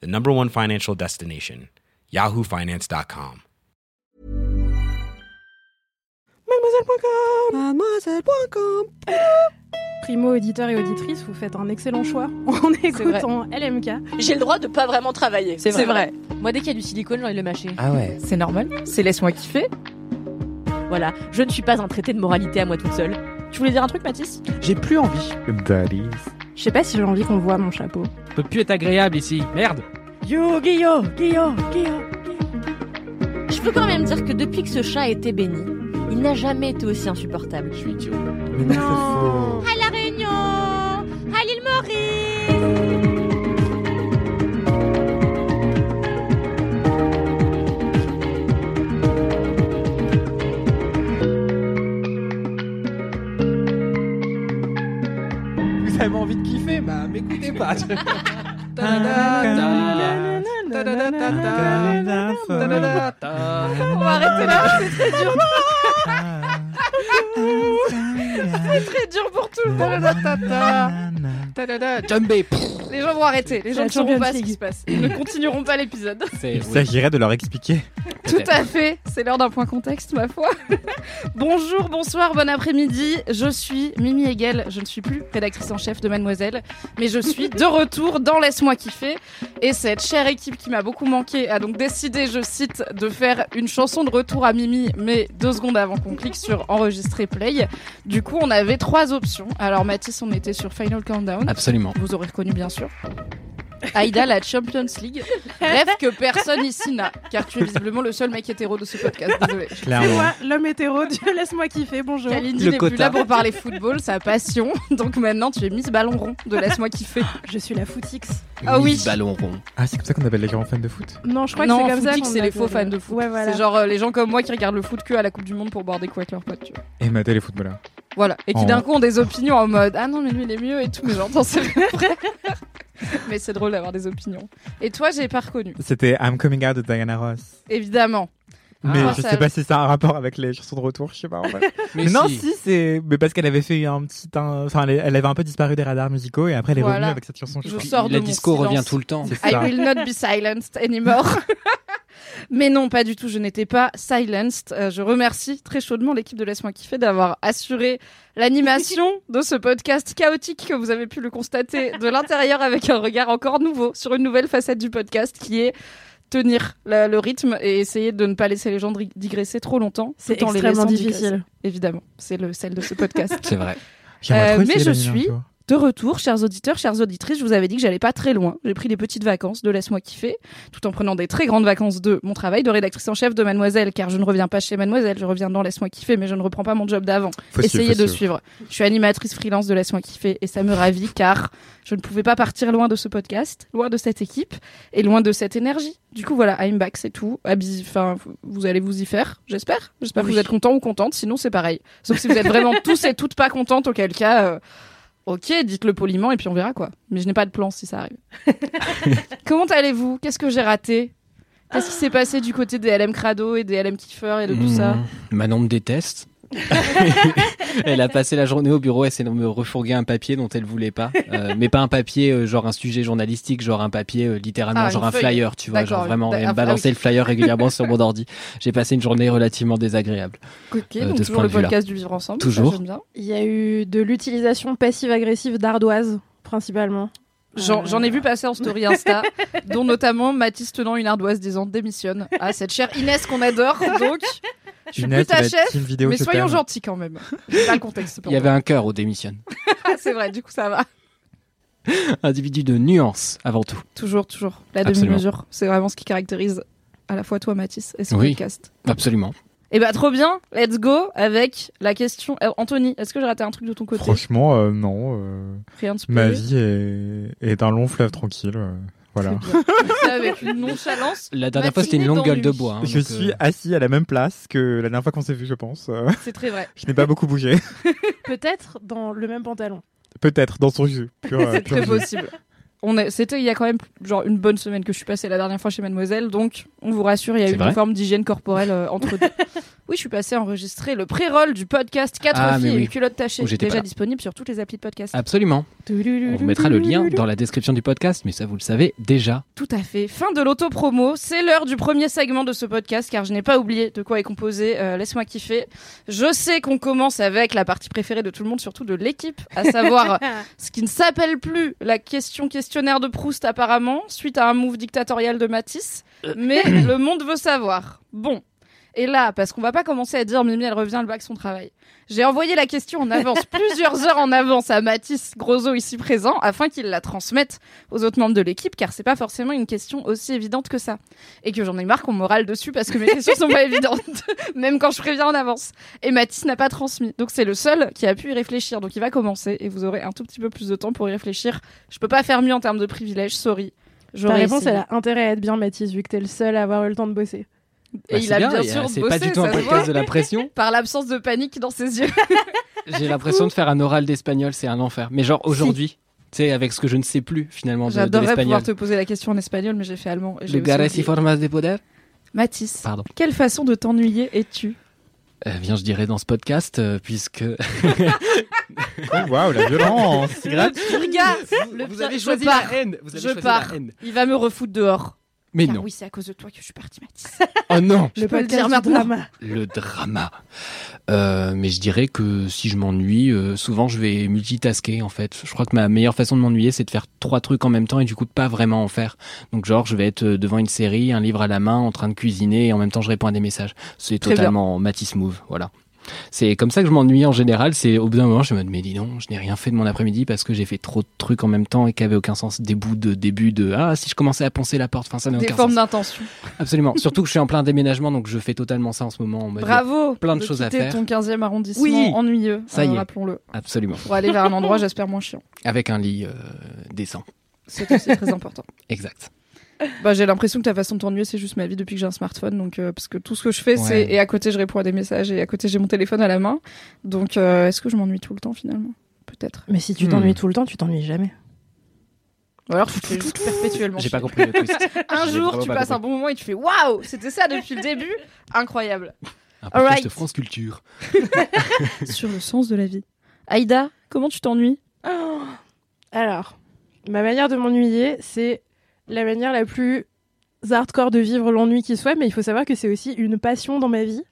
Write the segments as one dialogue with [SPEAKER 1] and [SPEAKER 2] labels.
[SPEAKER 1] the number one financial destination, yahoofinance.com.
[SPEAKER 2] Mademoiselle.com Mademoiselle.com Primo auditeur et auditrice, vous faites un excellent choix en écoutant LMK.
[SPEAKER 3] J'ai le droit de pas vraiment travailler.
[SPEAKER 4] C'est vrai. Moi, dès qu'il y a du silicone, j'ai envie de le mâcher.
[SPEAKER 5] Ah ouais.
[SPEAKER 2] C'est normal, c'est laisse-moi kiffer.
[SPEAKER 4] Voilà, je ne suis pas un traité de moralité à moi toute seule.
[SPEAKER 2] Tu voulais dire un truc, Mathis?
[SPEAKER 5] J'ai plus envie.
[SPEAKER 6] Daddies.
[SPEAKER 2] Je sais pas si j'ai envie qu'on voit mon chapeau.
[SPEAKER 7] peut plus être agréable ici. Merde.
[SPEAKER 2] Yo, Guillaume, Guillaume, Guillaume.
[SPEAKER 4] Je peux quand même dire que depuis que ce chat a été béni, il n'a jamais été aussi insupportable.
[SPEAKER 7] Je suis idiot.
[SPEAKER 6] Mais non, c'est faux.
[SPEAKER 4] À La Réunion À l'île Maurice
[SPEAKER 5] Avez envie de kiffer Bah m'écoutez pas.
[SPEAKER 2] On va arrêter là, c'est très dur. C'est très dur pour tout le monde.
[SPEAKER 5] Jumbé.
[SPEAKER 2] Les gens vont arrêter, les gens ne sauront pas ce qui se passe. Ils ne continueront pas l'épisode.
[SPEAKER 6] Il s'agirait de leur expliquer.
[SPEAKER 2] Tout à fait, c'est l'heure d'un point contexte, ma foi. Bonjour, bonsoir, bon après-midi. Je suis Mimi Hegel. Je ne suis plus rédactrice en chef de Mademoiselle, mais je suis de retour dans Laisse-moi kiffer. Et cette chère équipe qui m'a beaucoup manqué a donc décidé, je cite, de faire une chanson de retour à Mimi, mais deux secondes avant qu'on clique sur enregistrer play. Du coup, on avait trois options. Alors, Mathis, on était sur Final Countdown.
[SPEAKER 7] Absolument.
[SPEAKER 2] Vous aurez reconnu, bien sûr. Aïda, la Champions League. Rêve que personne ici n'a, car tu es visiblement le seul mec hétéro de ce podcast. Désolé.
[SPEAKER 3] C'est
[SPEAKER 6] Clairement.
[SPEAKER 3] moi, l'homme hétéro, Dieu laisse-moi kiffer, bonjour.
[SPEAKER 2] Kalindi n'est plus là pour parler football, sa passion. Donc maintenant, tu es Miss Ballon Rond de Laisse-moi kiffer.
[SPEAKER 3] Je suis la footix.
[SPEAKER 2] Ah oui.
[SPEAKER 7] Ballon rond.
[SPEAKER 6] Ah, c'est comme ça qu'on appelle les grands fans de foot.
[SPEAKER 3] Non, je crois
[SPEAKER 2] non,
[SPEAKER 3] que c'est comme ça.
[SPEAKER 2] footix,
[SPEAKER 3] qu'on
[SPEAKER 2] c'est les faux fans de foot.
[SPEAKER 3] Ouais, voilà.
[SPEAKER 2] C'est genre euh, les gens comme moi qui regardent le foot que à la Coupe du Monde pour boire des coups avec leurs potes. Tu vois.
[SPEAKER 6] Et mater les footballeurs.
[SPEAKER 2] Voilà. Et qui d'un coup ont des opinions en mode Ah non, mais lui il est mieux et tout. Mais j'entends c'est vrai. mais c'est drôle d'avoir des opinions. Et toi, j'ai pas reconnu.
[SPEAKER 6] C'était I'm Coming Out de Diana Ross.
[SPEAKER 2] Évidemment.
[SPEAKER 6] Mais
[SPEAKER 2] Ah,
[SPEAKER 6] je sais pas si ça a un rapport avec les chansons de retour, je sais pas en fait.
[SPEAKER 7] Mais
[SPEAKER 6] non,
[SPEAKER 7] si.
[SPEAKER 6] si, c'est. Mais parce qu'elle avait fait un petit. un- Enfin, elle avait un peu disparu des radars musicaux et après elle est
[SPEAKER 2] Voilà.
[SPEAKER 6] revenue avec cette chanson.
[SPEAKER 2] Je
[SPEAKER 6] crois.
[SPEAKER 2] sors de
[SPEAKER 7] La
[SPEAKER 2] mon
[SPEAKER 7] disco
[SPEAKER 2] silence.
[SPEAKER 7] revient tout le temps.
[SPEAKER 6] C'est
[SPEAKER 2] I will not be silenced anymore. Mais non, pas du tout. Je n'étais pas silenced. Euh, je remercie très chaudement l'équipe de Laisse-moi kiffer d'avoir assuré l'animation de ce podcast chaotique que vous avez pu le constater de l'intérieur avec un regard encore nouveau sur une nouvelle facette du podcast qui est tenir la- le rythme et essayer de ne pas laisser les gens digresser trop longtemps.
[SPEAKER 3] C'est
[SPEAKER 2] les
[SPEAKER 3] extrêmement
[SPEAKER 2] laissant
[SPEAKER 3] difficile.
[SPEAKER 2] digresser. Évidemment, c'est le sel de ce podcast.
[SPEAKER 7] C'est vrai.
[SPEAKER 2] Euh, mais je suis-
[SPEAKER 6] jour.
[SPEAKER 2] De retour, chers auditeurs, chères auditrices, je vous avais dit que j'allais pas très loin. J'ai pris des petites vacances de Laisse-moi kiffer, tout en prenant des très grandes vacances de mon travail de rédactrice en chef de Mademoiselle, car je ne reviens pas chez Mademoiselle, je reviens dans Laisse-moi kiffer, mais je ne reprends pas mon job d'avant. Essayez de
[SPEAKER 6] suivre.
[SPEAKER 2] Je suis animatrice freelance de Laisse-moi kiffer et ça me ravit car je ne pouvais pas partir loin de ce podcast, loin de cette équipe et loin de cette énergie. Du coup, voilà, I'm back, c'est tout. Enfin, vous allez vous y faire, j'espère. J'espère que vous êtes contents ou contentes, sinon c'est pareil. Sauf si vous êtes vraiment tous et toutes pas contentes, auquel cas, euh, ok, dites-le poliment et puis on verra quoi. Mais je n'ai pas de plan si ça arrive. Comment allez-vous? Qu'est-ce que j'ai raté? Qu'est-ce qui s'est passé du côté des LM Crado et des LM Kiffer et de tout ça?
[SPEAKER 7] Mmh. Manon me déteste. elle a passé la journée au bureau, elle s'est de me refourguer un papier dont elle voulait pas. Euh, mais pas un papier euh, genre un sujet journalistique, genre un papier euh, littéralement,
[SPEAKER 2] Ah,
[SPEAKER 7] genre un
[SPEAKER 2] feuille.
[SPEAKER 7] flyer, tu vois. Genre vraiment,
[SPEAKER 2] une-
[SPEAKER 7] elle
[SPEAKER 2] ah,
[SPEAKER 7] me balançait
[SPEAKER 2] oui.
[SPEAKER 7] le flyer régulièrement sur mon ordi. J'ai passé une journée relativement désagréable.
[SPEAKER 2] Ok,
[SPEAKER 7] Euh,
[SPEAKER 2] donc
[SPEAKER 7] de ce
[SPEAKER 2] toujours
[SPEAKER 7] point
[SPEAKER 2] le
[SPEAKER 7] de vue-là.
[SPEAKER 2] podcast du vivre ensemble.
[SPEAKER 7] Toujours.
[SPEAKER 2] bien.
[SPEAKER 3] Il y a eu de l'utilisation passive-agressive d'ardoise, principalement.
[SPEAKER 2] J'en
[SPEAKER 3] Euh,
[SPEAKER 2] ai vu passer en story Insta, dont notamment Mathis tenant une ardoise disant démissionne à cette chère Inès qu'on adore. Donc, suis
[SPEAKER 6] Inès,
[SPEAKER 2] plus ta
[SPEAKER 6] la
[SPEAKER 2] chef,
[SPEAKER 6] vidéo
[SPEAKER 2] mais soyons gentils quand même. C'est pas le contexte.
[SPEAKER 7] Il y avait un cœur au démission.
[SPEAKER 2] Ah, c'est vrai, du coup ça va.
[SPEAKER 7] Individu de nuance avant tout.
[SPEAKER 2] Toujours, toujours. La demi-mesure, c'est vraiment ce qui caractérise à la fois toi Mathis et ce
[SPEAKER 7] Oui.
[SPEAKER 2] podcast.
[SPEAKER 7] Absolument.
[SPEAKER 2] Et bah trop bien, let's go avec la question. Euh, Anthony, est-ce que j'ai raté un truc de ton côté?
[SPEAKER 6] Franchement, euh, non. euh,
[SPEAKER 2] Rien de
[SPEAKER 6] ma vie est, est un long fleuve tranquille. Voilà.
[SPEAKER 2] Ça, avec une nonchalance.
[SPEAKER 7] La dernière fois, c'était une longue gueule de bois. hein,
[SPEAKER 6] je
[SPEAKER 7] donc,
[SPEAKER 6] suis
[SPEAKER 7] euh,
[SPEAKER 6] assis à la même place que la dernière fois qu'on s'est vu, je pense.
[SPEAKER 2] C'est très vrai.
[SPEAKER 6] je n'ai pas beaucoup bougé.
[SPEAKER 3] Peut-être dans le même pantalon.
[SPEAKER 6] Peut-être dans son jus.
[SPEAKER 2] C'est très
[SPEAKER 6] jus.
[SPEAKER 2] possible. On est, c'était il y a quand même genre une bonne semaine que je suis passée la dernière fois chez Mademoiselle, donc on vous rassure, il y a eu une forme d'hygiène corporelle euh, entre deux. Oui, je suis passée enregistrer le pré-roll du podcast 4
[SPEAKER 7] Ah,
[SPEAKER 2] filles et
[SPEAKER 7] oui.
[SPEAKER 2] une culotte tachée,
[SPEAKER 7] j'étais
[SPEAKER 2] déjà disponible sur toutes les applis de podcast.
[SPEAKER 7] Absolument. On vous mettra le lien dans la description du podcast, mais ça, vous le savez déjà.
[SPEAKER 2] Tout à fait. Fin de l'auto-promo. C'est l'heure du premier segment de ce podcast, car je n'ai pas oublié de quoi est composé. Euh, Laisse-moi kiffer. Je sais qu'on commence avec la partie préférée de tout le monde, surtout de l'équipe, à savoir ce qui ne s'appelle plus la question questionnaire de Proust apparemment, suite à un move dictatorial de Matisse. Mais le monde veut savoir. Bon. Et là, parce qu'on va pas commencer à dire Mimi, elle revient, elle bague son travail. J'ai envoyé la question en avance, plusieurs heures en avance à Mathis Grosso ici présent, afin qu'il la transmette aux autres membres de l'équipe, car c'est pas forcément une question aussi évidente que ça. Et que j'en ai marre qu'on me râle dessus parce que mes questions sont pas évidentes, même quand je préviens en avance. Et Mathis n'a pas transmis. Donc c'est le seul qui a pu y réfléchir. Donc il va commencer et vous aurez un tout petit peu plus de temps pour y réfléchir. Je peux pas faire mieux en termes de privilèges, sorry.
[SPEAKER 3] Ta réponse,
[SPEAKER 2] essayé.
[SPEAKER 3] elle a intérêt à être bien, Mathis, vu que t'es le seul à avoir eu le temps de bosser.
[SPEAKER 2] Et
[SPEAKER 7] Bah,
[SPEAKER 2] il
[SPEAKER 7] c'est
[SPEAKER 2] a bien,
[SPEAKER 7] et, euh,
[SPEAKER 2] sûr
[SPEAKER 7] C'est pas du tout un podcast de la pression.
[SPEAKER 2] Par l'absence de panique dans ses yeux.
[SPEAKER 7] J'ai l'impression de faire un oral d'espagnol, c'est un enfer. Mais genre aujourd'hui, tu sais, avec ce que je ne sais plus finalement de, de
[SPEAKER 2] J'adorerais
[SPEAKER 7] l'espagnol.
[SPEAKER 2] pouvoir te poser la question en espagnol, mais j'ai fait allemand. et
[SPEAKER 7] Le gares y formas de poder?
[SPEAKER 2] Mathis,
[SPEAKER 7] Pardon.
[SPEAKER 2] quelle façon de t'ennuyer es-tu?
[SPEAKER 7] Euh, bien, je dirais dans ce podcast, euh, puisque
[SPEAKER 6] Waouh, la violence
[SPEAKER 7] c'est.
[SPEAKER 2] Regarde, le
[SPEAKER 7] vous avez
[SPEAKER 2] je
[SPEAKER 7] choisi
[SPEAKER 2] pars.
[SPEAKER 7] la haine. Vous avez
[SPEAKER 2] Je
[SPEAKER 7] choisi
[SPEAKER 2] pars.
[SPEAKER 7] la haine.
[SPEAKER 2] Il va me refoutre dehors.
[SPEAKER 7] Mais
[SPEAKER 2] Car
[SPEAKER 7] non.
[SPEAKER 2] oui, c'est à cause de toi que je suis partie, Mathis.
[SPEAKER 7] Oh non.
[SPEAKER 2] Je
[SPEAKER 3] le
[SPEAKER 2] peux le dire maintenant.
[SPEAKER 3] drama.
[SPEAKER 7] Le drama. Euh, mais je dirais que si je m'ennuie, euh, souvent je vais multitasker en fait. Je crois que ma meilleure façon de m'ennuyer, c'est de faire trois trucs en même temps et du coup de pas vraiment en faire. Donc genre, je vais être euh, devant une série, un livre à la main, en train de cuisiner et en même temps je réponds à des messages. C'est totalement Matisse Move, voilà. C'est comme ça que je m'ennuie en général. C'est au bout d'un moment, je me dis, mais dis donc, je n'ai rien fait de mon après-midi parce que j'ai fait trop de trucs en même temps et qui n'avaient aucun sens. Des bouts de début de ah si je commençais à poncer la porte, enfin ça n'a
[SPEAKER 2] Des
[SPEAKER 7] aucun
[SPEAKER 2] formes
[SPEAKER 7] sens.
[SPEAKER 2] d'intention.
[SPEAKER 7] Absolument. Surtout que je suis en plein déménagement, donc je fais totalement ça en ce moment. en mode-
[SPEAKER 2] Bravo.
[SPEAKER 7] plein de choses à faire.
[SPEAKER 2] ton 15e arrondissement
[SPEAKER 7] Oui.
[SPEAKER 2] ennuyeux.
[SPEAKER 7] Ça
[SPEAKER 2] euh,
[SPEAKER 7] y est.
[SPEAKER 2] Rappelons-le.
[SPEAKER 7] Absolument.
[SPEAKER 2] Pour aller vers un endroit, j'espère, moins chiant.
[SPEAKER 7] Avec un lit euh, décent.
[SPEAKER 2] C'est aussi très important.
[SPEAKER 7] Exact.
[SPEAKER 2] Bah, j'ai l'impression que ta façon de t'ennuyer, c'est juste ma vie depuis que j'ai un smartphone. Donc, euh, parce que tout ce que je fais,
[SPEAKER 7] Ouais.
[SPEAKER 2] c'est. Et à côté, je réponds à des messages et à côté, j'ai mon téléphone à la main. Donc, euh, est-ce que je m'ennuie tout le temps finalement? Peut-être.
[SPEAKER 3] Mais si tu
[SPEAKER 7] Hmm.
[SPEAKER 3] t'ennuies tout le temps, tu t'ennuies jamais.
[SPEAKER 2] Ou alors, tu te fais juste perpétuellement.
[SPEAKER 7] J'ai pas compris le twist.
[SPEAKER 2] Un jour, tu
[SPEAKER 7] pas
[SPEAKER 2] passes un bon moment et tu fais waouh, c'était ça depuis le début. Incroyable.
[SPEAKER 7] Un podcast
[SPEAKER 2] Alright.
[SPEAKER 7] France Culture.
[SPEAKER 2] Sur le sens de la vie. Aïda, comment tu t'ennuies?
[SPEAKER 3] Alors, ma manière de m'ennuyer, c'est la manière la plus hardcore de vivre l'ennui qui soit, mais il faut savoir que c'est aussi une passion dans ma vie.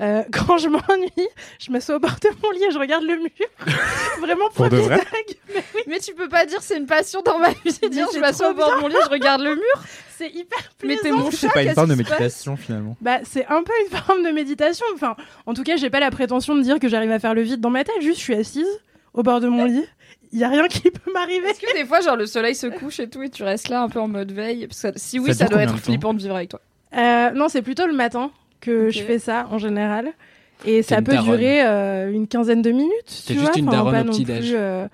[SPEAKER 3] Euh, quand je m'ennuie, je m'assois au bord de mon lit et je regarde le mur. Vraiment
[SPEAKER 6] Pour de
[SPEAKER 3] des
[SPEAKER 6] vrai
[SPEAKER 3] blagues.
[SPEAKER 2] Mais tu peux pas dire c'est une passion dans ma vie.
[SPEAKER 3] Mais
[SPEAKER 2] Dire je m'assois au bord de mon lit, je regarde le mur.
[SPEAKER 3] C'est hyper
[SPEAKER 2] Mais
[SPEAKER 3] plaisant.
[SPEAKER 2] t'es mon
[SPEAKER 6] C'est pas une forme de méditation finalement.
[SPEAKER 3] Bah, c'est un peu une forme de méditation. Enfin, en tout cas, j'ai pas la prétention de dire que j'arrive à faire le vide dans ma tête. Juste, je suis assise au bord de mon lit. Il y a rien qui peut m'arriver.
[SPEAKER 2] Est-ce que des fois, genre, le soleil se couche et tout, et tu restes là un peu en mode veille? Parce que si oui,
[SPEAKER 6] Ça
[SPEAKER 2] doit être flippant de vivre avec toi.
[SPEAKER 3] Euh, non, c'est plutôt le matin que je fais ça en général. Et ça peut
[SPEAKER 7] daronne.
[SPEAKER 3] durer euh, une quinzaine de minutes.
[SPEAKER 7] T'es
[SPEAKER 3] tu
[SPEAKER 7] juste
[SPEAKER 3] vois,
[SPEAKER 7] une daronne au petit-déj.
[SPEAKER 3] euh,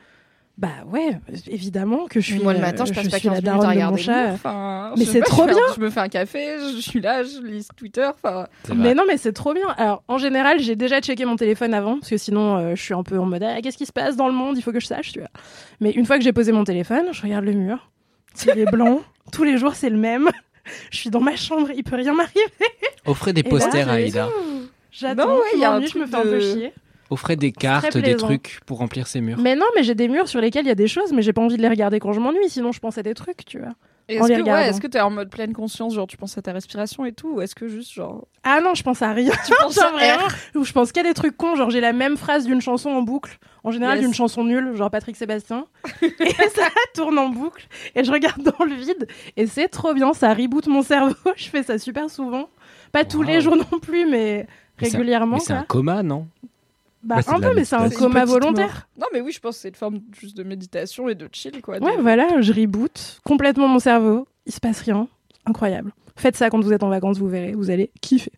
[SPEAKER 3] Bah ouais, évidemment que je suis.
[SPEAKER 2] Moi, le matin, je passe pas
[SPEAKER 3] suis
[SPEAKER 2] 15
[SPEAKER 3] la
[SPEAKER 2] minutes à
[SPEAKER 3] mon
[SPEAKER 2] regarder le
[SPEAKER 3] chat.
[SPEAKER 2] Enfin,
[SPEAKER 3] Mais
[SPEAKER 2] je
[SPEAKER 3] c'est
[SPEAKER 2] pas,
[SPEAKER 3] trop
[SPEAKER 2] je
[SPEAKER 3] bien.
[SPEAKER 2] Je me fais un café, je suis là, je lis Twitter. Enfin,
[SPEAKER 7] C'est vrai.
[SPEAKER 3] Mais non, mais c'est trop bien. Alors, en général, j'ai déjà checké mon téléphone avant, parce que sinon, euh, je suis un peu en mode, ah, qu'est-ce qui se passe dans le monde? Il faut que je sache, tu vois. Mais une fois que j'ai posé mon téléphone, je regarde le mur. Il est blanc. Tous les jours, c'est le même. Je suis dans ma chambre, il peut rien m'arriver.
[SPEAKER 7] Offrez des
[SPEAKER 3] Et là,
[SPEAKER 7] posters à Aïda.
[SPEAKER 3] J'attends,
[SPEAKER 2] Non, ouais,
[SPEAKER 3] je
[SPEAKER 2] il y a un
[SPEAKER 3] m'ennuie, je
[SPEAKER 2] truc
[SPEAKER 3] me fais un peu chier.
[SPEAKER 7] Offrez des cartes, des trucs pour remplir ses murs.
[SPEAKER 3] Mais non, mais j'ai des murs sur lesquels il y a des choses, mais j'ai pas envie de les regarder quand je m'ennuie, sinon je pense à des trucs, tu vois.
[SPEAKER 2] Est-ce que, ouais, est-ce que t'es en mode pleine conscience, genre tu penses à ta respiration et tout, ou est-ce que juste genre
[SPEAKER 3] Ah non, je pense à rien.
[SPEAKER 2] tu penses
[SPEAKER 3] Genre
[SPEAKER 2] à
[SPEAKER 3] vraiment,
[SPEAKER 2] R
[SPEAKER 3] ou je pense qu'à des trucs cons, genre j'ai la même phrase d'une chanson en boucle, en général
[SPEAKER 2] Yes.
[SPEAKER 3] d'une chanson nulle, genre Patrick Sébastien, et ça tourne en boucle, et je regarde dans le vide, et c'est trop bien, ça reboot mon cerveau, je fais ça super souvent, pas tous les jours non plus, mais régulièrement.
[SPEAKER 7] C'est un coma, non?
[SPEAKER 3] Bah,
[SPEAKER 6] Bah,
[SPEAKER 3] un peu, mais c'est un coma volontaire.
[SPEAKER 2] mort. Non, mais oui, je pense que c'est une forme juste de méditation et de chill, quoi.
[SPEAKER 3] Ouais,
[SPEAKER 2] de-
[SPEAKER 3] voilà, je reboot complètement mon cerveau, il se passe rien, incroyable. Faites ça quand vous êtes en vacances, vous verrez, vous allez kiffer.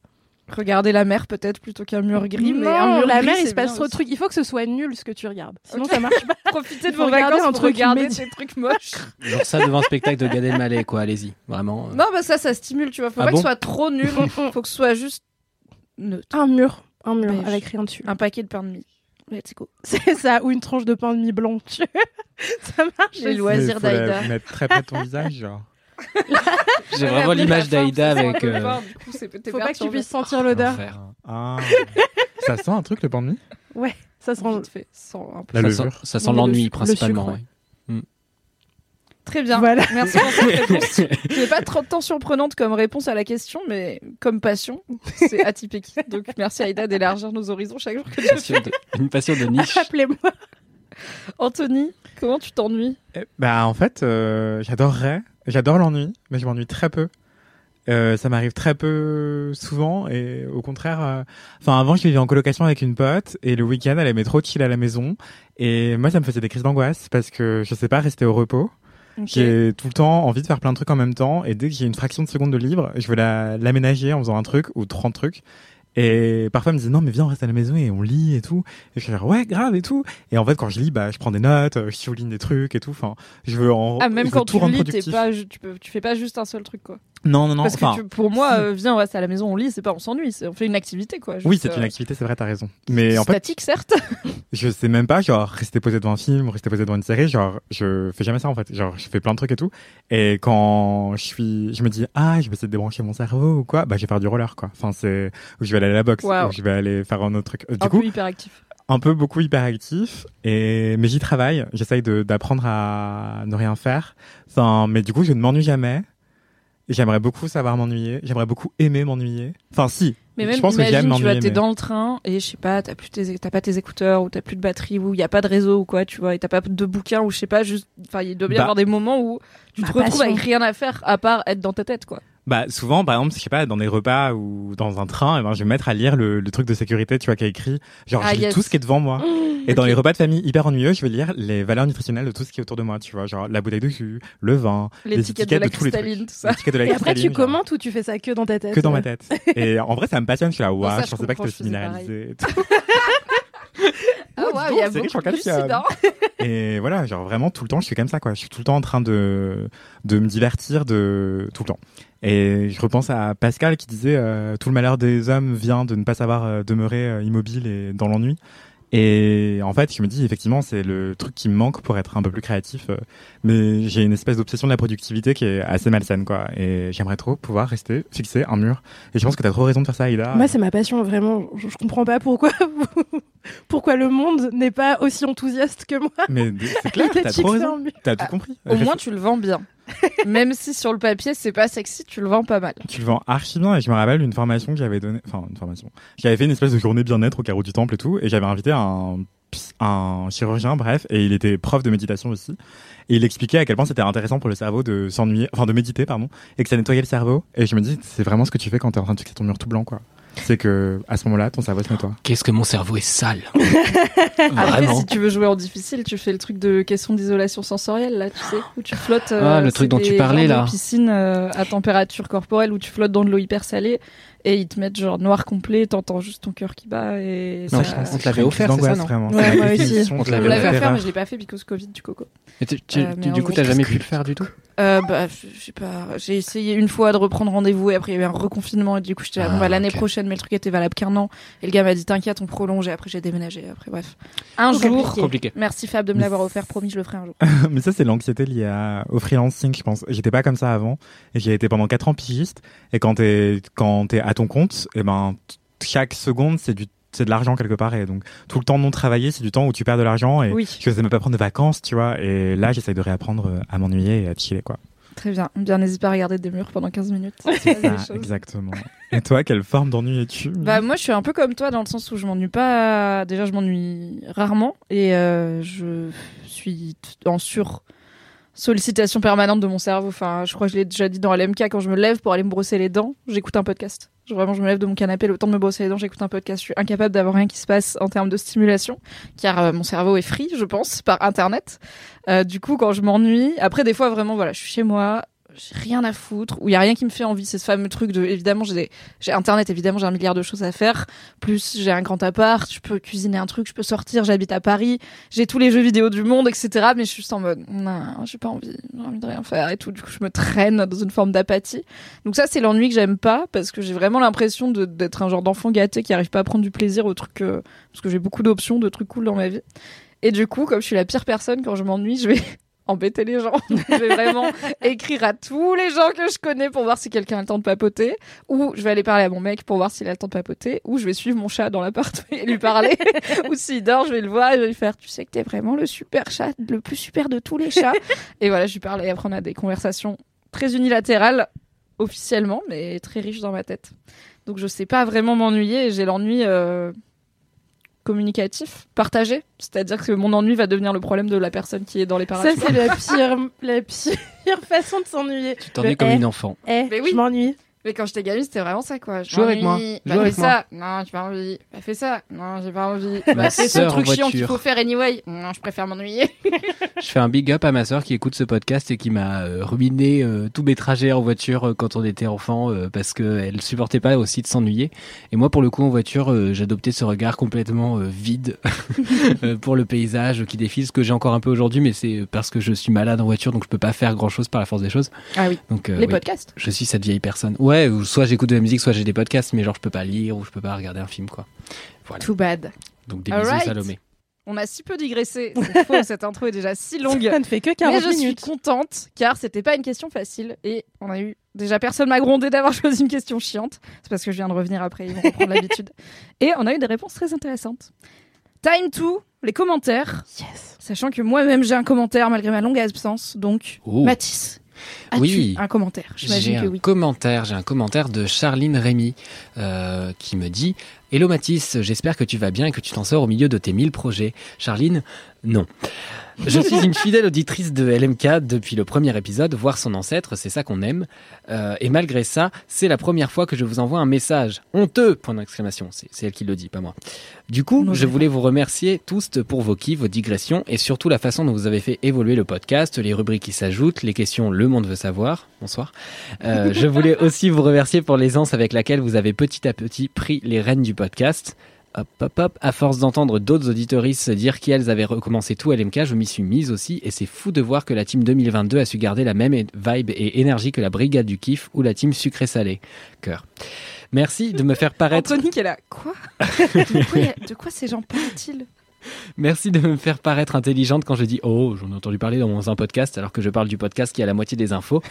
[SPEAKER 2] Regarder la mer peut-être plutôt qu'un mur gris. mais un
[SPEAKER 3] non,
[SPEAKER 2] mur
[SPEAKER 3] la
[SPEAKER 2] gris,
[SPEAKER 3] mer, il se passe trop de trucs. Il faut que ce soit nul ce que tu regardes. Sinon,
[SPEAKER 2] Ok.
[SPEAKER 3] ça marche pas.
[SPEAKER 2] Profitez de vos vacances pour
[SPEAKER 3] truc
[SPEAKER 2] regarder des trucs moches.
[SPEAKER 7] Genre ça devant un spectacle de Gad Elmaleh, quoi. Allez-y, vraiment. euh.
[SPEAKER 2] Non, bah ça, ça stimule, tu vois. Faut
[SPEAKER 7] Ah
[SPEAKER 2] pas que
[SPEAKER 7] bon
[SPEAKER 2] ce soit trop nul. Faut que ce soit juste neutre.
[SPEAKER 3] Un mur. Un mur
[SPEAKER 2] Beige.
[SPEAKER 3] avec rien dessus.
[SPEAKER 2] Un paquet de pain de mie. Let's go.
[SPEAKER 3] C'est ça, ou une tranche de pain de mie blanc. ça marche.
[SPEAKER 2] Les loisirs d'Aïda.
[SPEAKER 6] mettre très près de ton visage, genre.
[SPEAKER 7] J'ai vraiment l'image d'Aïda avec. euh,
[SPEAKER 3] Faut pas que tu puisses sentir l'odeur.
[SPEAKER 7] l'enfer.
[SPEAKER 6] Ah. ça sent un truc, le pain de mie?
[SPEAKER 3] Ça sent.
[SPEAKER 2] Fait, sans un peu.
[SPEAKER 6] La
[SPEAKER 7] Ça sent, ça sent l'ennui
[SPEAKER 3] le
[SPEAKER 7] principalement.
[SPEAKER 3] sucre,
[SPEAKER 7] ouais.
[SPEAKER 2] Très bien.
[SPEAKER 3] Voilà.
[SPEAKER 2] Merci pour cette réponse. n'est pas trop tant surprenante comme réponse à la question, mais comme passion, c'est atypique. Donc merci Aïda d'élargir nos horizons chaque jour que tu
[SPEAKER 7] Passion de- Une passion de niche.
[SPEAKER 3] Appelez-moi.
[SPEAKER 2] Anthony, comment tu t'ennuies?
[SPEAKER 6] Eh, Bah en fait, euh, j'adorerais, j'adore l'ennui, mais je m'ennuie très peu. Euh, ça m'arrive très peu souvent et au contraire, euh, enfin avant je vivais en colocation avec une pote et le week-end elle aimait trop chill à la maison et moi ça me faisait des crises d'angoisse parce que je sais pas rester au repos. J'ai tout le temps envie de faire plein de trucs en même temps et dès que j'ai une fraction de seconde de libre, je veux la- l'aménager en faisant un truc ou 30 trucs. Et parfois, elle me disait non, mais viens, on reste à la maison et on lit et tout. Et je suis ouais, grave et tout. Et en fait, quand je lis, bah, je prends des notes, euh, je souligne des trucs et tout. Enfin, je veux en.
[SPEAKER 2] Ah, même quand
[SPEAKER 6] tout
[SPEAKER 2] tu lis, pas, tu, peux, tu fais pas juste un seul truc, quoi.
[SPEAKER 6] Non, non, non.
[SPEAKER 2] Parce
[SPEAKER 6] enfin,
[SPEAKER 2] que tu- pour moi, euh, viens, on reste à la maison, on lit, c'est pas on s'ennuie, on fait une activité, quoi.
[SPEAKER 6] oui, c'est une
[SPEAKER 2] euh,
[SPEAKER 6] activité, c'est vrai, t'as raison. Mais en fait,
[SPEAKER 2] statique, certes.
[SPEAKER 6] je sais même pas, genre, rester posé devant un film rester posé devant une série, genre, je fais jamais ça, en fait. Genre, je fais plein de trucs et tout. Et quand je suis, je me dis, ah, je vais essayer de débrancher mon cerveau ou quoi, bah, je vais faire du roller, quoi. Enfin, c'est, ou je vais aller à la boxe, ou je vais aller faire un autre truc. Euh, Du
[SPEAKER 2] un
[SPEAKER 6] coup,
[SPEAKER 2] peu hyperactif.
[SPEAKER 6] un peu beaucoup hyperactif et mais j'y travaille j'essaye d'apprendre à ne rien faire enfin mais du coup je ne m'ennuie jamais j'aimerais beaucoup savoir m'ennuyer j'aimerais beaucoup aimer m'ennuyer enfin si
[SPEAKER 2] Mais même,
[SPEAKER 6] je pense que
[SPEAKER 2] tu vois, t'es dans le train et je sais pas, t'as plus tes, t'as pas tes écouteurs ou t'as plus de batterie ou il y a pas de réseau ou quoi, tu vois, et t'as pas de bouquin ou je sais pas, juste, enfin, il doit bien y
[SPEAKER 6] Bah.
[SPEAKER 2] avoir des moments où tu te retrouves avec rien à faire à part être dans ta tête, quoi.
[SPEAKER 6] Bah souvent par exemple je sais pas dans des repas ou dans un train et ben je vais me mettre à lire le, le truc de sécurité tu vois qui est écrit genre
[SPEAKER 2] Ah,
[SPEAKER 6] je lis
[SPEAKER 2] yes.
[SPEAKER 6] tout ce qui est devant moi et dans les repas de famille hyper ennuyeux je vais lire les valeurs nutritionnelles de tout ce qui est autour de moi tu vois genre la bouteille de jus le vin les
[SPEAKER 2] L'étiquette de la
[SPEAKER 6] tous les trucs
[SPEAKER 2] cristalline, tout ça.
[SPEAKER 6] de la
[SPEAKER 3] Et après, tu commentes ou tu fais ça que dans ta tête
[SPEAKER 6] que dans ma tête. Et en vrai, ça me passionne. Je suis là, waouh,
[SPEAKER 2] je
[SPEAKER 6] pensais pas que c'était tout.
[SPEAKER 2] Ah
[SPEAKER 6] Oh,
[SPEAKER 2] ouais,
[SPEAKER 6] donc,
[SPEAKER 2] il y a beaucoup de.
[SPEAKER 6] Et voilà, genre vraiment tout le temps, je suis comme ça, quoi. Je suis tout le temps en train de, de me divertir de tout le temps. Et je repense à Pascal qui disait euh, tout le malheur des hommes vient de ne pas savoir euh, demeurer euh, immobile et dans l'ennui. Et en fait, je me dis effectivement, c'est le truc qui me manque pour être un peu plus créatif. euh, mais j'ai une espèce d'obsession de la productivité qui est assez malsaine, quoi. Et j'aimerais trop pouvoir rester fixé un mur. Et je pense que t'as trop raison de faire ça, Aïda.
[SPEAKER 3] Moi, c'est ma passion, vraiment. Je, je comprends pas pourquoi, pourquoi le monde n'est pas aussi enthousiaste que moi.
[SPEAKER 6] Mais c'est clair, t'as trop raison. T'as tout compris.
[SPEAKER 2] Au moins, tu le vends bien. Même si sur le papier, c'est pas sexy, tu le vends pas mal.
[SPEAKER 6] Tu le vends archi bien et je me rappelle une formation que j'avais donnée, enfin une formation. J'avais fait une espèce de journée bien-être au carreau du temple et tout et j'avais invité un, un chirurgien, bref, et il était prof de méditation aussi. Et il expliquait à quel point c'était intéressant pour le cerveau de s'ennuyer, enfin de méditer, pardon, et que ça nettoyait le cerveau. Et je me dis, c'est vraiment ce que tu fais quand t'es en train de fixer ton mur tout blanc, quoi. C'est que à ce moment-là, ton cerveau se nettoie.
[SPEAKER 7] Qu'est-ce que mon cerveau est sale.
[SPEAKER 2] Après,
[SPEAKER 7] Vraiment.
[SPEAKER 2] si tu veux jouer en difficile, tu fais le truc de question d'isolation sensorielle, là, tu sais, où tu flottes. euh,
[SPEAKER 7] Ah, le
[SPEAKER 2] c'est
[SPEAKER 7] truc dont tu parlais, là.
[SPEAKER 2] piscine euh, à température corporelle où tu flottes dans de l'eau hyper salée et ils te mettent genre noir complet, t'entends juste ton cœur qui bat et
[SPEAKER 7] Non,
[SPEAKER 2] ça-
[SPEAKER 7] on te l'avait offert, c'est ça, non
[SPEAKER 6] vraiment.
[SPEAKER 3] Ouais, aussi.
[SPEAKER 6] définition
[SPEAKER 7] On te l'avait
[SPEAKER 2] offert, mais je l'ai pas fait because Covid du coco.
[SPEAKER 7] Et tu- tu-
[SPEAKER 2] Euh,
[SPEAKER 7] du coup, t'as jamais pu le faire du tout
[SPEAKER 2] Euh, bah, je sais pas. J'ai essayé une fois de reprendre rendez-vous et après il y a eu un reconfinement et du coup j'étais là, bon,
[SPEAKER 7] Ah,
[SPEAKER 2] bah, l'année prochaine, mais le truc était valable qu'un an. Et le gars m'a dit t'inquiète, on prolonge et après j'ai déménagé. Après bref, un jour.
[SPEAKER 3] compliqué.
[SPEAKER 2] Merci Fab de me l'avoir offert, promis je le ferai un jour.
[SPEAKER 6] Mais ça, c'est l'anxiété liée à, au freelancing, je pense. J'étais pas comme ça avant. Et j'ai été pendant quatre ans pigiste. Et quand t'es, quand t'es à ton compte, et ben, t- chaque seconde, c'est du, c'est de l'argent quelque part. Et donc, tout le temps non travaillé, c'est du temps où tu perds de l'argent. Et
[SPEAKER 2] Oui,
[SPEAKER 6] je faisais même pas prendre de vacances, tu vois. Et là, j'essaye de réapprendre euh, à m'ennuyer et à chiller, quoi.
[SPEAKER 2] très bien. Bien, n'hésite pas à regarder des murs pendant 15 minutes.
[SPEAKER 6] Ça, exactement. Et toi, quelle forme d'ennui es-tu
[SPEAKER 2] Bah moi je suis un peu comme toi dans le sens où je m'ennuie pas. Déjà je m'ennuie rarement et euh, je suis en sur sollicitation permanente de mon cerveau. Enfin je crois que je l'ai déjà dit dans LMK quand je me lève pour aller me brosser les dents, j'écoute un podcast. Je- Vraiment je me lève de mon canapé le temps de me brosser les dents, j'écoute un podcast. Je suis incapable d'avoir rien qui se passe en termes de stimulation car euh, mon cerveau est free je pense par internet. Euh, du coup quand je m'ennuie, après des fois vraiment voilà je suis chez moi. J'ai rien à foutre, où il y a rien qui me fait envie, c'est ce fameux truc de évidemment j'ai j'ai internet, évidemment j'ai un milliard de choses à faire, plus j'ai un grand appart, je peux cuisiner un truc, je peux sortir, j'habite à Paris, j'ai tous les jeux vidéo du monde, etc. Mais je suis juste en mode non, j'ai pas envie, j'ai envie de rien faire et tout. Du coup, je me traîne dans une forme d'apathie. Donc ça, c'est l'ennui que j'aime pas parce que j'ai vraiment l'impression d'être un genre d'enfant gâté qui arrive pas à prendre du plaisir au truc euh, parce que j'ai beaucoup d'options, de trucs cool dans ma vie. Et du coup, comme je suis la pire personne quand je m'ennuie, je vais embêter les gens. je vais vraiment écrire à tous les gens que je connais pour voir si quelqu'un a le temps de papoter, ou je vais aller parler à mon mec pour voir s'il a le temps de papoter, ou je vais suivre mon chat dans l'appart et lui parler, ou s'il dort, je vais le voir et je vais lui faire, tu sais que t'es vraiment le super chat, le plus super de tous les chats. et voilà, je lui parle et après on a des conversations très unilatérales, officiellement, mais très riches dans ma tête. Donc je sais pas vraiment m'ennuyer, et j'ai l'ennui euh, communicatif, partagé. C'est-à-dire que mon ennui va devenir le problème de la personne qui est dans les
[SPEAKER 3] Ça,
[SPEAKER 2] parages.
[SPEAKER 3] c'est la pire, la pire façon de s'ennuyer.
[SPEAKER 7] Tu t'en
[SPEAKER 3] Le
[SPEAKER 7] es comme
[SPEAKER 3] eh.
[SPEAKER 7] une enfant.
[SPEAKER 3] Eh,
[SPEAKER 2] Mais oui.
[SPEAKER 3] je m'ennuie.
[SPEAKER 2] Mais quand j'étais gamine, c'était vraiment ça, quoi.
[SPEAKER 7] Joue avec moi.
[SPEAKER 2] Bah,
[SPEAKER 7] Joue
[SPEAKER 2] fais
[SPEAKER 7] avec moi.
[SPEAKER 2] ça. Non, j'ai pas envie. Bah, fais ça. Non, j'ai pas envie. Bah, fais ce truc chiant qu'il faut faire anyway. Non, je préfère m'ennuyer.
[SPEAKER 7] Je fais un big up à ma sœur qui écoute ce podcast et qui m'a euh, ruiné euh, tous mes trajets en voiture euh, quand on était enfant euh, parce qu'elle supportait pas aussi de s'ennuyer. Et moi, pour le coup, en voiture, euh, j'adoptais ce regard complètement euh, vide pour le paysage qui défile, ce que j'ai encore un peu aujourd'hui, mais c'est parce que je suis malade en voiture, donc je peux pas faire grand chose par la force des choses.
[SPEAKER 2] Ah oui.
[SPEAKER 7] Donc, euh,
[SPEAKER 2] Les
[SPEAKER 7] oui.
[SPEAKER 2] podcasts.
[SPEAKER 7] je suis cette vieille personne. Ouais, ou soit j'écoute de la musique, soit j'ai des podcasts, mais genre je peux pas lire ou je peux pas regarder un film, quoi. Voilà.
[SPEAKER 2] Too bad.
[SPEAKER 7] Donc des Salomé.
[SPEAKER 2] On a si peu digressé. C'est faux, cette intro est déjà si longue.
[SPEAKER 3] Ça ne fait que
[SPEAKER 2] Mais
[SPEAKER 3] 40
[SPEAKER 2] je suis
[SPEAKER 3] minutes.
[SPEAKER 2] contente car c'était pas une question facile et on a eu déjà personne m'a grondé d'avoir choisi une question chiante. C'est parce que je viens de revenir après, ils vont reprendre l'habitude. Et on a eu des réponses très intéressantes. Time to les commentaires,
[SPEAKER 3] Yes.
[SPEAKER 2] sachant que moi-même j'ai un commentaire malgré ma longue absence. Donc
[SPEAKER 7] Oh.
[SPEAKER 2] Mathis, as-tu
[SPEAKER 7] Oui.
[SPEAKER 2] un commentaire?
[SPEAKER 7] J'ai un
[SPEAKER 2] oui.
[SPEAKER 7] commentaire, j'ai un commentaire de Charline Rémy euh, qui me dit Hello Mathis, j'espère que tu vas bien et que tu t'en sors au milieu de tes 1000 projets. Charline, non. Je suis une fidèle auditrice de LMK depuis le premier épisode, voir son ancêtre, c'est ça qu'on aime. Euh, et malgré ça, c'est la première fois que je vous envoie un message. Honteux Point d'exclamation. C'est elle qui le dit, pas moi. Du coup,
[SPEAKER 2] Non,
[SPEAKER 7] je voulais vous remercier tous pour vos kiffs, vos digressions et surtout la façon dont vous avez fait évoluer le podcast, les rubriques qui s'ajoutent, les questions Le Monde veut savoir. Bonsoir. Euh, je voulais aussi vous remercier pour l'aisance avec laquelle vous avez petit à petit pris les rênes du podcast. Hop, hop, hop. À force d'entendre d'autres auditoristes dire qu'elles avaient recommencé tout à LMK, je m'y suis mise aussi et c'est fou de voir que la team 2022 a su garder la même vibe et énergie que la brigade du kiff ou la team sucré-salé. Cœur. Merci de me faire paraître
[SPEAKER 2] Anthony qui est là. Quoi de, quoi a- de quoi ces gens parlent-ils?
[SPEAKER 7] Merci de me faire paraître intelligente quand je dis Oh, j'en ai entendu parler dans un podcast, alors que je parle du podcast qui a la moitié des infos.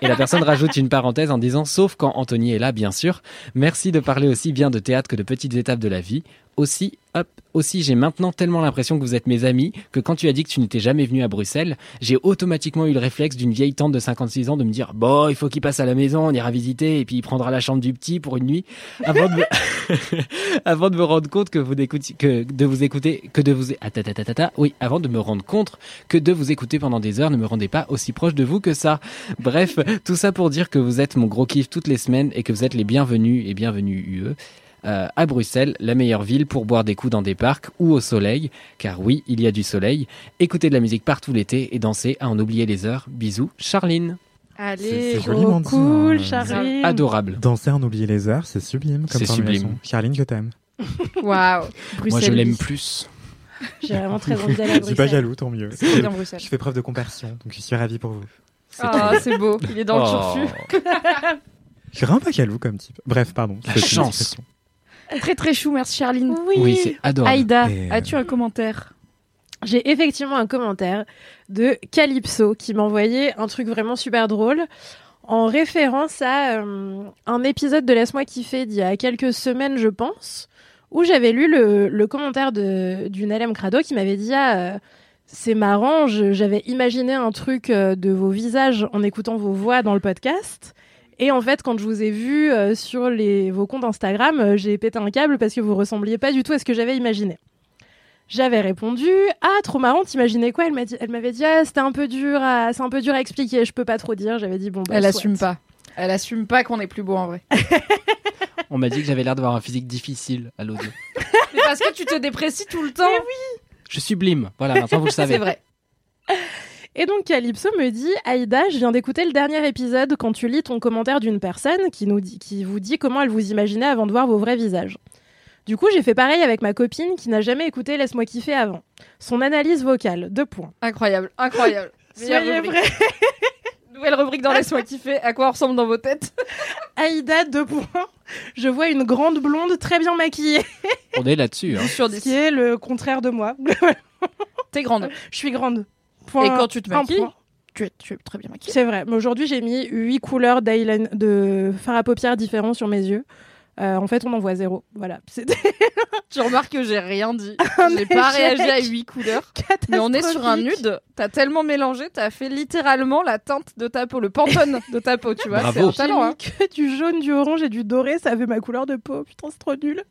[SPEAKER 7] Et la personne rajoute une parenthèse en disant Sauf quand Anthony est là, bien sûr. Merci de parler aussi bien de théâtre que de petites étapes de la vie. Aussi, hop, aussi, j'ai maintenant tellement l'impression que vous êtes mes amis que quand tu as dit que tu n'étais jamais venu à Bruxelles, j'ai automatiquement eu le réflexe d'une vieille tante de 56 ans de me dire Bon, il faut qu'il passe à la maison, on ira visiter, et puis il prendra la chambre du petit pour une nuit. Avant de me, rendre compte que vous écoutiez, que de vous écouter, que de vous, ah, oui, avant de me rendre compte que de vous écouter pendant des heures ne me rendait pas aussi proche de vous que ça. Bref, tout ça pour dire que vous êtes mon gros kiff toutes les semaines et que vous êtes les bienvenus et bienvenus UE. Euh, à Bruxelles, la meilleure ville pour boire des coups dans des parcs ou au soleil, car oui, il y a du soleil, écouter de la musique partout l'été et danser à en oublier les heures. Bisous, Charline.
[SPEAKER 2] Allez,
[SPEAKER 6] c'est
[SPEAKER 3] Trop
[SPEAKER 6] joliment dit,
[SPEAKER 3] cool,
[SPEAKER 6] hein.
[SPEAKER 3] Charline.
[SPEAKER 7] Adorable.
[SPEAKER 6] Danser en oublier les heures, c'est sublime comme
[SPEAKER 7] C'est sublime.
[SPEAKER 6] Charline, je t'aime.
[SPEAKER 2] waouh.
[SPEAKER 7] Moi,
[SPEAKER 2] Bruxelles.
[SPEAKER 7] je l'aime plus.
[SPEAKER 3] J'ai vraiment très envie d'aller à
[SPEAKER 6] Je suis pas
[SPEAKER 3] Bruxelles.
[SPEAKER 6] jaloux, tant mieux.
[SPEAKER 2] C'est bien Bruxelles.
[SPEAKER 6] Je fais preuve de compassion, donc je suis ravi pour vous. C'est
[SPEAKER 2] Ah, c'est beau. Il est dans le
[SPEAKER 7] Oh.
[SPEAKER 2] turfu.
[SPEAKER 6] Je suis vraiment pas jaloux comme type. Bref, pardon.
[SPEAKER 7] La chance.
[SPEAKER 2] Très très chou, merci Charline.
[SPEAKER 3] Oui,
[SPEAKER 7] Oui, c'est adorable.
[SPEAKER 2] Aïda,
[SPEAKER 6] Et, euh,
[SPEAKER 2] as-tu un commentaire?
[SPEAKER 3] J'ai effectivement un commentaire de Calypso qui m'a envoyé un truc vraiment super drôle en référence à euh, un épisode de Laisse-moi kiffer d'il y a quelques semaines, je pense, où j'avais lu le, le commentaire de- d'une LM Crado qui m'avait dit Ah, euh, c'est marrant, j'avais imaginé un truc euh, de vos visages en écoutant vos voix dans le podcast. Et en fait, quand je vous ai vu euh, sur les, vos comptes Instagram, euh, j'ai pété un câble parce que vous ressembliez pas du tout à ce que j'avais imaginé. J'avais répondu ah trop marrant t'imaginais quoi? Elle m'a dit elle m'avait dit ah c'était un peu dur à c'est un peu dur à expliquer je peux pas trop dire j'avais dit bon bah,
[SPEAKER 2] Elle
[SPEAKER 3] soit.
[SPEAKER 2] assume pas. Elle assume pas qu'on est plus beau en vrai.
[SPEAKER 7] On m'a dit que j'avais l'air d'avoir un physique difficile à l'audio.
[SPEAKER 2] Mais parce que tu te déprécies tout le temps.
[SPEAKER 7] Je suis sublime. Voilà, maintenant vous le savez.
[SPEAKER 2] C'est vrai.
[SPEAKER 3] Et donc Calypso me dit Aïda, je viens d'écouter le dernier épisode quand tu lis ton commentaire d'une personne qui nous dit, qui vous dit comment elle vous imaginait avant de voir vos vrais visages. Du coup, j'ai fait pareil avec ma copine qui n'a jamais écouté Laisse-moi kiffer avant. Son analyse vocale, deux points.
[SPEAKER 2] Incroyable, incroyable.
[SPEAKER 3] Soyez
[SPEAKER 2] rubrique.
[SPEAKER 3] vrais.
[SPEAKER 2] Nouvelle rubrique dans Laisse-moi kiffer. À quoi on ressemble dans vos têtes
[SPEAKER 3] Aïda, deux points. Je vois une grande blonde très bien maquillée,
[SPEAKER 7] On est là-dessus. Hein.
[SPEAKER 2] Sur
[SPEAKER 3] ce
[SPEAKER 2] 10.
[SPEAKER 3] qui est le contraire de moi.
[SPEAKER 2] T'es grande.
[SPEAKER 3] je suis grande. Point-
[SPEAKER 2] Et quand tu te maquilles, tu es, tu es très bien maquillée.
[SPEAKER 3] C'est vrai, mais aujourd'hui j'ai mis huit couleurs d'eyeliner- de fard à paupières différents sur mes yeux. Euh, en fait, on en voit zéro. Voilà, c'était
[SPEAKER 2] Tu remarques que j'ai rien dit. J'ai pas réagi à huit couleurs. Mais on est sur un nude. T'as tellement mélangé, t'as fait littéralement la teinte de ta peau, le pantone de ta peau, tu vois. C'est un talent, hein.
[SPEAKER 3] que du jaune, du orange et du doré, ça fait ma couleur de peau. Putain, c'est trop nul.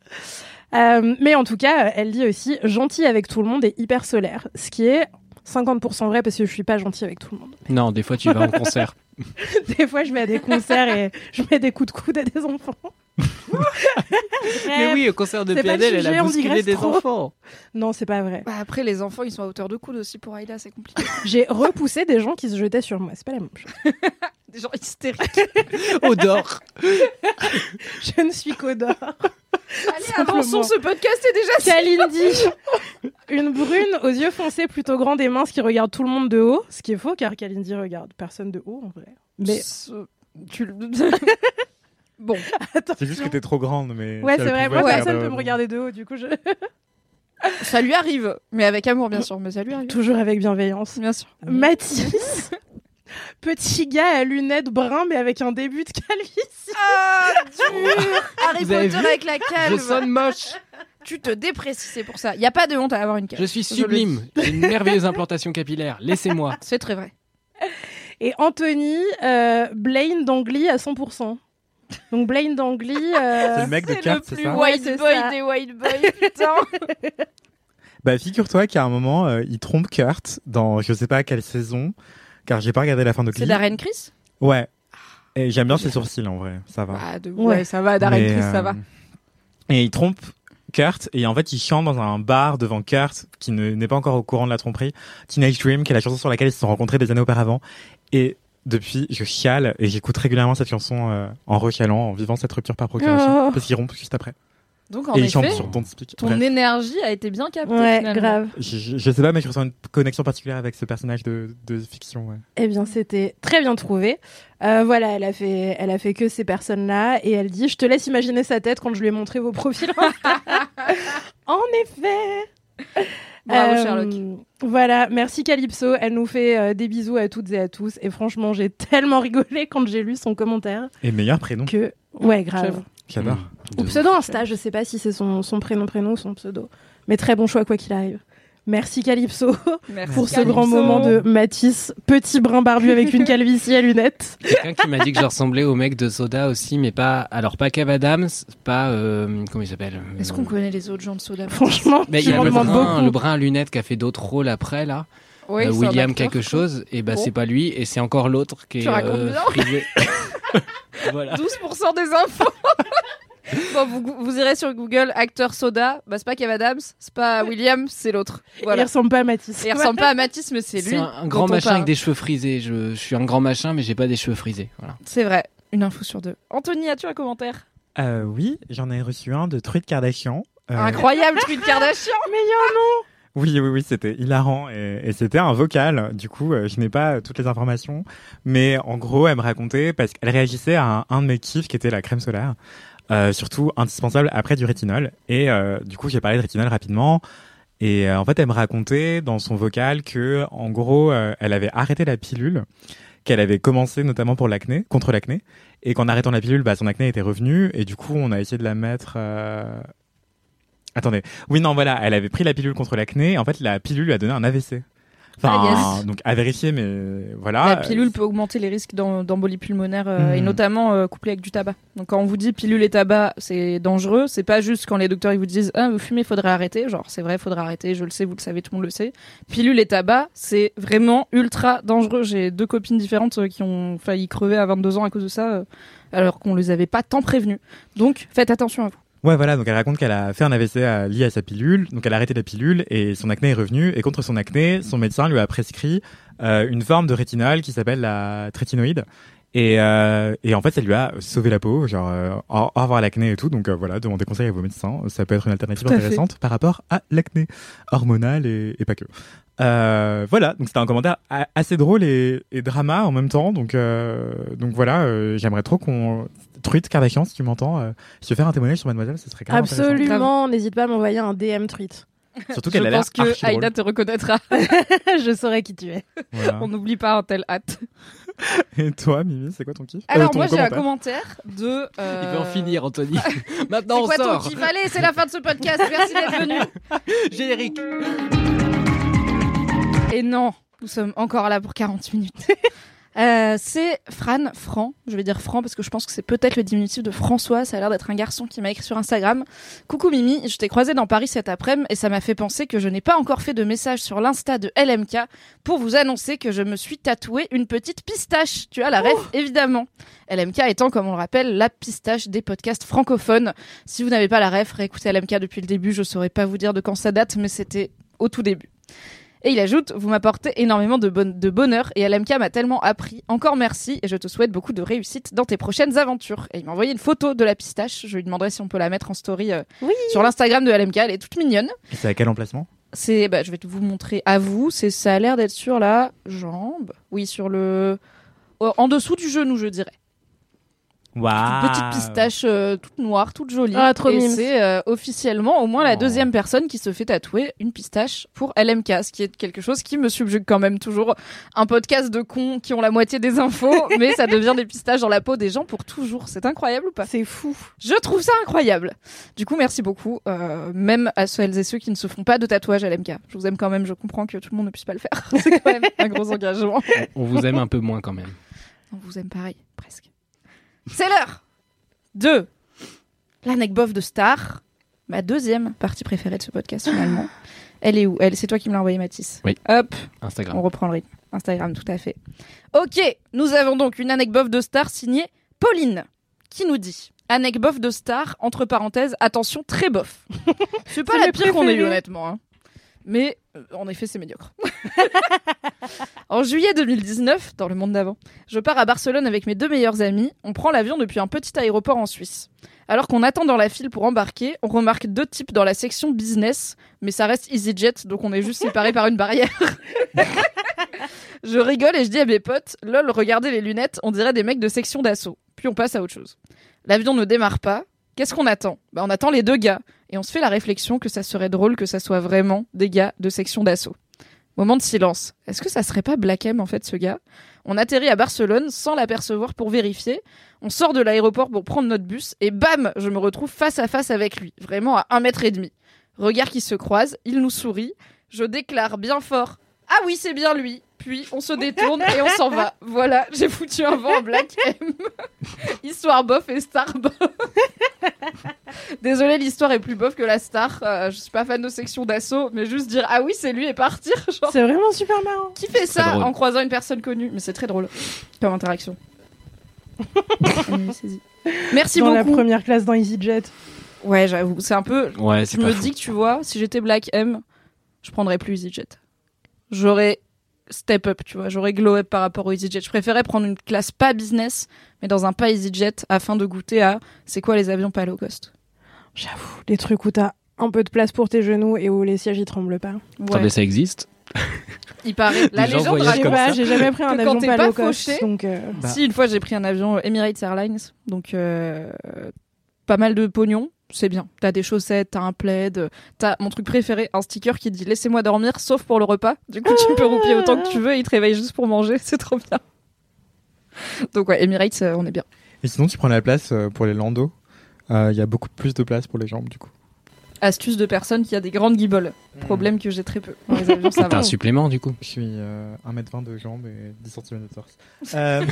[SPEAKER 3] Euh, mais en tout cas, elle dit aussi gentil avec tout le monde et hyper solaire, ce qui est 50% vrai parce que je suis pas gentil avec tout le monde.
[SPEAKER 7] Non, des fois tu vas en concert.
[SPEAKER 3] Des fois, je vais à des concerts et je mets des coups de coude à des enfants.
[SPEAKER 7] Mais oui, au concert de PNL, elle a
[SPEAKER 3] on
[SPEAKER 7] bousculé des
[SPEAKER 3] trop.
[SPEAKER 7] enfants.
[SPEAKER 3] Non, c'est pas vrai.
[SPEAKER 2] Bah après, les enfants, ils sont à hauteur de coude aussi pour Aïda, c'est compliqué.
[SPEAKER 3] J'ai repoussé des gens qui se jetaient sur moi. C'est pas la même chose.
[SPEAKER 2] Des gens hystériques.
[SPEAKER 7] Odor.
[SPEAKER 3] Je ne suis qu'odeur.
[SPEAKER 2] Allez,
[SPEAKER 3] Simplement.
[SPEAKER 2] avançons, ce podcast est déjà
[SPEAKER 3] Kalindi, une brune aux yeux foncés plutôt grandes et minces qui regarde tout le monde de haut. Ce qui est faux car Kalindi regarde personne de haut en vrai. Mais
[SPEAKER 2] Tu le- bon,
[SPEAKER 6] C'est juste que t'es trop grande, mais.
[SPEAKER 3] Ouais,
[SPEAKER 6] si
[SPEAKER 3] c'est vrai, moi personne
[SPEAKER 6] regarder-
[SPEAKER 3] peut me regarder de haut, du coup je.
[SPEAKER 2] ça lui arrive, mais avec amour bien sûr, mais ça lui arrive.
[SPEAKER 3] Toujours avec bienveillance.
[SPEAKER 2] Bien sûr.
[SPEAKER 3] Mathis, petit gars à lunettes brun mais avec un début de calvitie.
[SPEAKER 2] Ah, dur Harry Potter avec la
[SPEAKER 7] Je
[SPEAKER 2] calme.
[SPEAKER 7] sonne moche.
[SPEAKER 2] Tu te déprécies, c'est pour ça. Il y a pas de honte à avoir une calme.
[SPEAKER 7] Je suis sublime. J'ai une merveilleuse implantation capillaire. Laissez-moi.
[SPEAKER 2] C'est très vrai.
[SPEAKER 3] Et Anthony, euh, Blaine d'Angly à 100%. Donc Blaine d'Angly. euh,
[SPEAKER 6] C'est le mec de
[SPEAKER 2] C'est le
[SPEAKER 6] carte, c'est
[SPEAKER 2] plus
[SPEAKER 6] ça
[SPEAKER 2] white
[SPEAKER 3] c'est
[SPEAKER 2] boy
[SPEAKER 3] ça.
[SPEAKER 2] des white boys, putain.
[SPEAKER 6] Bah, figure-toi qu'à un moment, euh, il trompe Kurt dans je sais pas quelle saison, car j'ai pas regardé la fin de
[SPEAKER 2] C'est
[SPEAKER 6] Glee.
[SPEAKER 2] Darren Chris
[SPEAKER 6] Ouais. Et j'aime bien ses sourcils en vrai, ça va.
[SPEAKER 2] Bah, de...
[SPEAKER 3] Ouais.
[SPEAKER 2] ouais. ça va, Darren Chris, ça va.
[SPEAKER 6] Et il trompe Kurt et en fait il chante dans un bar devant Kurt qui ne- n'est pas encore au courant de la tromperie. Teenage Dream, qui est la chanson sur laquelle ils se sont rencontrés des années auparavant. Et depuis, je chiale et j'écoute régulièrement cette chanson euh, en rechialant, en vivant cette rupture par procuration,
[SPEAKER 3] Oh.
[SPEAKER 6] parce qu'ils rompent juste après.
[SPEAKER 2] Donc, en
[SPEAKER 6] et ils
[SPEAKER 2] effet,
[SPEAKER 6] chantent sur Don't Speak.
[SPEAKER 2] ton
[SPEAKER 6] Bref.
[SPEAKER 2] énergie a été bien captée.
[SPEAKER 3] Ouais,
[SPEAKER 2] finalement.
[SPEAKER 3] grave.
[SPEAKER 6] Je, je- je sais pas, mais je ressens une connexion particulière avec ce personnage de, de fiction. Ouais.
[SPEAKER 3] Eh bien, c'était très bien trouvé. Euh, voilà, elle a fait, elle a fait que ces personnes-là et elle dit, je te laisse imaginer sa tête quand je lui ai montré vos profils. en effet.
[SPEAKER 2] Bravo,
[SPEAKER 3] Euh,
[SPEAKER 2] Sherlock.
[SPEAKER 3] Voilà, merci Calypso. Elle nous fait euh, des bisous à toutes et à tous. Et franchement, j'ai tellement rigolé quand j'ai lu son commentaire
[SPEAKER 6] Et meilleur prénom.
[SPEAKER 3] que, ouais, grave.
[SPEAKER 7] Mmh.
[SPEAKER 3] Ou pseudo Insta, je sais pas si c'est son, son prénom prénom ou son pseudo. Mais très bon choix quoi qu'il arrive. Merci Calypso
[SPEAKER 2] Merci,
[SPEAKER 3] pour ce
[SPEAKER 2] Calypso.
[SPEAKER 3] grand moment de Matisse, petit brun barbu avec une calvitie à lunettes.
[SPEAKER 7] Quelqu'un qui m'a dit que je ressemblais au mec de Soda aussi, mais pas. Alors, pas Kev Adams, pas. euh, comment il s'appelle
[SPEAKER 2] Est-ce qu'on connaît les autres gens de Soda?
[SPEAKER 3] Franchement,
[SPEAKER 7] Mais il y a le brun, le brun à lunettes qui a fait d'autres rôles après, là.
[SPEAKER 2] Oui,
[SPEAKER 7] Euh, William
[SPEAKER 2] acteur,
[SPEAKER 7] quelque chose, et bah
[SPEAKER 2] Bon.
[SPEAKER 7] c'est pas lui, et c'est encore l'autre qui est
[SPEAKER 2] Tu racontes
[SPEAKER 7] euh, voilà.
[SPEAKER 2] 12% des infos. Bon, vous, vous irez sur Google acteur soda. Bah, c'est pas Kev Adams, c'est pas William, c'est l'autre.
[SPEAKER 3] Il
[SPEAKER 2] Voilà.
[SPEAKER 3] ressemble pas à Matisse.
[SPEAKER 2] Il ressemble pas à Mathis, mais c'est
[SPEAKER 7] C'est
[SPEAKER 2] lui.
[SPEAKER 7] un, un grand machin
[SPEAKER 2] parle.
[SPEAKER 7] avec des cheveux frisés. Je, je suis un grand machin, mais j'ai pas des cheveux frisés. Voilà.
[SPEAKER 2] C'est vrai. Une info sur deux. Anthony, as-tu un commentaire?
[SPEAKER 6] Euh, oui, j'en ai reçu un de Truite Kardashian. Euh,
[SPEAKER 2] Incroyable truc Kardashian.
[SPEAKER 6] Oui, oui, oui, c'était hilarant et, et c'était un vocal. Du coup, euh, je n'ai pas toutes les informations, mais en gros, elle me racontait parce qu'elle réagissait à un, un de mes kiffs qui était la crème solaire, euh, surtout indispensable après du rétinol. Et euh, du coup, j'ai parlé de rétinol rapidement. Et euh, en fait, elle me racontait dans son vocal que, en gros, euh, elle avait arrêté la pilule, qu'elle avait commencé notamment pour l'acné, contre l'acné, et qu'en arrêtant la pilule, bah, son acné était revenu. Et du coup, on a essayé de la mettre. euh, Attendez. Oui, non, voilà, elle avait pris la pilule contre l'acné. En fait, la pilule lui a donné un AVC. Enfin,
[SPEAKER 2] Ah, yes.
[SPEAKER 6] donc à vérifier, mais voilà.
[SPEAKER 2] La pilule peut augmenter les risques d'em- d'embolie pulmonaire euh, et notamment euh, couplé avec du tabac. Donc quand on vous dit pilule et tabac, c'est dangereux. C'est pas juste quand les docteurs ils vous disent ah vous fumez, faudrait arrêter. Genre c'est vrai, faudrait arrêter. Je le sais, vous le savez, tout le monde le sait. Pilule et tabac, c'est vraiment ultra dangereux. J'ai deux copines différentes euh, qui ont failli crever à 22 ans à cause de ça, euh, alors qu'on les avait pas tant prévenus. Donc faites attention à vous.
[SPEAKER 6] Ouais, voilà. Donc elle raconte qu'elle a fait un AVC lié à sa pilule. Donc elle a arrêté la pilule et son acné est revenu. Et contre son acné, son médecin lui a prescrit euh, une forme de rétinol qui s'appelle la trétinoïde. Et, euh, et en fait, ça lui a sauvé la peau, genre euh, au revoir l'acné et tout. Donc euh, voilà, demandez conseil à vos médecins. Ça peut être une alternative
[SPEAKER 2] fait.
[SPEAKER 6] intéressante par rapport à l'acné hormonal et, et pas que. Voilà, donc c'était un commentaire assez drôle et, et drama en même temps. Donc donc voilà, j'aimerais trop qu'on Truite Kardashian, si tu m'entends, euh, si tu veux faire un témoignage sur Mademoiselle, ce serait quand même.
[SPEAKER 3] Absolument, n'hésite pas à m'envoyer un DM tweet.
[SPEAKER 6] Surtout
[SPEAKER 2] Je
[SPEAKER 6] qu'elle a l'air
[SPEAKER 2] pense que. Aïda te reconnaîtra.
[SPEAKER 3] je saurais qui tu es.
[SPEAKER 6] Voilà.
[SPEAKER 2] On n'oublie pas un tel hâte.
[SPEAKER 6] Et toi, Mimi, c'est quoi ton kiff Euh,
[SPEAKER 2] Alors
[SPEAKER 6] ton
[SPEAKER 2] moi j'ai un
[SPEAKER 6] commentaire
[SPEAKER 2] de. euh,
[SPEAKER 7] Il en finir, Anthony.
[SPEAKER 2] C'est
[SPEAKER 7] Maintenant, on
[SPEAKER 2] quoi ton
[SPEAKER 7] sort.
[SPEAKER 2] kiff Allez, c'est la fin de ce podcast. Merci d'être venu.
[SPEAKER 7] Générique.
[SPEAKER 2] Et non, nous sommes encore là pour 40 minutes. Euh, c'est Fran, Fran, je vais dire Fran parce que je pense que c'est peut-être le diminutif de François, ça a l'air d'être un garçon qui m'a écrit sur Instagram. Coucou Mimi, je t'ai croisé dans Paris cet après-midi et ça m'a fait penser que je n'ai pas encore fait de message sur l'Insta de LMK pour vous annoncer que je me suis tatoué une petite pistache. Tu as la ref, évidemment. LMK étant, comme on le rappelle, la pistache des podcasts francophones. Si vous n'avez pas la ref, réécoutez LMK depuis le début, je saurais pas vous dire de quand ça date, mais c'était au tout début. Et il ajoute, vous m'apportez énormément de, bon- de bonheur et LMK m'a tellement appris. Encore merci et je te souhaite beaucoup de réussite dans tes prochaines aventures. Et il m'a envoyé une photo de la pistache. Je lui demanderai si on peut la mettre en story euh,
[SPEAKER 3] Oui.
[SPEAKER 2] sur l'Instagram de LMK. Elle est toute mignonne.
[SPEAKER 6] Et C'est à quel emplacement?
[SPEAKER 2] C'est, bah, je vais vous montrer à vous. C'est, ça a l'air d'être sur la jambe. Oui, sur le, euh, en dessous du genou, je dirais. Une petite pistache euh, toute noire, toute jolie.
[SPEAKER 3] Ah, trop
[SPEAKER 2] et c'est euh, officiellement au moins la
[SPEAKER 6] Oh.
[SPEAKER 2] deuxième personne qui se fait tatouer une pistache pour LMK, ce qui est quelque chose qui me subjugue quand même toujours. Un podcast de cons qui ont la moitié des infos, mais ça devient des pistaches dans la peau des gens pour toujours. C'est incroyable ou pas?
[SPEAKER 3] C'est fou.
[SPEAKER 2] Je trouve ça incroyable. Du coup, merci beaucoup, euh, même à celles et ceux qui ne se font pas de tatouage à LMK. Je vous aime quand même, je comprends que tout le monde ne puisse pas le faire. C'est quand même un gros engagement.
[SPEAKER 7] On vous aime un peu moins quand même.
[SPEAKER 2] On vous aime pareil, presque. C'est l'heure de l'anecdote de Star, ma deuxième partie préférée de ce podcast finalement. Elle est où? Elle, c'est toi qui me l'as envoyée, Mathis.
[SPEAKER 7] Oui.
[SPEAKER 2] Hop,
[SPEAKER 7] Instagram.
[SPEAKER 2] on reprend le rythme. Instagram, tout à fait. Ok, nous avons donc une anecdote de Star signée Pauline, qui nous dit anecdote de Star entre parenthèses attention très bof. c'est pas la pire qu'on ait eu honnêtement. hein. Mais euh, en effet, c'est médiocre. en juillet 2019, dans le monde d'avant, je pars à Barcelone avec mes deux meilleurs amis. On prend l'avion depuis un petit aéroport en Suisse. Alors qu'on attend dans la file pour embarquer, on remarque deux types dans la section business, mais ça reste EasyJet, donc on est juste séparés par une barrière. je rigole et je dis à mes potes, lol, regardez les lunettes, on dirait des mecs de section d'assaut. Puis on passe à autre chose. L'avion ne démarre pas. Qu'est-ce qu'on attend? Bah, On attend les deux gars. Et on se fait la réflexion que ça serait drôle que ça soit vraiment des gars de section d'assaut. Moment de silence. Est-ce que ça serait pas Black M en fait ce gars? On atterrit à Barcelone sans l'apercevoir pour vérifier. On sort de l'aéroport pour prendre notre bus et bam, je me retrouve face à face avec lui, vraiment à un mètre et demi. Regard qui se croise, il nous sourit. Je déclare bien fort Ah oui, c'est bien lui. Puis on se détourne et on s'en va. Voilà, j'ai foutu un vent en Black M. Histoire bof et star bof. Désolée, l'histoire est plus bof que la star. Euh, je suis pas fan de section d'assaut, mais juste dire ah oui, c'est lui et partir.
[SPEAKER 3] C'est vraiment super marrant.
[SPEAKER 2] qui fait ça
[SPEAKER 7] drôle.
[SPEAKER 2] en croisant une personne connue? Mais c'est très drôle comme interaction. Oui, saisis. Merci
[SPEAKER 3] Dans la
[SPEAKER 2] beaucoup.
[SPEAKER 3] première classe dans EasyJet.
[SPEAKER 2] Ouais, j'avoue, c'est un peu.
[SPEAKER 7] Ouais,
[SPEAKER 2] Je me dis que tu vois, si j'étais Black M, je prendrais plus EasyJet. J'aurais step up, tu vois, j'aurais glow up par rapport au EasyJet. Je préférais prendre une classe pas business, mais dans un pas EasyJet afin de goûter à c'est quoi les avions pas low cost.
[SPEAKER 3] J'avoue, les trucs où t'as un peu de place pour tes genoux et où les sièges ils tremblent pas.
[SPEAKER 2] Ouais,
[SPEAKER 7] Attendez, ça existe?
[SPEAKER 2] Il paraît. La légende raconte
[SPEAKER 3] j'ai jamais pris un avion pas
[SPEAKER 2] pas
[SPEAKER 3] low cost,
[SPEAKER 2] fauché,
[SPEAKER 3] donc euh,
[SPEAKER 6] Bah.
[SPEAKER 2] Si, une fois, j'ai pris un avion Emirates Airlines, donc euh, pas mal de pognon, c'est bien. T'as des chaussettes, t'as un plaid, euh, t'as mon truc préféré, un sticker qui dit laissez-moi dormir, sauf pour le repas. Du coup, tu peux roupier autant que tu veux, il te réveille juste pour manger, c'est trop bien. Donc ouais, Emirates, euh, on est bien.
[SPEAKER 6] Et sinon, tu prends la place euh, pour les landos. Il y a beaucoup plus de place pour les jambes, du coup.
[SPEAKER 2] Astuce de personne qui a des grandes guiboles. Problème que j'ai très peu. Dans les avions, ça
[SPEAKER 7] T'as
[SPEAKER 2] va.
[SPEAKER 7] un supplément du coup
[SPEAKER 6] Je suis euh, 1m20 de jambes et 10 cm de torse. Euh,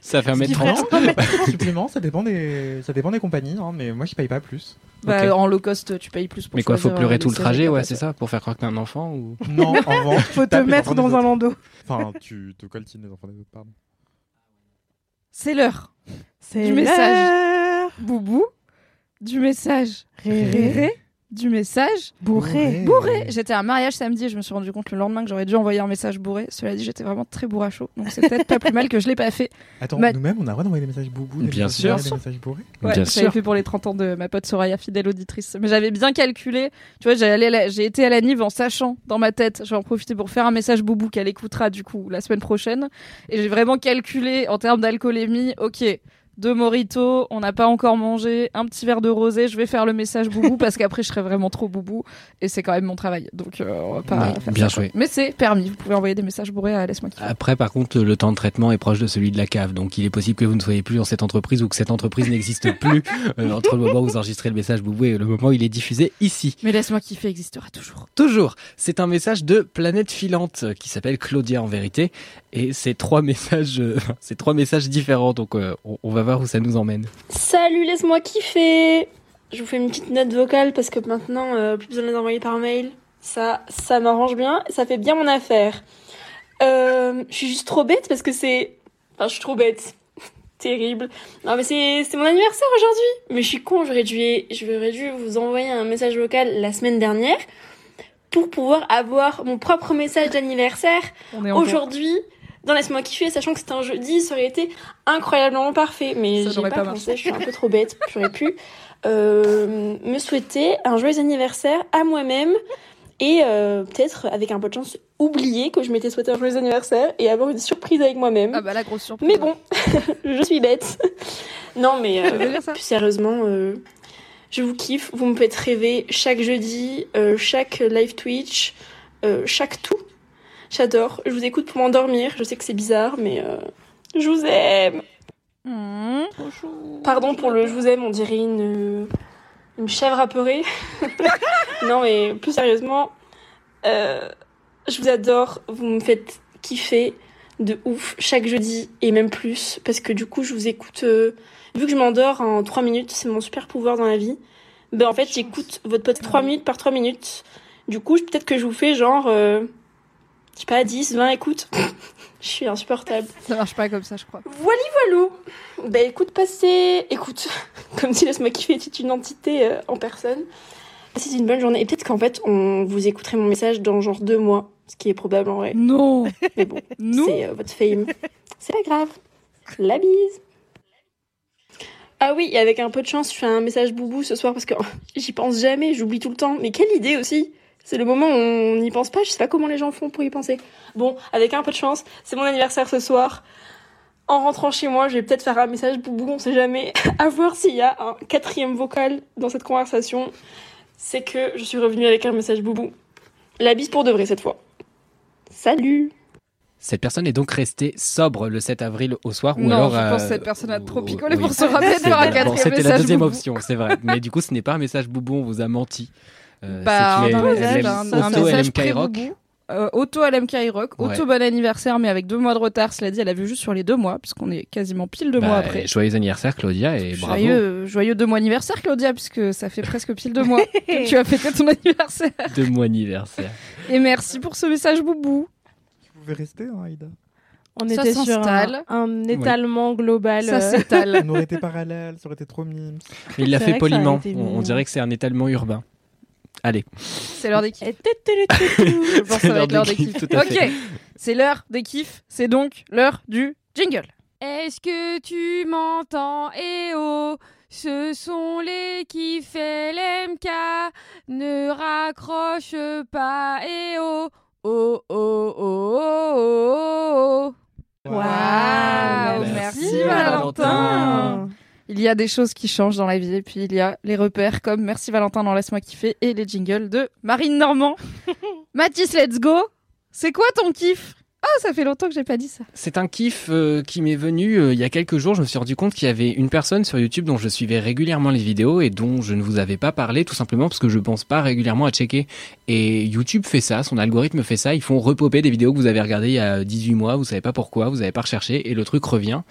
[SPEAKER 7] Ça fait un
[SPEAKER 6] ce qui
[SPEAKER 7] mètre
[SPEAKER 6] fait
[SPEAKER 7] trente.
[SPEAKER 6] un supplément, ça dépend des, ça dépend des compagnies, hein, mais moi je paye pas plus.
[SPEAKER 2] Bah. En low cost, tu payes plus pour
[SPEAKER 7] Mais quoi, faut pleurer
[SPEAKER 2] euh,
[SPEAKER 7] tout le trajet,
[SPEAKER 2] et
[SPEAKER 7] ouais, c'est ça Pour faire croire que t'es un enfant ou?
[SPEAKER 6] Non, en revanche, tu
[SPEAKER 3] faut te mettre dans un landau.
[SPEAKER 6] Enfin, tu te coltines les enfants des autres, pardon.
[SPEAKER 2] C'est l'heure.
[SPEAKER 3] C'est
[SPEAKER 2] Du message.
[SPEAKER 3] l'heure.
[SPEAKER 2] Boubou, du message
[SPEAKER 3] Ré,
[SPEAKER 2] ré, ré, du message
[SPEAKER 3] Bourré.
[SPEAKER 2] bourré. J'étais à un mariage samedi et je me suis rendu compte le lendemain que j'aurais dû envoyer un message bourré. Cela dit, j'étais vraiment très bourracho. Donc c'est peut-être pas plus mal que je l'ai pas fait.
[SPEAKER 6] Attends, nous-mêmes, on a le droit d'envoyer des messages boubou, des
[SPEAKER 7] Bien
[SPEAKER 6] messages
[SPEAKER 7] sûr.
[SPEAKER 6] bourrés, des messages bourrés?
[SPEAKER 2] Ouais,
[SPEAKER 7] Bien
[SPEAKER 2] j'avais
[SPEAKER 7] sûr.
[SPEAKER 2] fait pour les 30 ans de ma pote Soraya, fidèle auditrice. Mais j'avais bien calculé. Tu vois, j'ai allé à la- j'ai été à la Nive en sachant dans ma tête, je vais en profiter pour faire un message boubou qu'elle écoutera du coup la semaine prochaine. Et j'ai vraiment calculé en termes d'alcoolémie. Ok. Deux moritos, on n'a pas encore mangé, un petit verre de rosé, je vais faire le message boubou parce qu'après je serais vraiment trop boubou et c'est quand même mon travail. Donc euh, on va pas
[SPEAKER 7] Ouais,
[SPEAKER 2] faire
[SPEAKER 7] bien
[SPEAKER 2] ça, quoi.
[SPEAKER 7] joué.
[SPEAKER 2] Mais c'est permis, vous pouvez envoyer des messages bourrés à laisse-moi kiffer.
[SPEAKER 7] Après, par contre, le temps de traitement est proche de celui de la cave, donc il est possible que vous ne soyez plus dans cette entreprise ou que cette entreprise n'existe plus euh, entre le moment où vous enregistrez le message boubou et le moment où il est diffusé ici.
[SPEAKER 2] Mais laisse-moi kiffer existera toujours.
[SPEAKER 7] Toujours, c'est un message de Planète Filante qui s'appelle Claudia en vérité, et c'est trois messages, euh, c'est trois messages différents, donc euh, on, on va voir où ça nous emmène.
[SPEAKER 8] Salut, laisse-moi kiffer. Je vous fais une petite note vocale parce que maintenant, euh, plus besoin de les envoyer par mail. Ça, ça m'arrange bien, ça fait bien mon affaire. Euh, je suis juste trop bête parce que c'est, enfin, je suis trop bête. Terrible. Non, mais c'est, c'est mon anniversaire aujourd'hui. Mais je suis con, j'aurais dû, j'aurais dû vous envoyer un message vocal la semaine dernière pour pouvoir avoir mon propre message d'anniversaire aujourd'hui dans Laisse-moi kiffer, sachant que c'était un jeudi, ça aurait été incroyablement parfait. Mais
[SPEAKER 2] Ça
[SPEAKER 8] j'ai pas,
[SPEAKER 2] pas marché.
[SPEAKER 8] pensé, je suis un peu trop bête. J'aurais pu euh, me souhaiter un joyeux anniversaire à moi-même et euh, peut-être, avec un peu de chance, oublier que je m'étais souhaité un joyeux anniversaire et avoir une surprise avec moi-même.
[SPEAKER 2] Ah bah la grosse surprise.
[SPEAKER 8] mais bon, je suis bête. non, mais euh, plus sérieusement, euh, je vous kiffe. Vous me faites rêver chaque jeudi, euh, chaque live Twitch, euh, chaque tout. J'adore. Je vous écoute pour m'endormir. Je sais que c'est bizarre, mais euh, je vous aime.
[SPEAKER 2] Mmh.
[SPEAKER 8] Pardon pour le je vous aime, on dirait une, une chèvre apeurée. non, mais plus sérieusement, euh, je vous adore. Vous me faites kiffer de ouf chaque jeudi et même plus parce que du coup, je vous écoute. euh, vu que je m'endors en 3 minutes, c'est mon super pouvoir dans la vie. Ben en fait, j'écoute votre podcast 3 minutes par 3 minutes. Du coup, peut-être que je vous fais genre, euh, je sais pas, 10, 20 écoutes. je suis insupportable.
[SPEAKER 2] Ça marche pas comme ça, je crois.
[SPEAKER 8] Voilà, voilou. Bah écoute, passez. Écoute, comme si Laisse-moi kiffer était une entité euh, en personne. Passez une bonne journée. Et peut-être qu'en fait, on vous écouterez mon message dans genre deux mois, ce qui est probablement vrai.
[SPEAKER 2] Non.
[SPEAKER 8] Mais bon, c'est euh, votre fame. C'est pas grave. La bise. Ah oui, et avec un peu de chance, je fais un message boubou ce soir parce que j'y pense jamais, j'oublie tout le temps. Mais quelle idée aussi C'est le moment où on n'y pense pas, je sais pas comment les gens font pour y penser. Bon, avec un peu de chance, c'est mon anniversaire ce soir. En rentrant chez moi, je vais peut-être faire un message boubou, on sait jamais. À voir s'il y a un quatrième vocal dans cette conversation. C'est que je suis revenue avec un message boubou. La bise pour de vrai cette fois. Salut
[SPEAKER 7] Cette personne est donc restée sobre le 7 avril au soir, ou
[SPEAKER 2] Non,
[SPEAKER 7] alors
[SPEAKER 2] je pense
[SPEAKER 7] euh,
[SPEAKER 2] que cette personne a trop
[SPEAKER 7] ou-
[SPEAKER 2] picolé
[SPEAKER 7] oui.
[SPEAKER 2] pour se rappeler de faire un quatrième
[SPEAKER 7] Bon, C'était la deuxième
[SPEAKER 2] boubou.
[SPEAKER 7] option, c'est vrai. Mais du coup, ce n'est pas un message boubou, on vous a menti. Euh,
[SPEAKER 2] Bah,
[SPEAKER 7] c'est
[SPEAKER 2] un, message, un, message
[SPEAKER 7] LMK Rock.
[SPEAKER 2] pré-boubou. Euh, auto LMK Rock,
[SPEAKER 7] Ouais.
[SPEAKER 2] auto bon anniversaire, mais avec deux mois de retard. Cela dit, elle a vu juste sur les deux mois, puisqu'on est quasiment pile deux
[SPEAKER 7] Bah,
[SPEAKER 2] mois après.
[SPEAKER 7] Joyeux anniversaire, Claudia, et bravo.
[SPEAKER 2] Joyeux, deux mois anniversaire, Claudia, puisque ça fait presque pile deux mois que tu as fêté ton anniversaire.
[SPEAKER 7] De mon anniversaire.
[SPEAKER 2] Et merci pour ce message boubou.
[SPEAKER 6] Vous pouvez rester, hein, Aïda
[SPEAKER 3] On
[SPEAKER 2] Ça
[SPEAKER 3] était sur un,
[SPEAKER 2] s'installe.
[SPEAKER 3] un étalement global.
[SPEAKER 2] Ça s'étale.
[SPEAKER 6] On aurait été parallèles, ça aurait été trop mimes.
[SPEAKER 7] Mais il l'a fait poliment. On, on dirait que c'est un étalement urbain. Allez.
[SPEAKER 2] C'est l'heure des kiffs.
[SPEAKER 3] et.
[SPEAKER 2] Je pense que ça va être l'heure des
[SPEAKER 7] kiffs,
[SPEAKER 2] kiffs.
[SPEAKER 7] tout à fait.
[SPEAKER 2] Ok, c'est l'heure des kiffs. C'est donc l'heure du jingle.
[SPEAKER 9] Est-ce que tu m'entends? Eh oh ce sont les kiffs LMK, ne raccroche pas, eh oh, oh, oh, oh, oh, oh, oh.
[SPEAKER 2] Waouh,
[SPEAKER 7] Merci,
[SPEAKER 2] merci Valentin. Il y a des choses qui changent dans la vie et puis il y a les repères comme Merci Valentin dans Laisse-moi kiffer et les jingles de Marine Normand. Mathis, let's go. C'est quoi ton kiff? Ah, ça fait longtemps que j'ai pas dit ça.
[SPEAKER 7] C'est un kiff euh, qui m'est venu euh, il y a quelques jours. Je me suis rendu compte qu'il y avait une personne sur YouTube dont je suivais régulièrement les vidéos et dont je ne vous avais pas parlé tout simplement parce que je pense pas régulièrement à checker. Et YouTube fait ça, son algorithme fait ça. Ils font repoper des vidéos que vous avez regardées il y a 18 mois, vous savez pas pourquoi, vous avez pas recherché et le truc revient.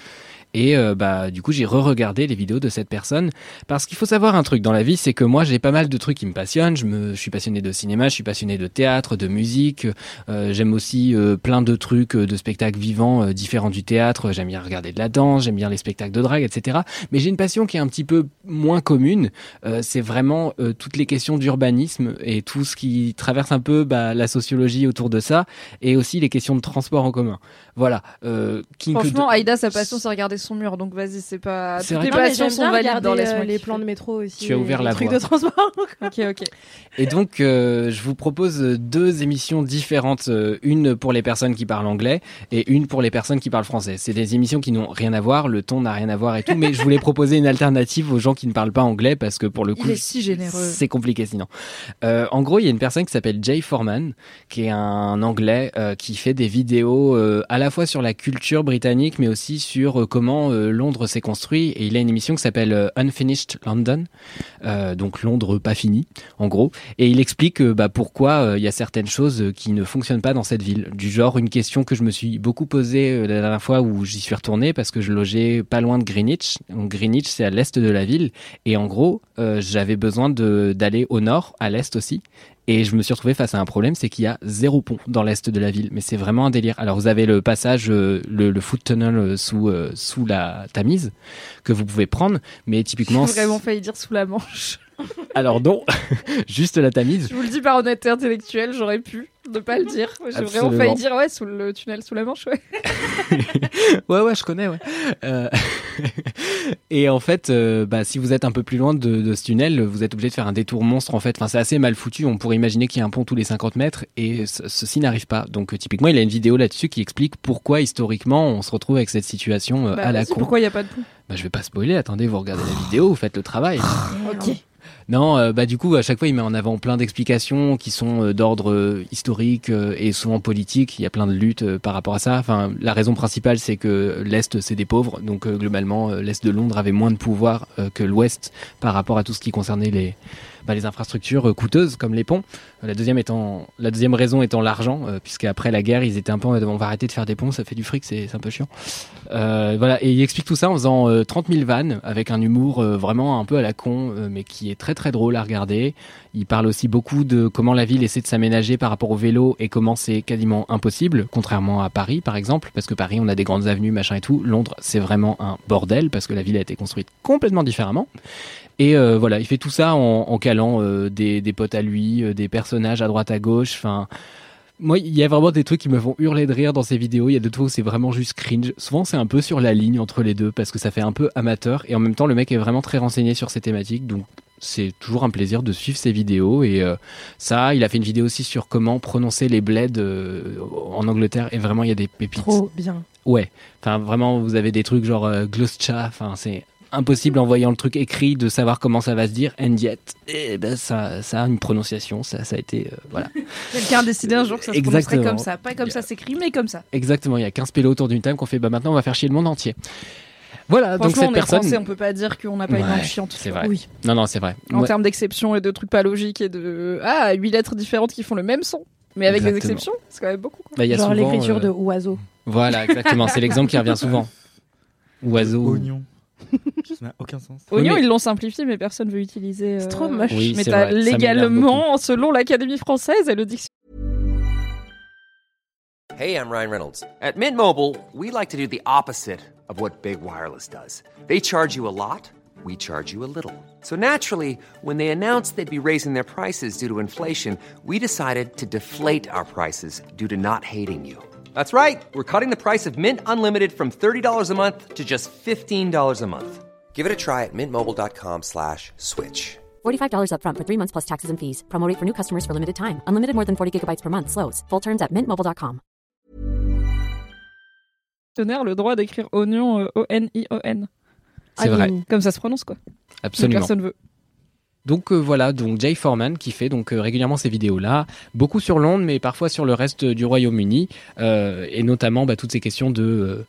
[SPEAKER 7] Et euh, bah du coup j'ai re-regardé les vidéos de cette personne parce qu'il faut savoir un truc dans la vie, c'est que moi j'ai pas mal de trucs qui me passionnent. Je me, je suis passionné de cinéma, je suis passionné de théâtre, de musique. Euh, j'aime aussi euh, plein de trucs, euh, de spectacles vivants euh, différents du théâtre. J'aime bien regarder de la danse, j'aime bien les spectacles de drague, etc. Mais j'ai une passion qui est un petit peu moins commune. Euh, c'est vraiment euh, toutes les questions d'urbanisme et tout ce qui traverse un peu bah, la sociologie autour de ça, et aussi les questions de transport en commun. Voilà. Euh,
[SPEAKER 2] Franchement, Aïda, sa passion, c'est regarder son mur. Donc vas-y, c'est pas.
[SPEAKER 7] C'est
[SPEAKER 2] Toutes
[SPEAKER 7] vrai
[SPEAKER 2] les passions sont valides dans
[SPEAKER 3] euh, les
[SPEAKER 2] kiffer.
[SPEAKER 3] plans de métro aussi.
[SPEAKER 7] Tu as ouvert
[SPEAKER 3] les
[SPEAKER 7] la
[SPEAKER 3] trucs
[SPEAKER 7] voie.
[SPEAKER 3] de transport.
[SPEAKER 2] Ok, ok.
[SPEAKER 7] Et donc, euh, je vous propose deux émissions différentes, euh, une pour les personnes qui parlent anglais et une pour les personnes qui parlent français. C'est des émissions qui n'ont rien à voir, le ton n'a rien à voir et tout, mais je voulais proposer une alternative aux gens qui ne parlent pas anglais parce que pour le coup,
[SPEAKER 2] Il est si généreux.
[SPEAKER 7] c'est compliqué sinon. Euh, en gros, il y a une personne qui s'appelle Jay Foreman, qui est un anglais euh, qui fait des vidéos euh, à la fois sur la culture britannique, mais aussi sur euh, euh, Londres s'est construit. Et il a une émission qui s'appelle euh, Unfinished London, euh, donc Londres pas fini, en gros. Et il explique bah, pourquoi il y a certaines choses qui ne fonctionnent pas dans cette ville. Du genre, une question que je me suis beaucoup posée la dernière fois où j'y suis retourné parce que je logeais pas loin de Greenwich. Donc Greenwich, c'est à l'est de la ville. Et en gros, j'avais besoin d'aller au nord, à l'est aussi. Et je me suis retrouvé face à un problème, c'est qu'il y a zéro pont dans l'est de la ville. Mais c'est vraiment un délire. Alors vous avez le passage, euh, le, le foot tunnel euh, sous euh, sous la Tamise que vous pouvez prendre, mais typiquement.
[SPEAKER 2] J'ai vraiment failli dire sous la manche.
[SPEAKER 7] Alors non, juste la Tamise.
[SPEAKER 2] Je vous le dis par honnêteté intellectuelle, j'aurais pu ne pas le dire. J'ai vraiment failli dire ouais sous le tunnel sous la manche. Ouais.
[SPEAKER 7] Ouais, ouais, je connais, ouais. Euh, et en fait, euh, bah, si vous êtes un peu plus loin de, de ce tunnel, vous êtes obligé de faire un détour monstre, en fait. Enfin, c'est assez mal foutu. On pourrait imaginer qu'il y a un pont tous les 50 mètres et ce- ceci n'arrive pas. Donc, euh, typiquement, il a une vidéo là-dessus qui explique pourquoi, historiquement, on se retrouve avec cette situation euh,
[SPEAKER 2] Bah,
[SPEAKER 7] à la con.
[SPEAKER 2] Pourquoi il y a pas de pont?
[SPEAKER 7] Bah, je vais pas spoiler. Attendez, vous regardez la vidéo, vous faites le travail.
[SPEAKER 2] Ok.
[SPEAKER 7] Non, euh, bah du coup, à chaque fois, il met en avant plein d'explications qui sont euh, d'ordre euh, historique et souvent politique. Il y a plein de luttes par rapport à ça. Enfin, la raison principale, c'est que l'Est, c'est des pauvres. Donc, globalement, l'Est de Londres avait moins de pouvoir que l'Ouest par rapport à tout ce qui concernait les, bah, les infrastructures euh, coûteuses, comme les ponts. La deuxième, étant, la deuxième raison étant l'argent, euh, puisqu'après la guerre, ils étaient un peu on va arrêter de faire des ponts, ça fait du fric, c'est un peu chiant. Euh, voilà, et il explique tout ça en faisant euh, 30 000 vannes avec un humour vraiment un peu à la con, mais qui est très très drôle à regarder. Il parle aussi beaucoup de comment la ville essaie de s'aménager par rapport au vélo et comment c'est quasiment impossible, contrairement à Paris par exemple, parce que Paris on a des grandes avenues, machin et tout. Londres c'est vraiment un bordel parce que la ville a été construite complètement différemment. Et euh, voilà, il fait tout ça en, en calant euh, des, des potes à lui, euh, des personnages à droite à gauche, enfin. Moi, il y a vraiment des trucs qui me font hurler de rire dans ces vidéos. Il y a d'autres fois où c'est vraiment juste cringe. Souvent, c'est un peu sur la ligne entre les deux parce que ça fait un peu amateur et en même temps, le mec est vraiment très renseigné sur ces thématiques. Donc, c'est toujours un plaisir de suivre ses vidéos. Et ça, il a fait une vidéo aussi sur comment prononcer les bleds en Angleterre et vraiment, il y a des pépites.
[SPEAKER 3] Trop bien.
[SPEAKER 7] Ouais. Enfin, vraiment, vous avez des trucs genre Gloucester. Enfin, c'est impossible en voyant le truc écrit de savoir comment ça va se dire. And yet, eh ben, ça, ça a une prononciation. Ça, ça a été, euh, voilà.
[SPEAKER 2] Quelqu'un a décidé un jour que ça se prononcerait
[SPEAKER 7] Exactement.
[SPEAKER 2] comme ça, pas comme ça s'écrit, mais comme ça.
[SPEAKER 7] Exactement. Il y a 15 pélos autour d'une table qu'on fait, bah maintenant, on va faire chier le monde entier. Voilà. Donc cette
[SPEAKER 2] on est
[SPEAKER 7] personne.
[SPEAKER 2] français, on peut pas dire qu'on n'a pas une
[SPEAKER 7] Ouais,
[SPEAKER 2] langue chiante.
[SPEAKER 7] c'est vrai.
[SPEAKER 2] Oui.
[SPEAKER 7] Non, non, c'est vrai.
[SPEAKER 2] En
[SPEAKER 7] Ouais.
[SPEAKER 2] termes d'exceptions et de trucs pas logiques et de ah huit lettres différentes qui font le même son, mais avec des exceptions, c'est quand même beaucoup. quoi.
[SPEAKER 7] Bah, il y a
[SPEAKER 3] Genre
[SPEAKER 7] souvent,
[SPEAKER 3] l'écriture
[SPEAKER 7] euh,
[SPEAKER 3] de oiseau.
[SPEAKER 7] Voilà, exactement. c'est l'exemple qui revient souvent. Oiseau.
[SPEAKER 6] Oignon. Ça n'a aucun sens.
[SPEAKER 7] Oui,
[SPEAKER 2] Oignon,
[SPEAKER 7] mais-
[SPEAKER 2] ils l'ont simplifié, mais personne veut utiliser.
[SPEAKER 3] C'est
[SPEAKER 2] euh,
[SPEAKER 3] trop moche.
[SPEAKER 7] Oui,
[SPEAKER 2] mais
[SPEAKER 7] c'est
[SPEAKER 2] t'as légalement, selon l'Académie française et le dictionnaire.
[SPEAKER 10] Hey, I'm Ryan Reynolds. At Mint Mobile, we like to do the opposite of what Big Wireless does. They charge you a lot, we charge you a little. So naturally, when they announced they'd be raising their prices due to inflation, we decided to deflate our prices due to not hating you. That's right. We're cutting the price of Mint Unlimited from $30 a month to just $15 a month. Give it a try at mintmobile.com slash switch.
[SPEAKER 11] $45 upfront for three months plus taxes and fees. Promo rate for new customers for limited time. Unlimited more than 40 gigabytes per month. Slows. Full terms at mintmobile.com.
[SPEAKER 2] le droit d'écrire oignon euh, O-N-I-O-N.
[SPEAKER 7] C'est vrai.
[SPEAKER 2] Comme ça se prononce quoi.
[SPEAKER 7] Absolument.
[SPEAKER 2] Personne veut.
[SPEAKER 7] Donc euh, voilà, donc Jay Foreman qui fait donc euh, régulièrement ces vidéos-là, beaucoup sur Londres, mais parfois sur le reste du Royaume-Uni, euh, et notamment bah, toutes ces questions de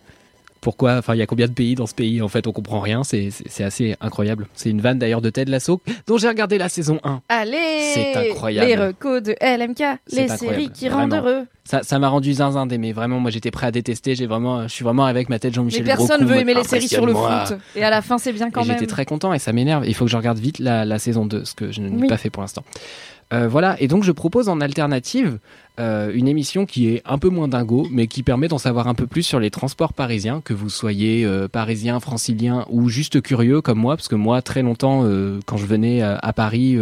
[SPEAKER 7] pourquoi, enfin, il y a combien de pays dans ce pays En fait, on comprend rien. C'est assez incroyable. C'est une vanne d'ailleurs de Ted Lasso dont j'ai regardé la saison 1.
[SPEAKER 2] Allez
[SPEAKER 7] C'est incroyable.
[SPEAKER 2] Les recos de LMK, les
[SPEAKER 7] incroyable,
[SPEAKER 2] séries qui rendent heureux.
[SPEAKER 7] Ça, ça m'a rendu zinzin d'aimer. Vraiment, moi, j'étais prêt à détester. J'ai vraiment, je suis vraiment avec ma tête
[SPEAKER 2] Mais
[SPEAKER 7] Jean-Michel.
[SPEAKER 2] personne
[SPEAKER 7] Groscon,
[SPEAKER 2] veut aimer les séries sur le foot. Et à la fin, c'est bien quand même.
[SPEAKER 7] j'étais très content et ça m'énerve. Il faut que je regarde vite la, la saison 2, ce que je n'ai
[SPEAKER 2] Oui.
[SPEAKER 7] pas fait pour l'instant. Euh, voilà, et donc je propose en alternative euh, une émission qui est un peu moins dingo, mais qui permet d'en savoir un peu plus sur les transports parisiens, que vous soyez euh, parisien, francilien ou juste curieux comme moi, parce que moi, très longtemps, euh, quand je venais à, à Paris,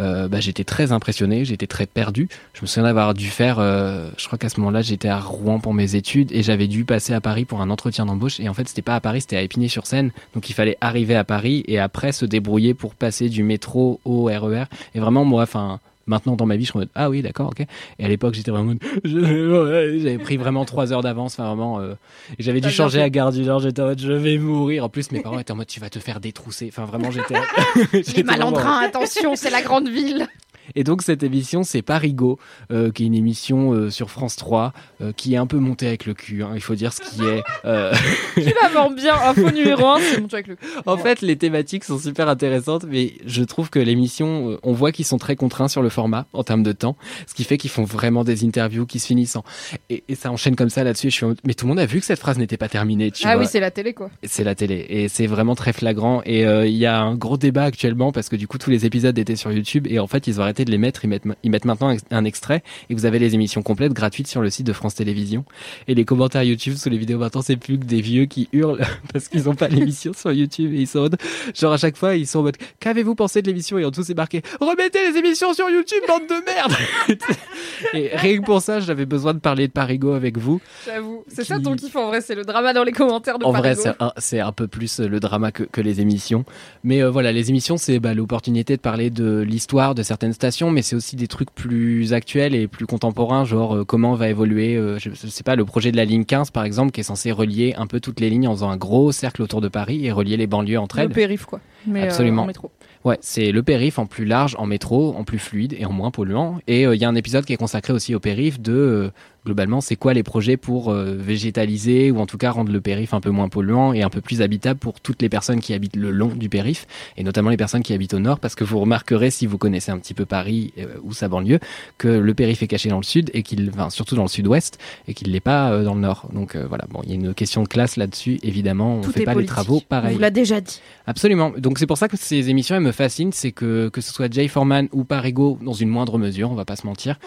[SPEAKER 7] euh, bah, j'étais très impressionné, j'étais très perdu. Je me souviens d'avoir dû faire, euh, je crois qu'à ce moment-là, j'étais à Rouen pour mes études et j'avais dû passer à Paris pour un entretien d'embauche. Et en fait, c'était pas à Paris, c'était à Épinay-sur-Seine. Donc il fallait arriver à Paris et après se débrouiller pour passer du métro au RER. Et vraiment, moi, enfin. Maintenant dans ma vie, je suis en mode ah oui d'accord ok. Et à l'époque j'étais vraiment en mode, j'avais pris vraiment trois heures d'avance, enfin vraiment. euh, et j'avais dû changer à Gare du Nord. J'étais en mode je vais mourir. En plus mes parents étaient en mode tu vas te faire détrousser. Enfin vraiment j'étais.
[SPEAKER 2] Les
[SPEAKER 7] j'étais vraiment-
[SPEAKER 2] malandrins, attention, c'est la grande ville.
[SPEAKER 7] Et donc cette émission, c'est Parigo, euh, qui est une émission euh, sur France 3, euh, qui est un peu montée avec le cul. hein, il faut dire ce qui est. Euh,
[SPEAKER 2] Tu la vends bien. Info numéro 1, c'est mon truc avec le
[SPEAKER 7] en fait, les thématiques sont super intéressantes, mais je trouve que l'émission, on voit qu'ils sont très contraints sur le format en termes de temps, ce qui fait qu'ils font vraiment des interviews qui se finissent en... Et, et ça enchaîne comme ça là-dessus. Je suis mais tout le monde a vu que cette phrase n'était pas terminée. Tu
[SPEAKER 2] Ah
[SPEAKER 7] vois.
[SPEAKER 2] oui, c'est la télé, quoi.
[SPEAKER 7] C'est la télé et c'est vraiment très flagrant et il y a un gros débat actuellement parce que du coup tous les épisodes étaient sur YouTube et en fait ils ont arrêté de les mettre ils mettent, ils mettent maintenant un- extrait et vous avez les émissions complètes gratuites sur le site de France Télévisions et les commentaires YouTube sous les vidéos maintenant c'est plus que des vieux qui hurlent parce qu'ils ont pas l'émission sur YouTube et ils sont genre à chaque fois ils sont en mode qu'avez-vous pensé de l'émission? Et en dessous c'est marqué remettez les émissions sur YouTube bande de merde et rien que pour ça j'avais besoin de parler de Parigo avec vous
[SPEAKER 2] J'avoue. C'est ça ton kiff en vrai, c'est le drama dans les commentaires de
[SPEAKER 7] en vrai,
[SPEAKER 2] Parigo.
[SPEAKER 7] c'est un, c'est un peu plus euh, le drama que, que les émissions. Mais euh, voilà, les émissions, c'est bah, l'opportunité de parler de l'histoire de certaines mais c'est aussi des trucs plus actuels et plus contemporains, genre euh, comment va évoluer, euh, je, je sais pas, le projet de la ligne 15, par exemple, qui est censé relier un peu toutes les lignes en faisant un gros cercle autour de Paris et relier les banlieues entre
[SPEAKER 2] Le
[SPEAKER 7] elles.
[SPEAKER 2] périph, quoi. Mais euh,
[SPEAKER 7] Absolument.
[SPEAKER 2] en métro.
[SPEAKER 7] Ouais, c'est le périph en plus large, en métro, en plus fluide et en moins polluant. Et il y a un épisode qui est consacré aussi au périph de globalement c'est quoi les projets pour euh, végétaliser ou en tout cas rendre le périph un peu moins polluant et un peu plus habitable pour toutes les personnes qui habitent le long du périph et notamment les personnes qui habitent au nord? Parce que vous remarquerez si vous connaissez un petit peu Paris euh, ou sa banlieue que le périph est caché dans le sud et qu'il enfin, surtout dans le sud-ouest et qu'il l'est pas euh, dans le nord. Donc voilà, bon, il y a une question de classe là-dessus évidemment, on
[SPEAKER 2] Tout
[SPEAKER 7] fait pas
[SPEAKER 2] politique.
[SPEAKER 7] les travaux
[SPEAKER 2] On
[SPEAKER 7] pareil.
[SPEAKER 2] vous l'a déjà dit.
[SPEAKER 7] Absolument. Donc c'est pour ça que ces émissions elles me fascinent, c'est que que ce soit Jay Foreman ou Parigo dans une moindre mesure, on va pas se mentir,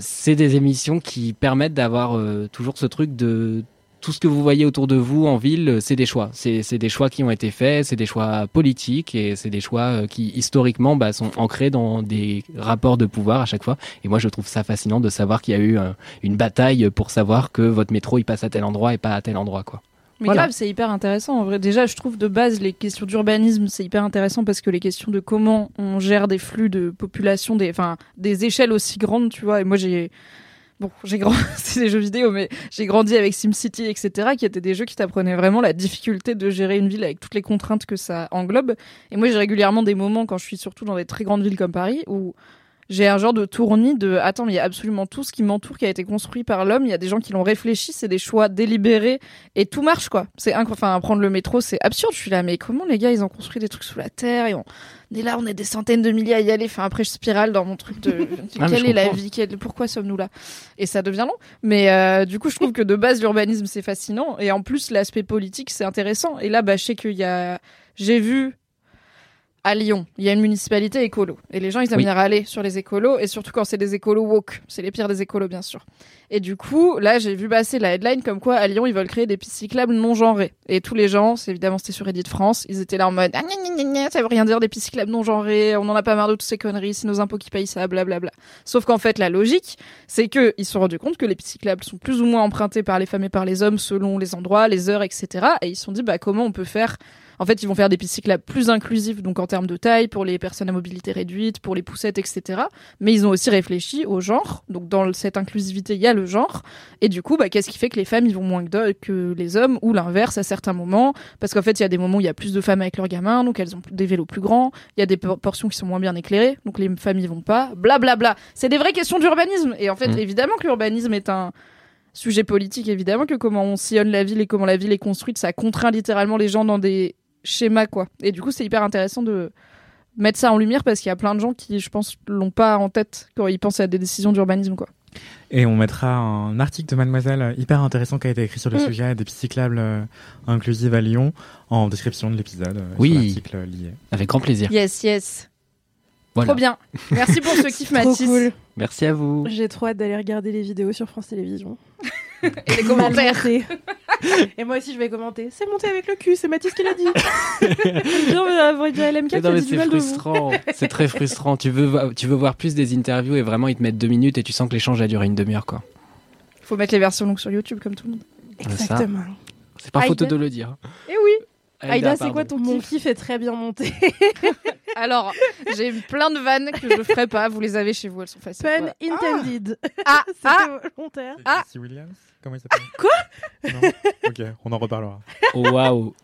[SPEAKER 7] c'est des émissions qui permettent d'avoir euh, toujours ce truc de tout ce que vous voyez autour de vous en ville, euh, c'est des choix. C'est des choix qui ont été faits, c'est des choix politiques et c'est des choix euh, qui historiquement bah, sont ancrés dans des rapports de pouvoir à chaque fois. Et moi je trouve ça fascinant de savoir qu'il y a eu une bataille pour savoir que votre métro il passe à tel endroit et pas à tel endroit quoi.
[SPEAKER 2] Mais
[SPEAKER 7] Voilà.
[SPEAKER 2] grave, c'est hyper intéressant. En vrai, déjà, je trouve de base les questions d'urbanisme, c'est hyper intéressant parce que les questions de comment on gère des flux de population, des, enfin, des échelles aussi grandes, tu vois. Et moi, j'ai, bon, j'ai grandi, c'est des jeux vidéo, mais j'ai grandi avec SimCity, etc., qui étaient des jeux qui t'apprenaient vraiment la difficulté de gérer une ville avec toutes les contraintes que ça englobe. Et moi, j'ai régulièrement des moments quand je suis surtout dans des très grandes villes comme Paris où j'ai un genre de tournis de attends mais il y a absolument tout ce qui m'entoure qui a été construit par l'homme. Il y a des gens qui l'ont réfléchi c'est des choix délibérés et tout marche quoi. C'est enfin prendre le métro c'est absurde. Je suis là mais comment les gars ils ont construit des trucs sous la terre et on est là on est des centaines de milliers à y aller. Enfin après je spirale dans mon truc de
[SPEAKER 7] Ah,
[SPEAKER 2] quelle est la vie? Quelle- pourquoi sommes-nous là? Et ça devient long. Mais euh, du coup je trouve que de base l'urbanisme c'est fascinant. Et en plus l'aspect politique c'est intéressant. Et là bah je sais qu'il y a j'ai vu à Lyon, il y a une municipalité écolo. Et les gens, ils aiment
[SPEAKER 7] Oui.
[SPEAKER 2] bien râler sur les écolos, et surtout quand c'est des écolos woke. C'est les pires des écolos, bien sûr. Et du coup, là, j'ai vu passer la headline comme quoi, à Lyon, ils veulent créer des pistes cyclables non genrées. Et tous les gens, c'est évidemment, c'était sur Reddit France, ils étaient là en mode, ah, gna, gna, gna, ça veut rien dire des pistes cyclables non genrées, on en a pas marre de toutes ces conneries, c'est nos impôts qui payent ça, blablabla. Sauf qu'en fait, la logique, c'est que ils se sont rendus compte que les pistes cyclables sont plus ou moins empruntées par les femmes et par les hommes selon les endroits, les heures, etc. Et ils se sont dit, bah, comment on peut faire en fait, ils vont faire des pistes cyclables plus inclusives, donc en termes de taille, pour les personnes à mobilité réduite, pour les poussettes, etc. Mais ils ont aussi réfléchi au genre. Donc dans cette inclusivité, il y a le genre. Et du coup, bah, qu'est-ce qui fait que les femmes, ils vont moins que, que les hommes, ou l'inverse à certains moments? Parce qu'en fait, il y a des moments où il y a plus de femmes avec leurs gamins, donc elles ont des vélos plus grands. Il y a des por- portions qui sont moins bien éclairées, donc les femmes y vont pas. Blablabla. C'est des vraies questions d'urbanisme. Et en fait,
[SPEAKER 7] Mm.
[SPEAKER 2] évidemment que l'urbanisme est un sujet politique évidemment que comment on sillonne la ville et comment la ville est construite, ça contraint littéralement les gens dans des schémas quoi. Et du coup, c'est hyper intéressant de mettre ça en lumière parce qu'il y a plein de gens qui, je pense, l'ont pas en tête quand ils pensent à des décisions d'urbanisme quoi.
[SPEAKER 6] Et on mettra un article de Mademoiselle hyper intéressant qui a été écrit sur le
[SPEAKER 2] Mm.
[SPEAKER 6] sujet des pistes cyclables euh, inclusives à Lyon en description de l'épisode. euh,
[SPEAKER 7] Oui.
[SPEAKER 6] sur euh, lié.
[SPEAKER 7] Avec grand plaisir.
[SPEAKER 2] Yes, yes.
[SPEAKER 7] Voilà.
[SPEAKER 2] Trop bien. Merci pour ce kiff,
[SPEAKER 3] Trop
[SPEAKER 2] Mathis.
[SPEAKER 3] cool.
[SPEAKER 7] Merci à vous.
[SPEAKER 3] J'ai trop hâte d'aller regarder les vidéos sur France Télévisions.
[SPEAKER 2] Et les commentaires.
[SPEAKER 3] Et moi aussi, je vais commenter. C'est monté avec le cul, c'est Mathis qui l'a dit.
[SPEAKER 7] C'est
[SPEAKER 3] mal de vous.
[SPEAKER 7] frustrant. c'est très frustrant. Tu veux, tu veux voir plus des interviews et vraiment ils te mettent deux minutes et tu sens que l'échange a duré une demi-heure quoi.
[SPEAKER 2] Faut mettre les versions longues sur YouTube comme tout le monde.
[SPEAKER 3] Exactement.
[SPEAKER 7] C'est pas faute de le dire.
[SPEAKER 2] Eh oui.
[SPEAKER 7] Aïda,
[SPEAKER 2] Aïda, c'est quoi ton
[SPEAKER 3] Mon
[SPEAKER 2] kiff
[SPEAKER 3] est très bien monté.
[SPEAKER 2] Alors, j'ai plein de vannes que je ferai pas. Vous les avez chez vous, elles sont faciles.
[SPEAKER 3] Pun
[SPEAKER 2] quoi.
[SPEAKER 3] intended.
[SPEAKER 2] Ah,
[SPEAKER 3] C'était
[SPEAKER 2] ah,
[SPEAKER 3] volontaire.
[SPEAKER 2] Ah.
[SPEAKER 6] Jesse Williams? Comment il s'appelle?
[SPEAKER 3] Quoi?
[SPEAKER 6] Non Ok, on en reparlera.
[SPEAKER 7] Oh waouh.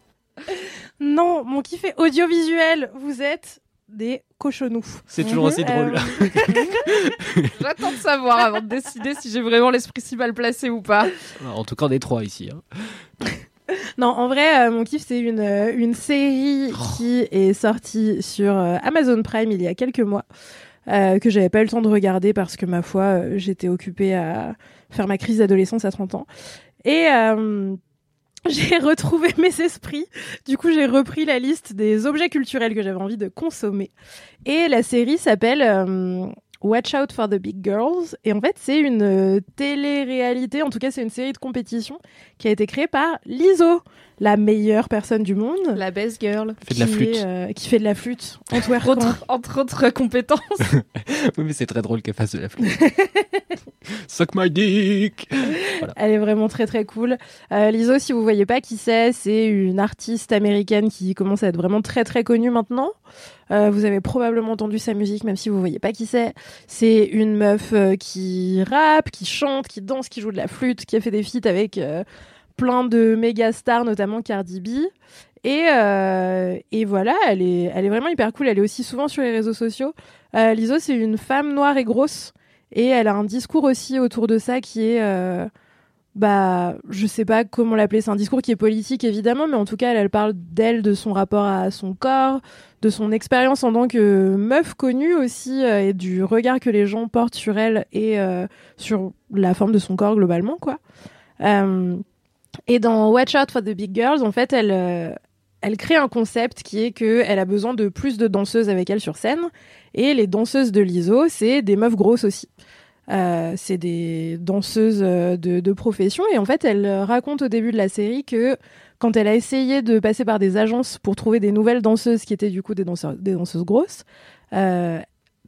[SPEAKER 3] Non, mon kiff est audiovisuel. Vous êtes des cochonous.
[SPEAKER 7] C'est toujours aussi drôle.
[SPEAKER 3] Euh,
[SPEAKER 2] J'attends de savoir avant de décider si j'ai vraiment l'esprit si mal placé ou pas.
[SPEAKER 7] En tout cas, on est trois ici. hein.
[SPEAKER 3] Non, en vrai, euh, mon kiff, c'est une, euh, une série qui est sortie sur euh, Amazon Prime il y a quelques mois, que j'avais pas eu le temps de regarder parce que, ma foi, j'étais occupée à faire ma crise d'adolescence à 30 ans. Et j'ai retrouvé mes esprits. Du coup, j'ai repris la liste des objets culturels que j'avais envie de consommer. Et la série s'appelle Watch Out for the Big Girls. Et en fait, c'est une euh, télé-réalité, en tout cas, c'est une série de compétition qui a été créée par Lizo, la meilleure personne du monde.
[SPEAKER 2] La best girl.
[SPEAKER 7] Fait de la
[SPEAKER 3] qui
[SPEAKER 7] flûte.
[SPEAKER 3] est, euh, qui fait de la flûte.
[SPEAKER 2] Entre autres, entre autres compétences.
[SPEAKER 7] Oui, mais c'est très drôle qu'elle fasse de la flûte. Suck my dick.
[SPEAKER 3] Elle est vraiment très très cool. Euh, Lizzo, si vous voyez pas qui c'est, c'est une artiste américaine qui commence à être vraiment très très connue maintenant. Euh, vous avez probablement entendu sa musique, même si vous voyez pas qui c'est. C'est une meuf euh, qui rappe, qui chante, qui danse, qui joue de la flûte, qui a fait des feats avec euh, plein de méga stars, notamment Cardi B. Et, euh, et voilà, elle est, elle est vraiment hyper cool. Elle est aussi souvent sur les réseaux sociaux. Euh, c'est une femme noire et grosse. Et elle a un discours aussi autour de ça qui est, euh, bah, je sais pas comment l'appeler. C'est un discours qui est politique évidemment, mais en tout cas, elle, elle parle d'elle, de son rapport à son corps, de son expérience en tant que meuf connue aussi, euh, et du regard que les gens portent sur elle et euh, sur la forme de son corps globalement, quoi. Et dans Watch Out for the Big Girls, en fait, elle, euh, elle crée un concept qui est que elle a besoin de plus de danseuses avec elle sur scène. Et les danseuses de l'ISO, c'est des meufs grosses aussi. Euh, c'est des danseuses euh, de, profession. Et en fait, elle raconte au début de la série que quand elle a essayé de passer par des agences pour trouver des nouvelles danseuses qui étaient du coup des, danseuses grosses,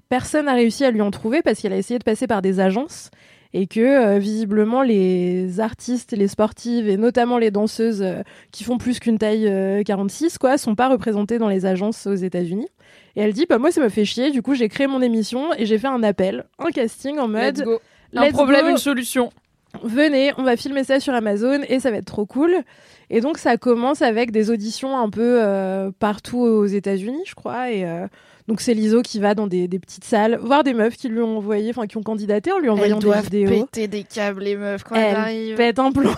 [SPEAKER 3] personne n'a réussi à lui en trouver parce qu'elle a essayé de passer par des agences et que euh, visiblement les artistes, les sportives et notamment les danseuses euh, qui font plus qu'une taille euh, 46 quoi, sont pas représentées dans les agences aux États-Unis. Et elle dit bah moi ça me fait chier, du coup j'ai créé mon émission et j'ai fait un appel, un casting en mode
[SPEAKER 2] Let's go. Un problème,
[SPEAKER 3] go.
[SPEAKER 2] une solution.
[SPEAKER 3] venez, on va filmer ça sur Amazon et ça va être trop cool. Et donc ça commence avec des auditions un peu euh, partout aux États-Unis, je crois. Et euh, donc c'est Liso qui va dans des, des petites salles voir des meufs qui lui ont envoyé, enfin qui ont candidaté en lui envoyant
[SPEAKER 2] Elles
[SPEAKER 3] des vidéos.
[SPEAKER 2] péter des câbles, les meufs, quand elles,
[SPEAKER 3] Elles
[SPEAKER 2] arrivent.
[SPEAKER 3] pètent un plomb.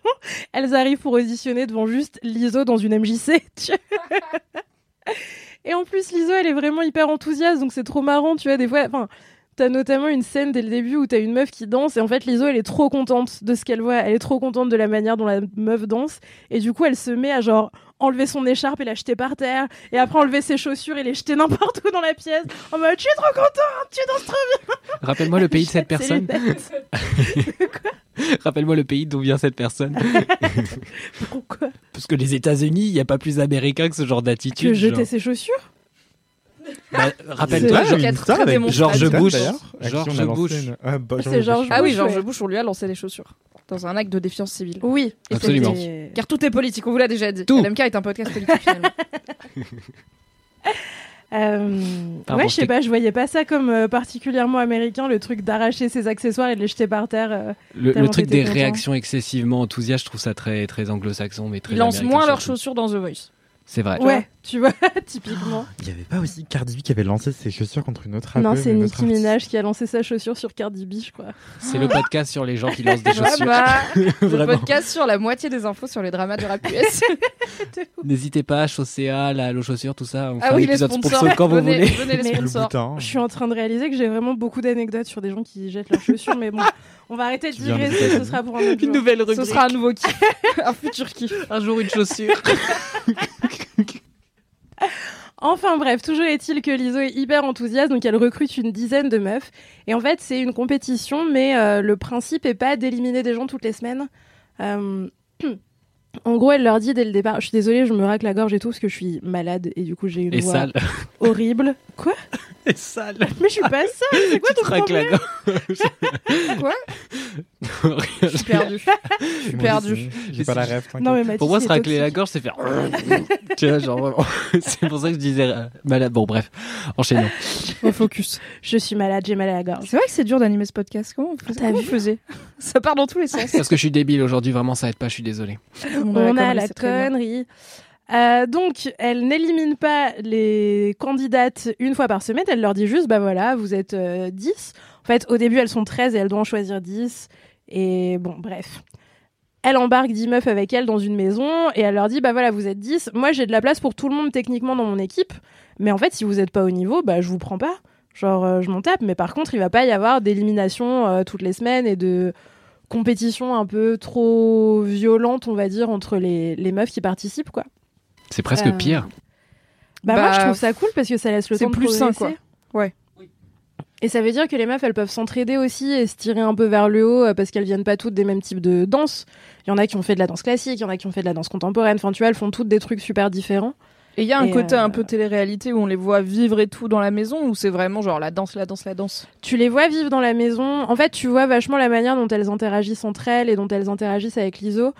[SPEAKER 3] Elles arrivent pour auditionner devant juste Liso dans une MJC. Et en plus, Liso, elle est vraiment hyper enthousiaste, donc c'est trop marrant, tu vois. Des fois, enfin, t'as notamment une scène dès le début où t'as une meuf qui danse, et en fait, Liso, elle est trop contente de ce qu'elle voit. Elle est trop contente de la manière dont la meuf danse, et du coup, elle se met à genre enlever son écharpe et la jeter par terre, et après enlever ses chaussures et les jeter n'importe où dans la pièce, en mode, je suis trop contente, tu danses trop bien.
[SPEAKER 7] Rappelle-moi le pays de cette personne. Rappelle-moi le pays d'où vient cette personne.
[SPEAKER 3] Pourquoi
[SPEAKER 7] Parce que les États-Unis, il n'y a pas plus américain que ce genre
[SPEAKER 3] Tu
[SPEAKER 7] d'attitude.
[SPEAKER 3] veux jeter
[SPEAKER 7] genre.
[SPEAKER 3] ses chaussures
[SPEAKER 7] Bah, Rappelle-toi, George- Bush. George Bush.
[SPEAKER 6] Ah, bah,
[SPEAKER 3] George
[SPEAKER 2] Ah oui,
[SPEAKER 3] Bush,
[SPEAKER 2] George. Bush, on lui a lancé des chaussures. Dans un acte de défiance civile.
[SPEAKER 3] Oui,
[SPEAKER 2] Et
[SPEAKER 7] Absolument.
[SPEAKER 2] Car tout est politique, on vous l'a déjà dit.
[SPEAKER 7] Tout.
[SPEAKER 2] LMK est un podcast politique finalement.
[SPEAKER 3] Euh, ouais, je sais pas, je voyais pas ça comme euh, particulièrement américain, le truc d'arracher ses accessoires et de les jeter par terre. euh.
[SPEAKER 7] Le, truc des
[SPEAKER 3] content.
[SPEAKER 7] réactions excessivement enthousiastes, je trouve ça très, très anglo-saxon, mais très
[SPEAKER 2] Ils lancent moins leurs chaussures dans The Voice.
[SPEAKER 7] C'est vrai.
[SPEAKER 3] Ouais, tu vois, typiquement.
[SPEAKER 6] Il y avait pas aussi Cardi B qui avait lancé ses chaussures contre une autre
[SPEAKER 3] non, c'est Nicki Minaj qui a lancé sa chaussure sur Cardi B, je crois.
[SPEAKER 7] C'est le podcast sur les gens qui lancent des chaussures.
[SPEAKER 2] bah, le
[SPEAKER 7] Vraiment.
[SPEAKER 2] podcast sur la moitié des infos sur les dramas de rap US.
[SPEAKER 7] N'hésitez pas, Chaussea, la Halo Chaussure, tout ça. On fait
[SPEAKER 2] ah
[SPEAKER 7] un
[SPEAKER 2] oui, les
[SPEAKER 7] épisode
[SPEAKER 2] sponsors.
[SPEAKER 7] sponsor quand vous
[SPEAKER 2] venez,
[SPEAKER 7] voulez.
[SPEAKER 2] venez les sponsors.
[SPEAKER 6] boutin.
[SPEAKER 3] Je suis en train de réaliser que j'ai vraiment beaucoup d'anecdotes sur des gens qui jettent leurs chaussures, mais bon, on va arrêter de digresser,
[SPEAKER 6] dire.
[SPEAKER 3] ce sera pour un autre jour.
[SPEAKER 7] Une nouvelle rubrique.
[SPEAKER 2] Ce sera un nouveau kiff. un futur kiff.
[SPEAKER 7] Un jour une chaussure.
[SPEAKER 3] Enfin bref, toujours est-il que l'ISO est hyper enthousiaste, donc elle recrute une dizaine de meufs. Et en fait, c'est une compétition, mais euh, le principe est pas d'éliminer des gens toutes les semaines. Euh, En gros, elle leur dit dès le départ, je suis désolée, je me racle la gorge et tout parce que je suis malade et du coup j'ai une
[SPEAKER 7] Et
[SPEAKER 3] voix
[SPEAKER 7] sale.
[SPEAKER 3] horrible. Quoi?
[SPEAKER 7] Sale.
[SPEAKER 3] Mais je suis pas sale, c'est quoi
[SPEAKER 7] Tu
[SPEAKER 3] ton
[SPEAKER 7] racles la
[SPEAKER 3] problème
[SPEAKER 2] Quoi
[SPEAKER 7] gorge.
[SPEAKER 2] Je suis perdu. Je suis perdu.
[SPEAKER 6] J'ai pas la rêve.
[SPEAKER 3] Non mais Mathis,
[SPEAKER 7] Pour moi, se
[SPEAKER 3] c'est
[SPEAKER 7] racler la gorge, c'est faire. tu vois, genre vraiment. c'est pour ça que je disais euh, malade. Bon, bref, enchaînons.
[SPEAKER 2] Au focus.
[SPEAKER 3] Je suis malade, j'ai mal à la gorge.
[SPEAKER 2] C'est vrai que c'est dur d'animer ce podcast. Comment vous, faisiez Ça part dans tous les sens.
[SPEAKER 7] Parce que je suis débile aujourd'hui, vraiment, ça aide pas, je suis désolé.
[SPEAKER 3] On a la connerie. Euh, donc, elle n'élimine pas les candidates une fois par semaine. Elle leur dit juste, bah voilà, vous êtes euh, 10. En fait, au début, elles sont 13 et elles doivent en choisir 10. Et bon, bref. Elle embarque 10 meufs avec elle dans une maison et elle leur dit, bah voilà, vous êtes 10. Moi, j'ai de la place pour tout le monde techniquement dans mon équipe. Mais en fait, si vous n'êtes pas au niveau, bah je vous prends pas. Genre, euh, je m'en tape. Mais par contre, il va pas y avoir d'élimination euh, toutes les semaines et de compétition un peu trop violente, on va dire, entre les, les meufs qui participent, quoi.
[SPEAKER 7] C'est presque
[SPEAKER 3] Euh,
[SPEAKER 7] pire.
[SPEAKER 3] Bah,
[SPEAKER 2] Bah,
[SPEAKER 3] moi, je trouve ça cool parce que ça laisse le temps de
[SPEAKER 2] plus sain,
[SPEAKER 3] progresser.
[SPEAKER 2] quoi. Ouais.
[SPEAKER 3] Et ça veut dire que les meufs, elles peuvent s'entraider aussi et se tirer un peu vers le haut euh, parce qu'elles viennent pas toutes des mêmes types de danse. Il y en a qui ont fait de la danse classique, il y en a qui ont fait de la danse contemporaine. Enfin, tu vois, elles font toutes des trucs super différents.
[SPEAKER 2] Et il y a un
[SPEAKER 3] Et,
[SPEAKER 2] côté
[SPEAKER 3] euh,
[SPEAKER 2] un peu télé-réalité où on les voit vivre et tout dans la maison ou c'est vraiment genre la danse, la danse, la danse?
[SPEAKER 3] Tu les vois vivre dans la maison. En fait, tu vois vachement la manière dont elles interagissent entre elles et dont elles interagissent avec l'ISO.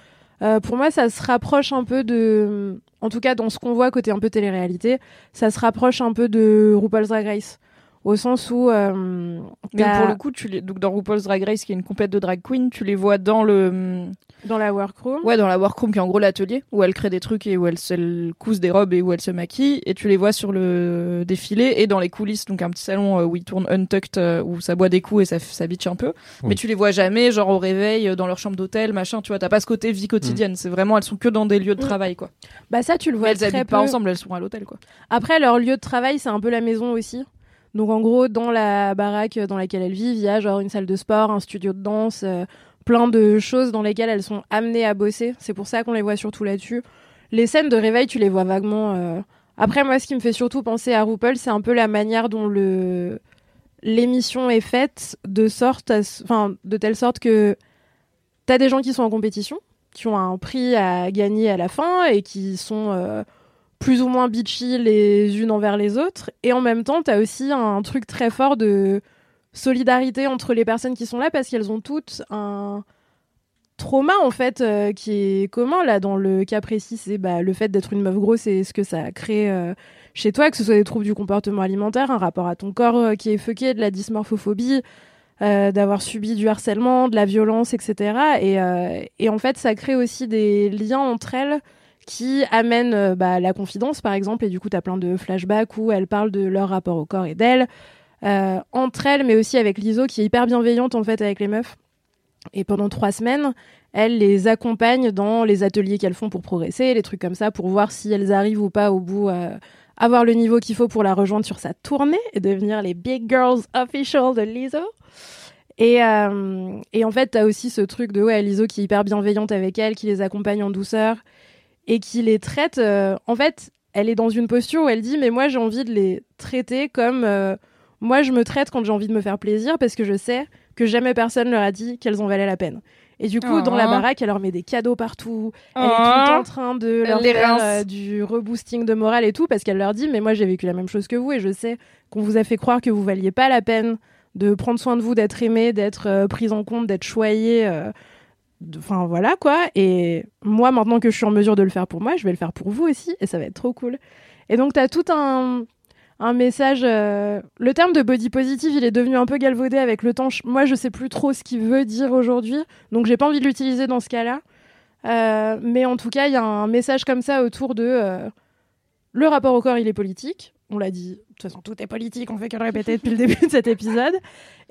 [SPEAKER 3] Euh, pour moi, ça se rapproche un peu de. En tout cas, dans ce qu'on voit côté un peu télé-réalité, ça se rapproche un peu de RuPaul's Drag Race. Au sens où. euh,
[SPEAKER 2] Mais pour le coup, tu les... donc dans RuPaul's Drag Race, qui est une compète de drag queen, tu les vois dans le
[SPEAKER 3] Dans la workroom.
[SPEAKER 2] ouais dans la workroom qui est en gros l'atelier où elles créent des trucs et où elles se cousent des robes et où elles se maquillent et tu les vois sur le défilé et dans les coulisses donc un petit salon euh, où ils tournent untucked euh, où ça boit des coups et ça, ça bitch un peu mais tu les vois jamais genre au réveil dans leur chambre d'hôtel machin tu vois t'as pas ce côté vie quotidienne c'est vraiment elles sont que dans des lieux de
[SPEAKER 3] Mm.
[SPEAKER 2] travail quoi
[SPEAKER 3] Bah, ça, tu le
[SPEAKER 2] mais
[SPEAKER 3] vois
[SPEAKER 2] elles
[SPEAKER 3] très
[SPEAKER 2] habitent
[SPEAKER 3] peu.
[SPEAKER 2] pas ensemble elles sont à l'hôtel quoi
[SPEAKER 3] Après, leur lieu de travail, c'est un peu la maison aussi. Donc, en gros, dans la baraque dans laquelle elles vivent, il y a genre une salle de sport, un studio de danse, euh, plein de choses dans lesquelles elles sont amenées à bosser. C'est pour ça qu'on les voit surtout là-dessus. Les scènes de réveil, tu les vois vaguement. euh. Après, moi, ce qui me fait surtout penser à RuPaul, c'est un peu la manière dont l'émission est faite de sorte, enfin, de telle sorte que t'as des gens qui sont en compétition, qui ont un prix à gagner à la fin et qui sont euh, plus ou moins bitchy les unes envers les autres. Et en même temps, t'as aussi un truc très fort de solidarité entre les personnes qui sont là parce qu'elles ont toutes un trauma en fait euh, qui est commun là dans le cas précis c'est bah, le fait d'être une meuf grosse et ce que ça crée euh, chez toi que ce soit des troubles du comportement alimentaire un rapport à ton corps euh, qui est fucké de la dysmorphophobie d'avoir subi du harcèlement de la violence etc et, et en fait ça crée aussi des liens entre elles qui amènent euh, bah, la confidence par exemple et du coup tu as plein de flashbacks où elles parlent de leur rapport au corps et d'elles euh, entre elles mais aussi avec l'ISO qui est hyper bienveillante en fait avec les meufs et pendant trois semaines, elle les accompagne dans les ateliers qu'elles font pour progresser, les trucs comme ça, pour voir si elles arrivent ou pas au bout à avoir le niveau qu'il faut pour la rejoindre sur sa tournée et devenir les Big Girls Official de l'ISO. Et, euh, et en fait, t'as aussi ce truc de ouais, l'ISO qui est hyper bienveillante avec elle, qui les accompagne en douceur et qui les traite. euh, en fait, elle est dans une posture où elle dit Mais moi, j'ai envie de les traiter comme euh, moi, je me traite quand j'ai envie de me faire plaisir parce que je sais que jamais personne leur a dit qu'elles en valaient la peine. Et du coup, dans la
[SPEAKER 2] Oh.
[SPEAKER 3] baraque, elle leur met des cadeaux partout. Elle est
[SPEAKER 2] Oh.
[SPEAKER 3] tout le temps en train de leur
[SPEAKER 2] les
[SPEAKER 3] faire euh, du reboosting de morale et tout, parce qu'elle leur dit Mais moi, j'ai vécu la même chose que vous et je sais qu'on vous a fait croire que vous valiez pas la peine de prendre soin de vous, d'être aimé, d'être euh, prise en compte, d'être choyé. Enfin, voilà quoi. Et moi, maintenant que je suis en mesure de le faire pour moi, je vais le faire pour vous aussi et ça va être trop cool. Et donc, tu as tout un, message. euh, Le terme de body positive, il est devenu un peu galvaudé avec le temps. Moi, je sais plus trop ce qu'il veut dire aujourd'hui, donc j'ai pas envie de l'utiliser dans ce cas-là. Euh, mais en tout cas, il y a un message comme ça autour de. euh, le rapport au corps, il est politique. On l'a dit. De toute façon, tout est politique. On fait que le répéter depuis le début de cet épisode.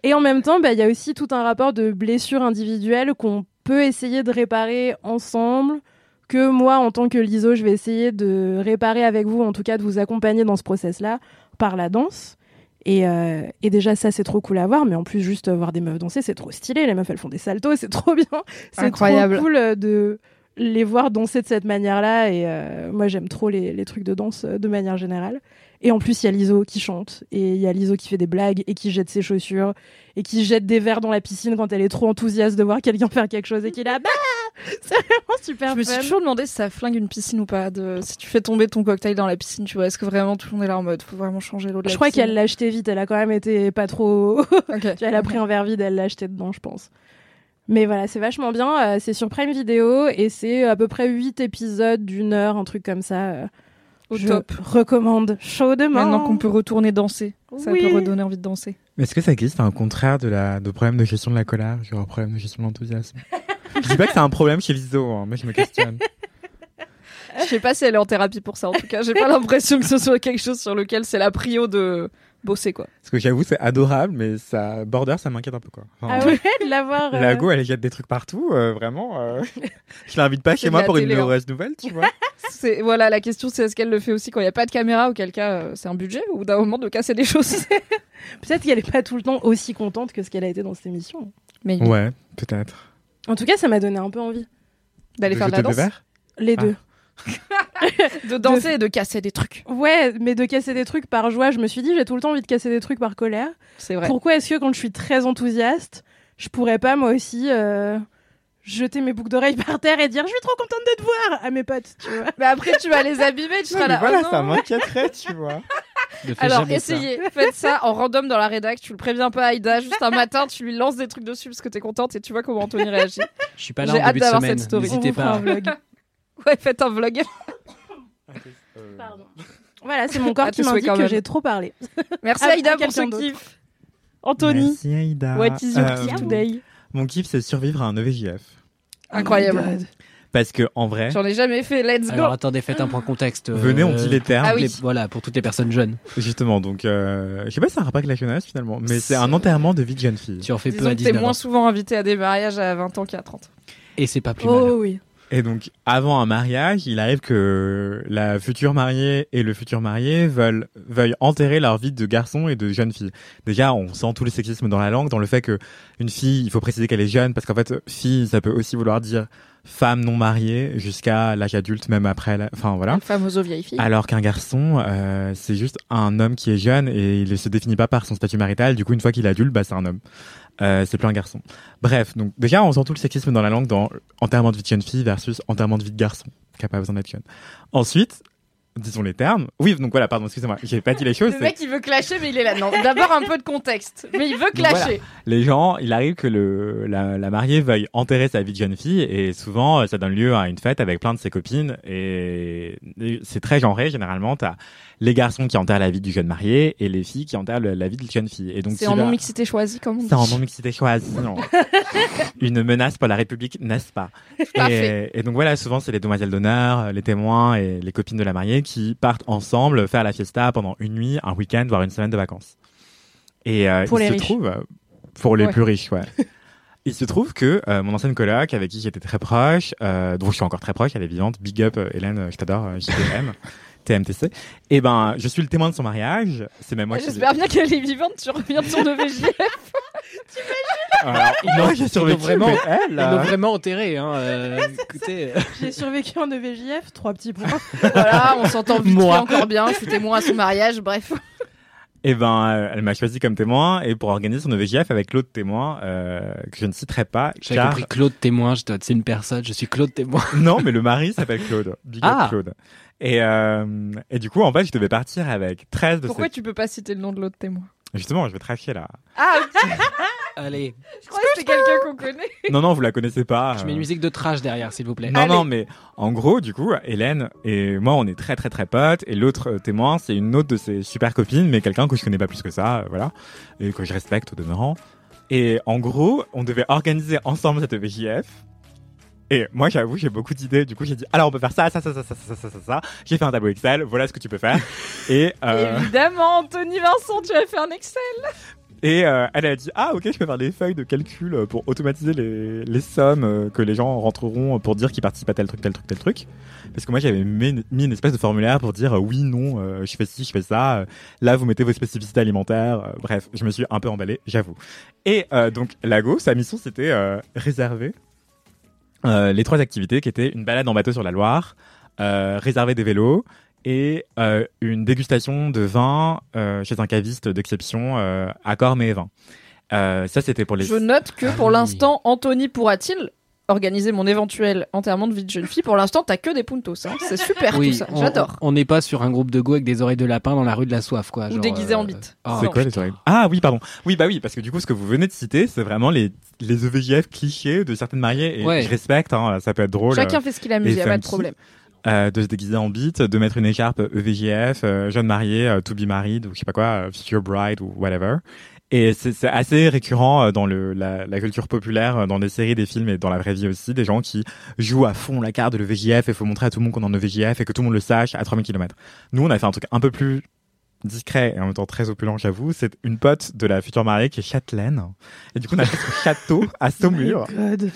[SPEAKER 3] Et en même temps, bah, il y a aussi tout un rapport de blessures individuelles qu'on peut essayer de réparer ensemble. Que moi, en tant que liso, je vais essayer de réparer avec vous, en tout cas de vous accompagner dans ce process-là par la danse. Et, euh, et déjà, ça, c'est trop cool à voir. Mais en plus, juste voir des meufs danser, c'est trop stylé. Les meufs, elles font des saltos, c'est trop bien. C'est
[SPEAKER 2] Incroyable.
[SPEAKER 3] trop cool euh, de les voir danser de cette manière-là. Et euh, moi, j'aime trop les, les trucs de danse de manière générale. Et en plus, il y a Liso qui chante. Et il y a Liso qui fait des blagues et qui jette ses chaussures. Et qui jette des verres dans la piscine quand elle est trop enthousiaste de voir quelqu'un faire quelque chose. Et qui est là, bah C'est vraiment super
[SPEAKER 2] Je me suis toujours demandé si ça flingue une piscine ou pas. De... Si tu fais tomber ton cocktail dans la piscine, tu vois, est-ce que vraiment tout le monde est là en mode faut vraiment changer l'eau de la
[SPEAKER 3] Je crois qu'elle l'a acheté vite. Elle a quand même été pas trop. Elle a pris un verre vide, elle l'a acheté dedans, je pense. Mais voilà, c'est vachement bien. euh, c'est sur Prime Video et c'est à peu près 8 épisodes d'une heure, un truc comme ça.
[SPEAKER 2] Au
[SPEAKER 3] je
[SPEAKER 2] top.
[SPEAKER 3] recommande chaudement.
[SPEAKER 2] Maintenant qu'on peut retourner danser, ça
[SPEAKER 3] Oui.
[SPEAKER 2] peut redonner envie de danser.
[SPEAKER 6] Mais est-ce que ça existe un contraire de la de problème de gestion de la colère, genre problème de gestion de l'enthousiasme? Je dis pas que c'est un problème chez l'ISO, hein, mais je me questionne.
[SPEAKER 2] Je sais pas si elle est en thérapie pour ça. En tout cas, j'ai pas l'impression que ce soit quelque chose sur lequel c'est la prio de bosser quoi.
[SPEAKER 6] Parce que j'avoue, c'est adorable, mais ça border, ça m'inquiète un peu quoi. Enfin,
[SPEAKER 3] Ah ouais, de l'avoir. euh,
[SPEAKER 6] La go, elle jette des trucs partout, euh, vraiment. euh, je l'invite pas chez moi pour une
[SPEAKER 2] télé, hein.
[SPEAKER 6] heureuse nouvelle, tu vois.
[SPEAKER 2] C'est voilà la question, c'est est-ce qu'elle le fait aussi quand il y a pas de caméra, auquel cas euh, c'est un budget ou d'un moment de casser des choses?
[SPEAKER 3] Peut-être qu'elle est pas tout le temps aussi contente que ce qu'elle a été dans cette émission.
[SPEAKER 2] Mais
[SPEAKER 6] Ouais, peut-être.
[SPEAKER 3] En tout cas, ça m'a donné un peu envie.
[SPEAKER 2] d'aller faire de la danse,
[SPEAKER 3] Les
[SPEAKER 6] Ah.
[SPEAKER 2] De danser et de casser des trucs.
[SPEAKER 3] Ouais, mais de casser des trucs par joie, je me suis dit, j'ai tout le temps envie de casser des trucs par colère.
[SPEAKER 2] C'est vrai.
[SPEAKER 3] Pourquoi est-ce que quand je suis très enthousiaste, je pourrais pas moi aussi euh, jeter mes boucles d'oreilles par terre et dire je suis trop contente de te voir à mes potes, tu vois
[SPEAKER 2] Mais après tu vas les abîmer, tu
[SPEAKER 6] Ouais,
[SPEAKER 2] seras
[SPEAKER 6] mais
[SPEAKER 2] là.
[SPEAKER 6] voilà,
[SPEAKER 2] oh
[SPEAKER 6] ça
[SPEAKER 2] non.
[SPEAKER 6] m'inquiéterait, tu vois.
[SPEAKER 2] Alors
[SPEAKER 7] ça.
[SPEAKER 2] essayez, faites ça en random dans la rédac, tu le préviens pas à Aïda, juste un matin tu lui lances des trucs dessus parce que t'es contente et tu vois comment Anthony réagit.
[SPEAKER 7] Je suis pas là
[SPEAKER 2] J'ai
[SPEAKER 7] en
[SPEAKER 2] hâte
[SPEAKER 7] début de
[SPEAKER 2] d'avoir
[SPEAKER 7] semaine.
[SPEAKER 2] cette story.
[SPEAKER 7] N'hésitez
[SPEAKER 3] On vous fera
[SPEAKER 7] pas.
[SPEAKER 2] Ouais, faites un vlog.
[SPEAKER 3] Pardon. Voilà, c'est mon corps
[SPEAKER 2] À
[SPEAKER 3] qui m'indique que j'ai trop parlé.
[SPEAKER 2] Merci
[SPEAKER 3] À- à
[SPEAKER 2] Aïda pour ce kiff.
[SPEAKER 3] Anthony,
[SPEAKER 6] Merci Aïda.
[SPEAKER 3] what is your
[SPEAKER 6] Euh,
[SPEAKER 3] kiff today
[SPEAKER 6] Mon kiff, c'est survivre à un EVJF.
[SPEAKER 2] Incroyable.
[SPEAKER 3] Oh.
[SPEAKER 6] Parce que, en vrai,
[SPEAKER 2] J'en ai jamais fait, let's go.
[SPEAKER 7] Alors attendez, faites un point contexte. euh,
[SPEAKER 6] venez, on dit les termes.
[SPEAKER 2] Ah oui.
[SPEAKER 7] les- voilà, pour toutes les personnes jeunes.
[SPEAKER 6] Justement, donc, euh, je sais pas si c'est un rapport avec la jeunesse finalement, mais c'est un enterrement de vie de jeune fille.
[SPEAKER 7] Tu en fais peu
[SPEAKER 2] Disons
[SPEAKER 7] à
[SPEAKER 2] que t'es
[SPEAKER 7] 19
[SPEAKER 2] moins
[SPEAKER 7] ans.
[SPEAKER 2] souvent invité à des mariages à 20 ans qu'à 30.
[SPEAKER 7] Et c'est pas plus mal.
[SPEAKER 3] Oh oui.
[SPEAKER 6] Et donc, avant un mariage, il arrive que la future mariée et le futur marié veulent, veuillent enterrer leur vie de garçon et de jeune fille. Déjà, on sent tout le sexisme dans la langue, dans le fait que une fille, il faut préciser qu'elle est jeune, parce qu'en fait, fille, ça peut aussi vouloir dire femme non mariée jusqu'à l'âge adulte, même après, la... enfin voilà.
[SPEAKER 2] Une femme aux vieilles filles.
[SPEAKER 6] Alors qu'un garçon, euh, c'est juste un homme qui est jeune et il ne se définit pas par son statut marital. Du coup, une fois qu'il est adulte, bah, c'est un homme. Euh, c'est plus un garçon. Bref, donc déjà, on sent tout le sexisme dans la langue dans enterrement de vie de jeune fille versus enterrement de vie de garçon, qui a pas besoin d'être jeune. Ensuite, disons les termes. Oui, donc voilà, pardon, excusez-moi, j'ai pas dit les choses.
[SPEAKER 2] Le mec il veut clasher mais il est là. Non, d'abord un peu de contexte. Mais il veut
[SPEAKER 6] voilà.
[SPEAKER 2] clasher.
[SPEAKER 6] les gens, il arrive que le, la, la mariée veuille enterrer sa vie de jeune fille et souvent euh, ça donne lieu à une fête avec plein de ses copines et, et c'est très genré généralement. T'as les garçons qui enterrent la vie du jeune marié et les filles qui enterrent le- la vie de jeune fille. Et donc
[SPEAKER 2] C'est en non mixité choisi comme on dit.
[SPEAKER 6] C'est en non mixité choisie. non. une menace pour la République, n'est-ce pas? Et, et donc voilà, souvent c'est les demoiselles d'honneur, euh, les témoins et les copines de la mariée qui partent ensemble faire la fiesta pendant une nuit, un week-end, voire une semaine de vacances. Et euh,
[SPEAKER 3] Pour
[SPEAKER 6] il
[SPEAKER 3] les
[SPEAKER 6] se
[SPEAKER 3] riches.
[SPEAKER 6] trouve, pour les
[SPEAKER 2] Ouais.
[SPEAKER 6] plus riches, ouais. Il se trouve que euh, mon ancienne coloc, avec qui j'étais très proche, euh, dont je suis encore très proche, elle est vivante, big up Hélène, je t'adore, JDM, TMTC. Et ben, je suis le témoin de son mariage. C'est même moi qui.
[SPEAKER 2] J'espère bien qu'elle est vivante, tu reviens de son EVJ.
[SPEAKER 6] Alors, non, j'ai
[SPEAKER 7] Ils l'ont
[SPEAKER 6] survécu,
[SPEAKER 7] vraiment,
[SPEAKER 6] mais elle.
[SPEAKER 7] ils
[SPEAKER 6] euh,
[SPEAKER 7] l'ont vraiment enterré. Hein. euh, écoutez, euh,
[SPEAKER 3] J'ai survécu en EVJF, trois petits points.
[SPEAKER 2] voilà, on s'entend encore bien. Je suis témoin à son mariage, bref.
[SPEAKER 6] Et ben, euh, elle m'a choisi comme témoin et pour organiser son EVJF avec l'autre témoin euh, que je ne citerai pas.
[SPEAKER 7] J'avais
[SPEAKER 6] car-
[SPEAKER 7] compris Claude témoin. J'étais, c'est une personne. Je suis Claude témoin.
[SPEAKER 6] Non, mais le mari s'appelle Claude. Big up
[SPEAKER 7] Ah.
[SPEAKER 6] Claude. Et, euh, et du coup, en fait, je devais partir avec 13 de
[SPEAKER 2] Pourquoi
[SPEAKER 6] ces...
[SPEAKER 2] tu peux pas citer le nom de l'autre témoin?
[SPEAKER 6] Justement, je vais tracher là.
[SPEAKER 2] Ah, ok.
[SPEAKER 7] Allez,
[SPEAKER 2] je crois que c'est quelqu'un qu'on connaît.
[SPEAKER 6] Non, non, vous la connaissez pas.
[SPEAKER 7] je
[SPEAKER 6] euh.
[SPEAKER 7] mets une musique de trash derrière, s'il vous plaît.
[SPEAKER 6] Non, non, mais en gros, du coup, Hélène et moi, on est très, très, très potes. Et l'autre euh, témoin, c'est une autre de ses super copines, mais quelqu'un que je connais pas plus que ça, euh, voilà. Et que je respecte au demeurant. Et en gros, on devait organiser ensemble cette VJF. Et moi, j'avoue, j'ai beaucoup d'idées. Du coup, j'ai dit, alors on peut faire ça, ça, ça, ça, ça, ça, ça, ça, ça. J'ai fait un tableau Excel. Voilà ce que tu peux faire. Et euh,
[SPEAKER 2] Évidemment, Anthony Vincent, tu as fait un Excel.
[SPEAKER 6] Et euh, elle a dit ah ok je peux faire des feuilles de calcul pour automatiser les, les sommes euh, que les gens rentreront pour dire qu'ils participent à tel truc tel truc tel truc parce que moi j'avais mis, une espèce de formulaire pour dire oui non je fais ci je fais ça là vous mettez vos spécificités alimentaires bref je me suis un peu emballé j'avoue et euh, donc Lago sa mission c'était euh, réserver euh, les trois activités qui étaient une balade en bateau sur la Loire euh, réserver des vélos et euh, une dégustation de vin euh, chez un caviste d'exception euh, à Corme et vin. Euh, ça, c'était pour les.
[SPEAKER 2] Je note que
[SPEAKER 7] Ah
[SPEAKER 2] pour
[SPEAKER 7] oui.
[SPEAKER 2] l'instant, Anthony pourra-t-il organiser mon éventuel enterrement de vie de jeune fille Pour l'instant, t'as que des puntos. Hein. C'est super tout ça.
[SPEAKER 7] on-
[SPEAKER 2] J'adore.
[SPEAKER 7] On n'est pas sur un groupe de go avec des oreilles de lapin dans la rue de la soif, quoi.
[SPEAKER 2] Ou
[SPEAKER 7] genre,
[SPEAKER 2] déguisé en
[SPEAKER 7] euh,
[SPEAKER 2] bite.
[SPEAKER 7] ah,
[SPEAKER 6] C'est quoi les oreilles? Ah oui, pardon. Oui, bah oui, parce que du coup, ce que vous venez de citer, c'est vraiment les les EVJF clichés de certaines mariées. Et
[SPEAKER 7] Ouais.
[SPEAKER 6] je respecte, hein, ça peut être drôle.
[SPEAKER 2] Chacun fait ce qu'il amuse,
[SPEAKER 6] et
[SPEAKER 2] y a pas de problème.
[SPEAKER 6] euh, de se déguiser en bite, de mettre une écharpe EVJF, euh, jeune mariée, euh, to be married, ou je sais pas quoi, euh, future bride ou whatever. Et c'est c'est assez récurrent euh, dans le, la, la culture populaire, euh, dans des séries, des films et dans la vraie vie aussi, des gens qui jouent à fond la carte de l'EVJF et faut montrer à tout le monde qu'on est en EVJF et que tout le monde le sache à 3000 km. Nous, on a fait un truc un peu plus discret et en même temps très opulent, j'avoue. C'est une pote de la future mariée qui est châtelaine. Et du coup, on a fait ce château à Saumur.
[SPEAKER 3] God.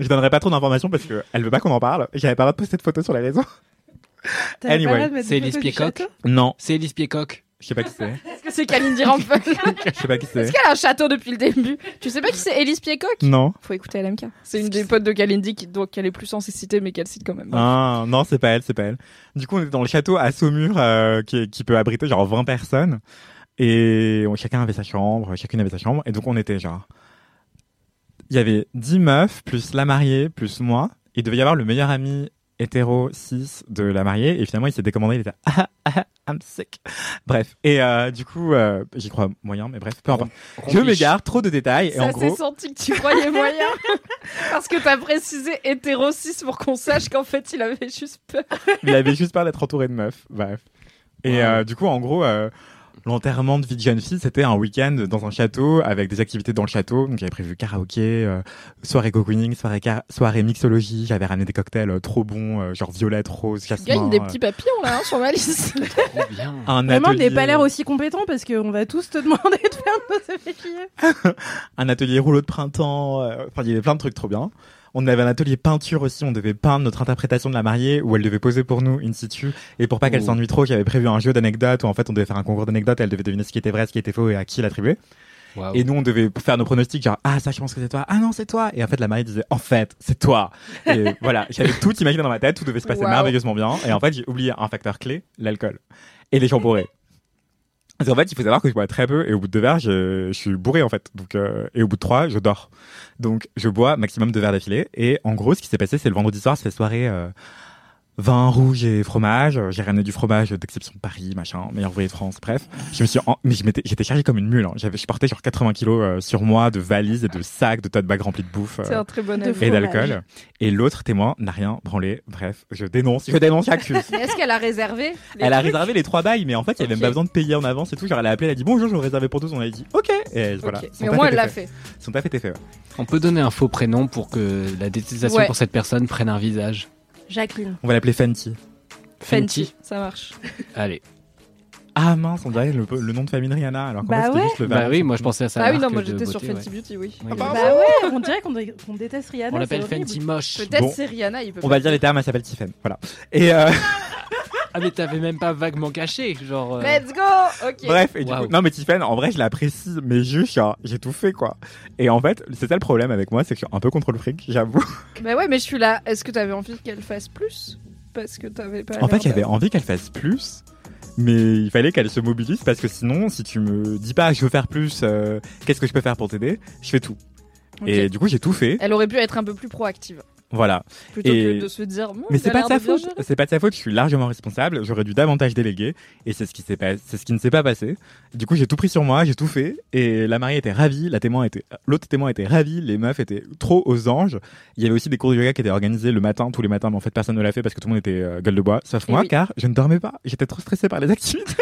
[SPEAKER 6] Je donnerai pas trop d'informations parce que elle veut pas qu'on en parle. J'avais pas le droit de poster de photos sur les réseaux. Anyway,
[SPEAKER 7] c'est Elise Piecock
[SPEAKER 6] Non,
[SPEAKER 7] C'est Elise Piecock.
[SPEAKER 6] Je sais pas qui c'est.
[SPEAKER 2] Est-ce que c'est Kalindi Rampel
[SPEAKER 6] Je sais pas qui c'est.
[SPEAKER 2] Est-ce qu'elle a un château depuis le début? Tu sais pas qui c'est Elise Piecock
[SPEAKER 6] Non.
[SPEAKER 2] Faut écouter LMK. C'est une des potes de Kalindi qui doit qu'elle est plus censée citer, mais qu'elle cite quand même.
[SPEAKER 6] Ah, non, c'est pas elle, c'est pas elle. Du coup, on était dans le château à Saumur euh, qui, qui peut abriter genre 20 personnes. Et on- chacun avait sa chambre, chacune avait sa chambre. Et donc, on était genre... Il y avait 10 meufs, plus la mariée, plus moi. Il devait y avoir le meilleur ami hétéro 6 de la mariée. Et finalement, il s'est décommandé, il était ah, ah, I'm sick. Bref. Et euh, du coup, euh, j'y crois moyen, mais bref, peu importe. Je m'égare, trop de détails. Et
[SPEAKER 2] Ça s'est
[SPEAKER 6] gros...
[SPEAKER 2] senti que tu croyais moyen. Parce que t'as précisé hétéro 6 pour qu'on sache qu'en fait il avait juste peur.
[SPEAKER 6] il avait juste peur d'être entouré de meufs. Bref. Et
[SPEAKER 7] Ouais.
[SPEAKER 6] euh, du coup, en gros, euh, l'enterrement de vie de jeune fille, c'était un week-end dans un château avec des activités dans le château. Donc, j'avais prévu karaoké, euh, soirée cocooning, soirée, car- soirée mixologie. J'avais ramené des cocktails euh, trop bons, euh, genre violette, rose, jasmin.
[SPEAKER 2] Gagne des
[SPEAKER 6] euh,
[SPEAKER 2] petits papillons là hein, sur ma liste.
[SPEAKER 7] Trop bien.
[SPEAKER 6] un
[SPEAKER 3] Vraiment,
[SPEAKER 6] atelier,
[SPEAKER 3] n'est pas l'air aussi compétent parce qu'on va tous te demander de faire nos effets
[SPEAKER 6] un atelier rouleau de printemps. euh, Enfin, il y avait plein de trucs trop bien. On avait un atelier peinture aussi. On devait peindre notre interprétation de la mariée où elle devait poser pour nous in situ. Et pour pas qu'elle s'ennuie trop, j'avais prévu un jeu d'anecdotes où en fait on devait faire un concours d'anecdotes. Elle devait deviner ce qui était vrai, ce qui était faux et à qui l'attribuer. Et nous, on devait faire nos pronostics, genre, ah, ça, je pense que c'est toi. Ah non, c'est toi. Et en fait, la mariée disait, en fait, c'est toi. Et voilà, j'avais tout imaginé dans ma tête, tout devait se passer
[SPEAKER 2] Wow.
[SPEAKER 6] merveilleusement bien. Et en fait, j'ai oublié un facteur clé, l'alcool. Et les gens bourrés. Parce qu'en fait, il faut savoir que je bois très peu et au bout de deux verres, je, suis bourré en fait. Donc, euh, et au bout de trois, je dors. Donc, je bois maximum deux verres d'affilée. Et en gros, ce qui s'est passé, c'est le vendredi soir, c'est soirée euh, vin rouge et fromage. J'ai ramené du fromage d'exception de Paris, machin, meilleur ouvrier de France. Bref, je me suis, en- mais je m'étais, j'étais chargé comme une mule. Hein. J'avais, je portais genre 80 kilos euh, sur moi de valises et de sacs, de tote bags remplis de bouffe. euh,
[SPEAKER 2] C'est un très bon
[SPEAKER 3] De
[SPEAKER 2] avis.
[SPEAKER 6] et d'alcool. Et l'autre témoin n'a rien branlé. Bref, je dénonce, je dénonce, j'accuse.
[SPEAKER 2] Est-ce qu'elle a réservé les
[SPEAKER 6] Elle a
[SPEAKER 2] trucs
[SPEAKER 6] réservé les trois bails, mais en fait, il y avait même pas besoin de payer en avance et tout. Genre, elle a appelé, elle a dit bonjour, je veux réserver pour tous. On a dit ok. Et voilà.
[SPEAKER 2] Mais au moins elle l'a fait.
[SPEAKER 6] Son taf était fait. ouais.
[SPEAKER 7] On peut donner un faux prénom pour que la détestation
[SPEAKER 2] Ouais.
[SPEAKER 7] pour cette personne prenne un visage.
[SPEAKER 3] Jacqueline.
[SPEAKER 6] On va l'appeler Fenty.
[SPEAKER 2] Fenty, ça marche.
[SPEAKER 7] Allez.
[SPEAKER 6] Ah mince, on dirait le, le nom de famille de Rihanna. Alors qu'en
[SPEAKER 3] Bah
[SPEAKER 6] fait, c'était
[SPEAKER 3] ouais.
[SPEAKER 6] juste le
[SPEAKER 7] Bah oui, moi je pensais à ça.
[SPEAKER 2] Ah oui, non, moi j'étais sur Fenty Beauty, oui.
[SPEAKER 6] Ah.
[SPEAKER 3] Bah ouais, on dirait qu'on dé- qu'on déteste Rihanna.
[SPEAKER 7] On l'appelle. Fenty moche.
[SPEAKER 2] Peut-être
[SPEAKER 6] Bon.
[SPEAKER 2] c'est Rihanna, il peut
[SPEAKER 6] On va dire les termes, elle s'appelle Tiffen. Voilà. Et euh,
[SPEAKER 7] Ah mais t'avais même pas vaguement caché, genre. euh,
[SPEAKER 2] Let's go Ok.
[SPEAKER 6] bref, et du coup, non mais Tiffen, en vrai, je l'apprécie, mais juste, genre, j'ai tout fait quoi. Et en fait, c'est ça le problème avec moi, c'est que je suis un peu contre le fric, j'avoue.
[SPEAKER 2] Bah ouais, mais je suis là. Est-ce que t'avais envie qu'elle fasse plus? Parce que t'avais pas.
[SPEAKER 6] En fait, j'avais envie qu'elle fasse plus, mais il fallait qu'elle se mobilise parce que sinon, si tu me dis pas je veux faire plus, euh, qu'est-ce que je peux faire pour t'aider, je fais tout. Et du coup, j'ai tout fait.
[SPEAKER 2] Elle aurait pu être un peu plus proactive.
[SPEAKER 6] Voilà.
[SPEAKER 2] Plutôt
[SPEAKER 6] Et-
[SPEAKER 2] que de se dire. Bon,
[SPEAKER 6] Mais c'est pas de sa faute. C'est pas de sa faute. Je suis largement responsable. J'aurais dû davantage déléguer. Et c'est ce qui s'est pas, c'est ce qui ne s'est pas passé. Du coup, j'ai tout pris sur moi. J'ai tout fait. Et la mariée était ravie. La témoin était, l'autre témoin était ravie. Les meufs étaient trop aux anges. Il y avait aussi des cours de yoga qui étaient organisés le matin, tous les matins. Mais en fait, personne ne l'a fait parce que tout le monde était euh, gueule de bois. Sauf
[SPEAKER 2] Et
[SPEAKER 6] moi,
[SPEAKER 2] oui.
[SPEAKER 6] car je ne dormais pas. J'étais trop stressée par les activités.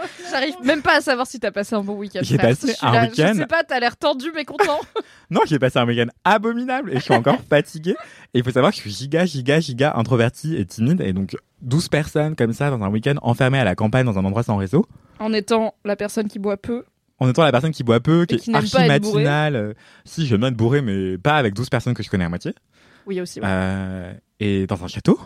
[SPEAKER 2] J'arrive même pas à savoir si t'as passé un bon week-end.
[SPEAKER 6] J'ai passé un
[SPEAKER 2] là,
[SPEAKER 6] week-end.
[SPEAKER 2] Je sais pas, t'as l'air tendu mais content.
[SPEAKER 6] Non, j'ai passé un week-end abominable et je suis encore fatigué. Et il faut savoir que je suis giga, giga, giga introverti et timide. Et donc, 12 personnes comme ça dans un week-end enfermées à la campagne dans un endroit sans réseau.
[SPEAKER 2] en étant la personne qui boit peu.
[SPEAKER 6] En étant la personne qui boit peu, qui
[SPEAKER 2] qui
[SPEAKER 6] est archi matinale. euh, Si, j'aime bien être bourré, mais pas avec 12 personnes que je connais à moitié.
[SPEAKER 2] Oui, aussi. ouais.
[SPEAKER 6] Euh, et dans un château.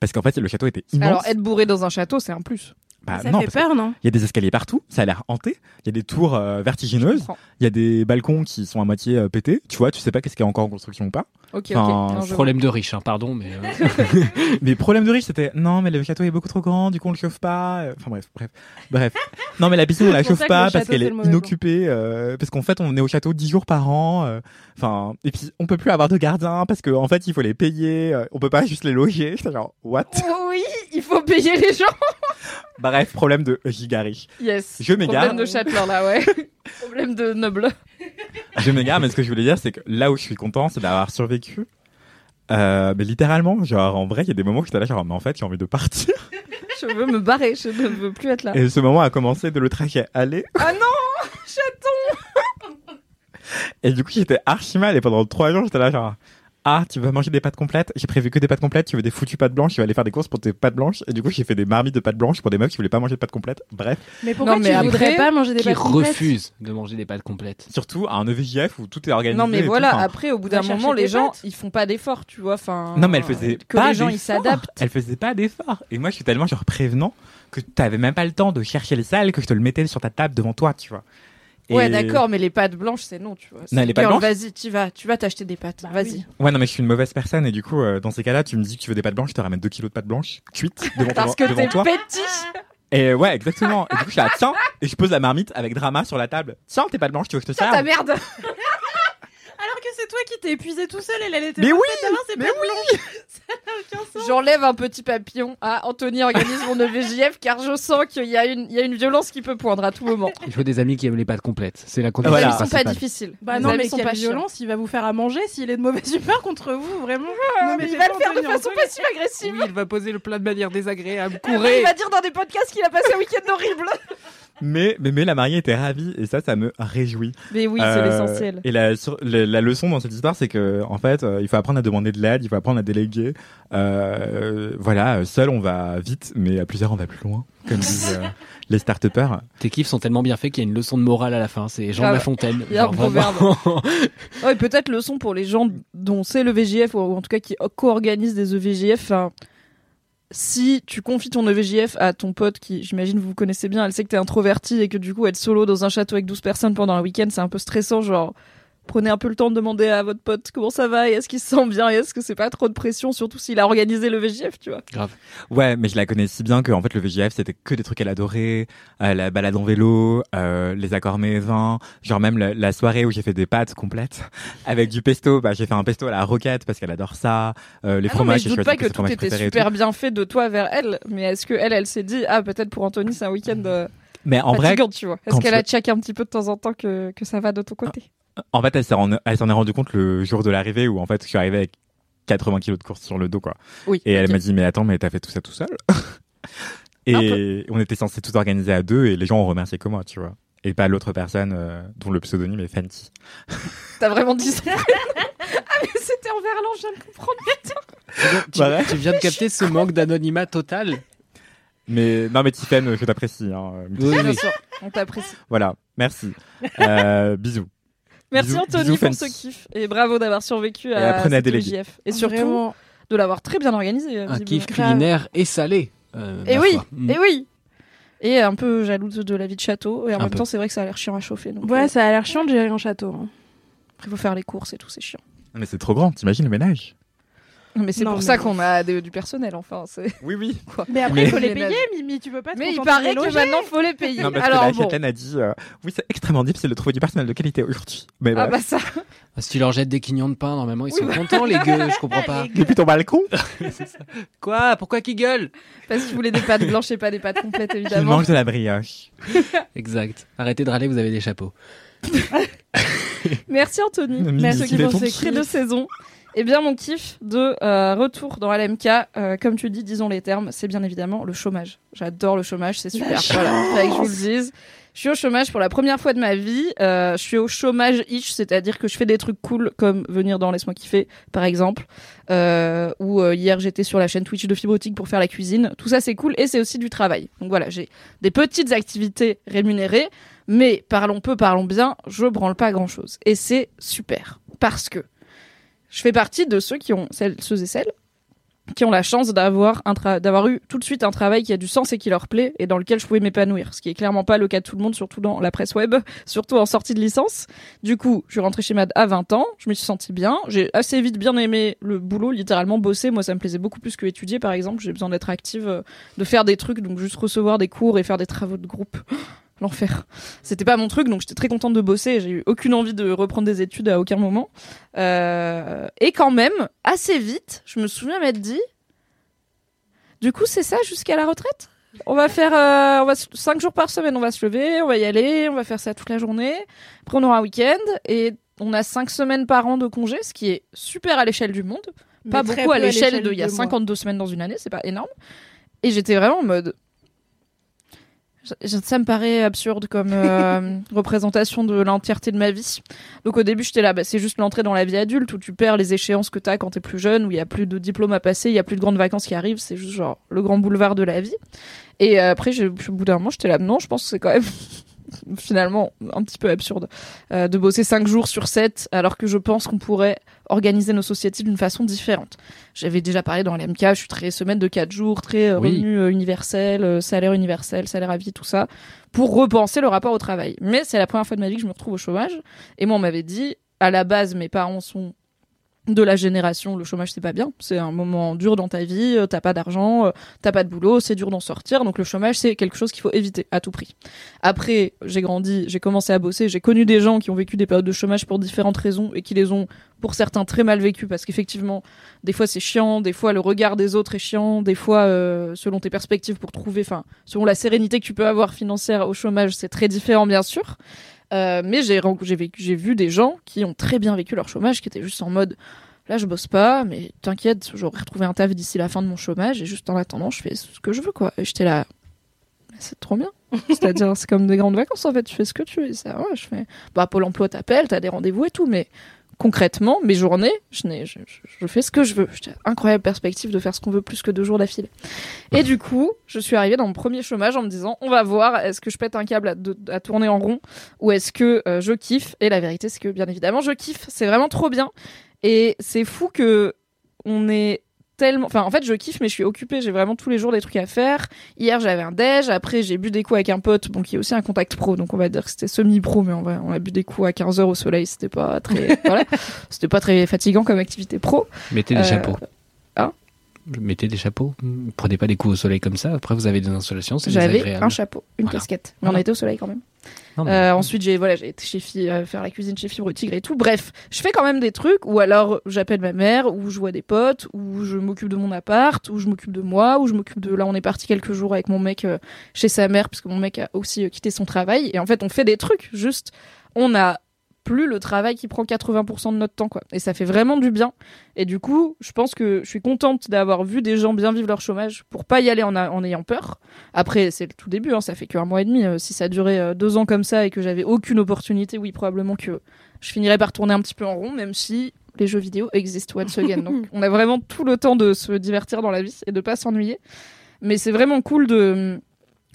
[SPEAKER 6] Parce qu'en fait, le château était immense.
[SPEAKER 2] Alors, être bourré dans un château, c'est un plus.
[SPEAKER 6] Bah,
[SPEAKER 3] Ça
[SPEAKER 6] non,
[SPEAKER 3] fait peur, non?
[SPEAKER 6] Il y a des escaliers partout, ça a l'air hanté. Il y a des tours euh, vertigineuses. Il y a des balcons qui sont à moitié euh, pétés. Tu vois, tu sais pas qu'est-ce qui est encore en construction ou pas.
[SPEAKER 2] Ok, ok.
[SPEAKER 6] Enfin,
[SPEAKER 2] Non, vois.
[SPEAKER 7] Problème de riche, hein, pardon, mais. euh,
[SPEAKER 6] Mais problème de riche, c'était non, mais le château est beaucoup trop grand, du coup on le chauffe pas. Euh, Enfin bref, bref, bref. Non, mais la piscine on la
[SPEAKER 3] C'est
[SPEAKER 6] chauffe pas parce qu'elle
[SPEAKER 3] c'est
[SPEAKER 6] est inoccupée. euh, parce qu'en fait on est au château 10 jours par an. euh, Enfin, et puis on peut plus avoir de gardiens parce qu'en fait il faut les payer. euh, on peut pas juste les loger. J'étais genre what?
[SPEAKER 2] Oui, il faut payer les gens.
[SPEAKER 6] Bref, problème de giga riche.
[SPEAKER 2] Yes.
[SPEAKER 6] Je m'égare.
[SPEAKER 2] Problème de châtelain, là, ouais. Problème de noble.
[SPEAKER 6] Je m'égare, mais ce que je voulais dire, c'est que là où je suis content, c'est d'avoir survécu. Euh, mais littéralement, genre en vrai, il y a des moments où j'étais là, genre, mais en fait, j'ai envie de partir.
[SPEAKER 2] Je veux me barrer, je ne veux plus être là.
[SPEAKER 6] Et ce moment a commencé de le traquer aller.
[SPEAKER 2] Ah non Chaton
[SPEAKER 6] Et du coup, j'étais archi mal. Et pendant trois jours, j'étais là, genre, ah, tu veux manger des pâtes complètes? J'ai prévu que des pâtes complètes. Tu veux des foutues pâtes blanches? Tu vas aller faire des courses pour tes pâtes blanches. Et du coup, j'ai fait des marmites de pâtes blanches pour des meufs qui voulaient pas manger de pâtes complètes. Bref.
[SPEAKER 3] Mais pourquoi
[SPEAKER 2] Non, mais
[SPEAKER 3] tu voudrais
[SPEAKER 2] après,
[SPEAKER 3] pas manger des
[SPEAKER 7] qui
[SPEAKER 3] pâtes complètes?
[SPEAKER 7] refuse de manger des pâtes complètes.
[SPEAKER 6] Surtout à un E EVJF où tout est organisé.
[SPEAKER 2] Non, mais
[SPEAKER 6] tout.
[SPEAKER 2] voilà, après, au bout d'un moment, les gens,
[SPEAKER 3] pâtes.
[SPEAKER 2] ils font pas d'efforts, tu vois. Enfin,
[SPEAKER 6] Non, mais elle faisait
[SPEAKER 2] que
[SPEAKER 6] pas
[SPEAKER 2] les gens, ils
[SPEAKER 6] d'efforts.
[SPEAKER 2] s'adaptent.
[SPEAKER 6] Elle faisait pas d'efforts. Et moi, je suis tellement genre prévenant que t'avais même pas le temps de chercher les salles que je te le mettais sur ta table devant toi, tu vois.
[SPEAKER 2] Ouais, d'accord, mais les pâtes blanches, c'est non, tu vois.
[SPEAKER 6] Non, les pâtes blanches
[SPEAKER 2] Vas-y, tu vas, tu vas t'acheter des pâtes.
[SPEAKER 3] Bah
[SPEAKER 2] vas-y.
[SPEAKER 3] oui.
[SPEAKER 6] Ouais, non, mais je suis une mauvaise personne et du coup, euh, dans ces cas-là, tu me dis que tu veux des pâtes blanches, je te ramène 2 kilos de pâtes blanches cuites devant,
[SPEAKER 2] Parce que
[SPEAKER 6] devant
[SPEAKER 2] t'es
[SPEAKER 6] toi.
[SPEAKER 2] petit.
[SPEAKER 6] Et ouais, exactement. Et du coup, je suis là, tiens, et je pose la marmite avec drama sur la table. Tiens, t'es pâtes blanches, tu veux que je te
[SPEAKER 2] Ta
[SPEAKER 6] serve
[SPEAKER 2] merde.
[SPEAKER 3] Alors que c'est toi qui t'es épuisé tout seul et elle était
[SPEAKER 6] Mais
[SPEAKER 3] pas
[SPEAKER 6] oui, mais
[SPEAKER 3] pâtes blanches. Ça n'a aucun sens.
[SPEAKER 2] J'enlève un petit papillon à Anthony organise mon EVJF car je sens qu'il y a une, il y a une violence qui peut poindre à tout moment.
[SPEAKER 7] Il faut des amis qui aiment les pâtes complètes. C'est la
[SPEAKER 2] Les
[SPEAKER 7] condition
[SPEAKER 6] Voilà.
[SPEAKER 2] amis sont pas difficiles.
[SPEAKER 3] Bah
[SPEAKER 2] Les
[SPEAKER 3] non, mais
[SPEAKER 2] sont pas
[SPEAKER 3] violence, il va vous faire à manger s'il est de mauvaise humeur contre vous, vraiment.
[SPEAKER 2] Ah,
[SPEAKER 3] Ne
[SPEAKER 2] mais il va le faire de façon
[SPEAKER 3] danger.
[SPEAKER 2] passive-agressive.
[SPEAKER 5] Oui, il va poser le plat de manière désagréable.
[SPEAKER 2] Il
[SPEAKER 5] Courez
[SPEAKER 2] va dire dans des podcasts qu'il a passé un week-end horrible.
[SPEAKER 6] Mais, mais, mais la mariée était ravie et ça, ça me réjouit.
[SPEAKER 2] Mais oui, c'est
[SPEAKER 6] Euh,
[SPEAKER 2] l'essentiel.
[SPEAKER 6] Et la, sur- la, la leçon dans cette histoire, c'est que en fait, euh, il faut apprendre à demander de l'aide, il faut apprendre à déléguer. Euh, voilà, seul on va vite, mais à plusieurs on va plus loin, comme disent euh, les start-upers.
[SPEAKER 7] Tes kiffs sont tellement bien faits qu'il y a une leçon de morale à la fin. C'est Jean
[SPEAKER 2] Ah
[SPEAKER 7] de La
[SPEAKER 2] ouais.
[SPEAKER 7] Fontaine.
[SPEAKER 2] Il y a un
[SPEAKER 7] vraiment.
[SPEAKER 2] Ouais, peut-être leçon pour les gens dont c'est le VJF ou en tout cas qui co-organisent des E EVJF. Enfin, si tu confies ton EVJF à ton pote qui, j'imagine, vous vous connaissez bien, elle sait que t'es introverti et que du coup, être solo dans un château avec 12 personnes pendant un week-end, c'est un peu stressant. Genre, prenez un peu le temps de demander à votre pote comment ça va et est-ce qu'il se sent bien et est-ce que c'est pas trop de pression, surtout s'il a organisé le VJF, tu vois.
[SPEAKER 7] Grave.
[SPEAKER 6] Ouais, mais je la connais si bien que en fait le VJF c'était que des trucs qu'elle adorait, euh, la balade en vélo, euh, les accords vins, genre même la, la soirée où j'ai fait des pâtes complètes avec du pesto, bah j'ai fait un pesto à la roquette parce qu'elle adore ça, euh, les
[SPEAKER 2] Ah non, mais
[SPEAKER 6] fromages,
[SPEAKER 2] je doute pas
[SPEAKER 6] que
[SPEAKER 2] tout
[SPEAKER 6] fromages
[SPEAKER 2] était super bien fait de toi vers elle, mais est-ce que elle, elle s'est dit, ah, peut-être pour Anthony, c'est un week-end euh,
[SPEAKER 6] Mais en vrai,
[SPEAKER 2] tu vois. Est-ce qu'elle
[SPEAKER 6] tu-
[SPEAKER 2] a check un petit peu de temps en temps que, que ça va de ton côté?
[SPEAKER 6] En fait, elle s'en est rendu compte le jour de l'arrivée où en fait je suis arrivé avec 80 kilos de course sur le dos quoi.
[SPEAKER 2] Oui.
[SPEAKER 6] Et elle m'a dit mais attends mais t'as fait tout ça tout seul? Et on était censé tout organiser à deux et les gens ont remercié que moi tu vois. Et pas l'autre personne euh, dont le pseudonyme est Fenty.
[SPEAKER 2] T'as vraiment dit ça? Ah, mais c'était en verlan, je viens de comprendre.
[SPEAKER 7] Tu,
[SPEAKER 6] Voilà.
[SPEAKER 7] tu viens de capter ce manque d'anonymat total.
[SPEAKER 6] Mais non mais Tiffen, je t'apprécie. Hein.
[SPEAKER 7] Oui,
[SPEAKER 2] Bien
[SPEAKER 7] oui.
[SPEAKER 2] sûr, on t'apprécie.
[SPEAKER 6] Voilà, merci. Euh, bisous.
[SPEAKER 2] Merci
[SPEAKER 6] Bisous-
[SPEAKER 2] Anthony
[SPEAKER 6] bisous,
[SPEAKER 2] pour ce kiff et bravo d'avoir survécu
[SPEAKER 6] Et
[SPEAKER 2] à
[SPEAKER 6] à
[SPEAKER 2] cette
[SPEAKER 6] déléguer.
[SPEAKER 2] EJF. Et surtout
[SPEAKER 3] Vraiment.
[SPEAKER 2] de l'avoir très bien organisé.
[SPEAKER 7] Un kiff culinaire et salé. euh,
[SPEAKER 2] Et oui.
[SPEAKER 7] Mm.
[SPEAKER 2] et oui. Et un peu jalouse de la vie de château. Et en
[SPEAKER 7] Un
[SPEAKER 2] même
[SPEAKER 7] peu.
[SPEAKER 2] temps, c'est vrai que ça a l'air chiant à chauffer. Donc,
[SPEAKER 3] Ouais,
[SPEAKER 2] euh,
[SPEAKER 3] ça a l'air chiant de gérer un château. hein.
[SPEAKER 2] après, il faut faire les courses et tout, c'est chiant.
[SPEAKER 6] Mais c'est trop grand, t'imagines le ménage?
[SPEAKER 2] Mais c'est pour
[SPEAKER 3] mais-
[SPEAKER 2] ça qu'on a des- du personnel, enfin. c'est-
[SPEAKER 6] Oui, oui.
[SPEAKER 3] Mais après,
[SPEAKER 6] Mais-
[SPEAKER 3] il faut les payer, Mimi, tu peux pas te
[SPEAKER 2] Mais il paraît que maintenant, faut les payer.
[SPEAKER 6] Non, parce
[SPEAKER 2] Alors
[SPEAKER 6] que la
[SPEAKER 2] bon.
[SPEAKER 6] A dit euh, oui, c'est extrêmement difficile de trouver du personnel de qualité aujourd'hui. Mais
[SPEAKER 2] Ah bah ça.
[SPEAKER 7] Ah, Si tu leur jettes des quignons de pain, normalement ils
[SPEAKER 2] Oui,
[SPEAKER 7] sont
[SPEAKER 2] bah.
[SPEAKER 7] contents les gueux, je comprends pas.
[SPEAKER 6] Depuis ton balcon,
[SPEAKER 7] Quoi? Pourquoi qu'ils gueulent?
[SPEAKER 2] Parce qu'ils voulaient des pâtes blanches et pas des pâtes complètes,
[SPEAKER 6] il
[SPEAKER 2] évidemment.
[SPEAKER 6] mange de la brioche.
[SPEAKER 7] Exact. Arrêtez de râler, vous avez des chapeaux.
[SPEAKER 2] Merci Anthony.
[SPEAKER 6] Mimi,
[SPEAKER 2] Merci
[SPEAKER 6] il est
[SPEAKER 2] pour ces cris de saison. Eh bien, mon kiff de euh, retour dans LMK, euh, comme tu dis, disons les termes, c'est bien évidemment le chômage. J'adore le chômage, c'est super. Voilà, fallait que je vous le dise. Je suis au chômage pour la première fois de ma vie. Euh, je suis au chômage ish, c'est-à-dire que je fais des trucs cool comme venir dans Laisse-moi kiffer, par exemple. Euh, ou euh, hier j'étais sur la chaîne Twitch de Fibrotique pour faire la cuisine. Tout ça c'est cool et c'est aussi du travail. Donc voilà, j'ai des petites activités rémunérées, mais parlons peu, parlons bien, je branle pas grand-chose. Et c'est super parce que je fais partie de ceux qui ont ceux et celles qui ont la chance d'avoir d'avoir eu tout de suite un travail qui a du sens et qui leur plaît et dans lequel je pouvais m'épanouir ce qui est clairement pas le cas de tout le monde surtout dans la presse web surtout en sortie de licence. Du coup je suis rentrée chez Mad à 20 ans je me suis sentie bien j'ai assez vite bien aimé le boulot littéralement bosser. Moi ça me plaisait beaucoup plus que étudier par exemple. J'ai besoin d'être active euh, de faire des trucs donc juste recevoir des cours et faire des travaux de groupe l'enfer. C'était pas mon truc, donc j'étais très contente de bosser. J'ai eu aucune envie de reprendre des études à aucun moment. Euh, et quand même, assez vite, je me souviens m'être dit, du coup, c'est ça jusqu'à la retraite? On va faire, euh, on va cinq jours par semaine, on va se lever, on va y aller, on va faire ça toute la journée. Après, on aura un week-end et on a cinq semaines par an de congé, ce qui est super à l'échelle du monde. Pas
[SPEAKER 3] Mais
[SPEAKER 2] beaucoup à l'échelle de, il y a
[SPEAKER 3] de moi.
[SPEAKER 2] 52 semaines dans une année, c'est pas énorme. Et j'étais vraiment en mode, Ça me paraît absurde comme euh, représentation de l'entièreté de ma vie. Donc au début, j'étais là, bah, c'est juste l'entrée dans la vie adulte où tu perds les échéances que t'as quand t'es plus jeune, où il y a plus de diplômes à passer, il y a plus de grandes vacances qui arrivent, c'est juste genre le grand boulevard de la vie. Et euh, après, au bout d'un moment, j'étais là, non, je pense que c'est quand même finalement un petit peu absurde euh, de bosser 5 jours sur 7 alors que je pense qu'on pourrait organiser nos sociétés d'une façon différente. J'avais déjà parlé dans l'MK, je suis très semaine de 4 jours, très euh,
[SPEAKER 7] Oui.
[SPEAKER 2] revenu euh, universel, euh, salaire universel, salaire à vie, tout ça, pour repenser le rapport au travail. Mais c'est la première fois de ma vie que je me retrouve au chômage. Et moi, on m'avait dit, à la base, mes parents sont de la génération, le chômage c'est pas bien, c'est un moment dur dans ta vie, euh, t'as pas d'argent, euh, t'as pas de boulot, c'est dur d'en sortir, donc le chômage c'est quelque chose qu'il faut éviter à tout prix. Après, j'ai grandi, j'ai commencé à bosser, j'ai connu des gens qui ont vécu des périodes de chômage pour différentes raisons et qui les ont pour certains très mal vécues parce qu'effectivement, des fois c'est chiant, des fois le regard des autres est chiant, des fois euh, selon tes perspectives pour trouver, enfin selon la sérénité que tu peux avoir financière au chômage, c'est très différent bien sûr. Euh, mais j'ai ren- j'ai vécu- j'ai vu des gens qui ont très bien vécu leur chômage, qui étaient juste en mode là je bosse pas, mais t'inquiète, j'aurai retrouvé un taf d'ici la fin de mon chômage et juste en attendant je fais ce que je veux quoi. Et j'étais là, c'est trop bien. C'est-à-dire c'est comme des grandes vacances en fait, tu fais ce que tu veux. Et ça, ouais, je fais, bah Pôle Emploi t'appelle, t'as des rendez-vous et tout, mais concrètement mes journées, je, je, fais ce que je veux. Incroyable perspective de faire ce qu'on veut plus que deux jours d'affilée. Et du coup, je suis arrivée dans mon premier chômage en me disant, on va voir, est-ce que je pète un câble à tourner en rond ou est-ce que euh, je kiffe? Et la vérité, c'est que bien évidemment, je kiffe. C'est vraiment trop bien. Et c'est fou que on est tellement. Enfin, en fait, je kiffe, mais je suis occupée. J'ai vraiment tous les jours des trucs à faire. Hier, j'avais un déj. Après, j'ai bu des coups avec un pote, bon, qui est aussi un contact pro. Donc, on va dire que c'était semi-pro, mais on, va, on a bu des coups à 15 heures au soleil. C'était pas très. voilà. C'était pas très fatigant comme activité pro.
[SPEAKER 7] Mettez des
[SPEAKER 2] Euh,
[SPEAKER 7] chapeaux.
[SPEAKER 2] hein
[SPEAKER 7] Mettez des chapeaux. Prenez pas des coups au soleil comme ça. Après, vous avez des insolations. C'est
[SPEAKER 2] J'avais un chapeau, une
[SPEAKER 7] Voilà.
[SPEAKER 2] casquette. Mais on
[SPEAKER 7] Voilà.
[SPEAKER 2] était au soleil quand même.
[SPEAKER 7] Non, mais-
[SPEAKER 2] Euh, ensuite, j'ai voilà, j'ai été chez euh, faire la cuisine chez Fibre Tigre et tout. Bref, je fais quand même des trucs ou alors j'appelle ma mère ou je vois des potes ou je m'occupe de mon appart ou je m'occupe de moi ou je m'occupe de là on est parti quelques jours avec mon mec euh, chez sa mère puisque mon mec a aussi quitté son travail et en fait on fait des trucs juste on a plus le travail qui prend 80% de notre temps quoi et ça fait vraiment du bien et du coup je pense que je suis contente d'avoir vu des gens bien vivre leur chômage pour pas y aller en, a- en ayant peur après, c'est le tout début, hein, ça fait qu'un mois et demi. Euh, si ça durait euh, deux ans comme ça et que j'avais aucune opportunité, oui, probablement que je finirais par tourner un petit peu en rond, même si les jeux vidéo existent once again. Donc, on a vraiment tout le temps de se divertir dans la vie et de pas s'ennuyer. Mais c'est vraiment cool de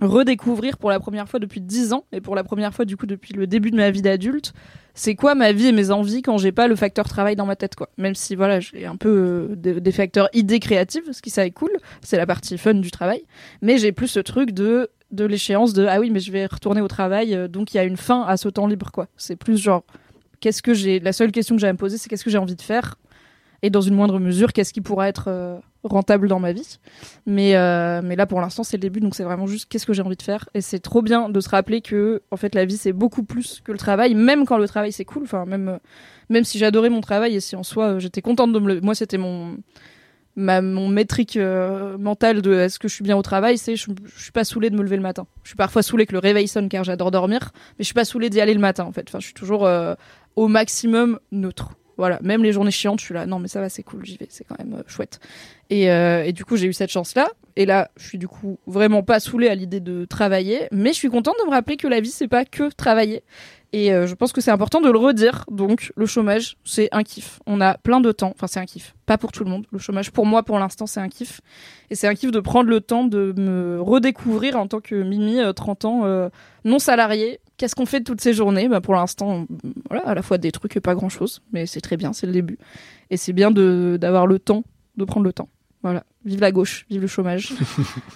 [SPEAKER 2] redécouvrir pour la première fois depuis dix ans et pour la première fois du coup depuis le début de ma vie d'adulte c'est quoi ma vie et mes envies quand j'ai pas le facteur travail dans ma tête quoi. Même si voilà j'ai un peu euh, des, des facteurs idées créatives ce qui ça est cool c'est la partie fun du travail mais j'ai plus ce truc de de l'échéance de ah oui mais je vais retourner au travail euh, donc il y a une fin à ce temps libre quoi. C'est plus genre qu'est-ce que j'ai la seule question que j'ai à me poser c'est qu'est-ce que j'ai envie de faire? Et dans une moindre mesure qu'est-ce qui pourra être euh, rentable dans ma vie. Mais euh, mais là pour l'instant c'est le début donc c'est vraiment juste qu'est-ce que j'ai envie de faire. Et c'est trop bien de se rappeler que en fait la vie c'est beaucoup plus que le travail même quand le travail c'est cool. Enfin même euh, même si j'adorais mon travail et si en soi euh, j'étais contente de me le moi c'était mon ma mon métrique mentale de est-ce que je suis bien au travail c'est je, je suis pas saoulée de me lever le matin. Je suis parfois saoulée que le réveil sonne car j'adore dormir mais je suis pas saoulée d'y aller le matin en fait. Enfin je suis toujours au maximum neutre Voilà, même les journées chiantes, je suis là. Non, mais ça va, c'est cool, j'y vais, c'est quand même euh, chouette. Et, euh, et du coup, j'ai eu cette chance-là. Et là, je suis du coup vraiment pas saoulée à l'idée de travailler, mais je suis contente de me rappeler que la vie, c'est pas que travailler. Et euh, je pense que c'est important de le redire. Donc, le chômage, c'est un kiff. On a plein de temps. Enfin, c'est un kiff. Pas pour tout le monde. Le chômage, pour moi, pour l'instant, c'est un kiff. Et c'est un kiff de prendre le temps de me redécouvrir en tant que Mimi, euh, 30 ans, non salariée. Qu'est-ce qu'on fait de toutes ces journées? Bah, Pour l'instant, voilà, à la fois des trucs et pas grand-chose. Mais c'est très bien, c'est le début. Et c'est bien de d'avoir le temps, de prendre le temps. Voilà. Vive la gauche, vive le chômage.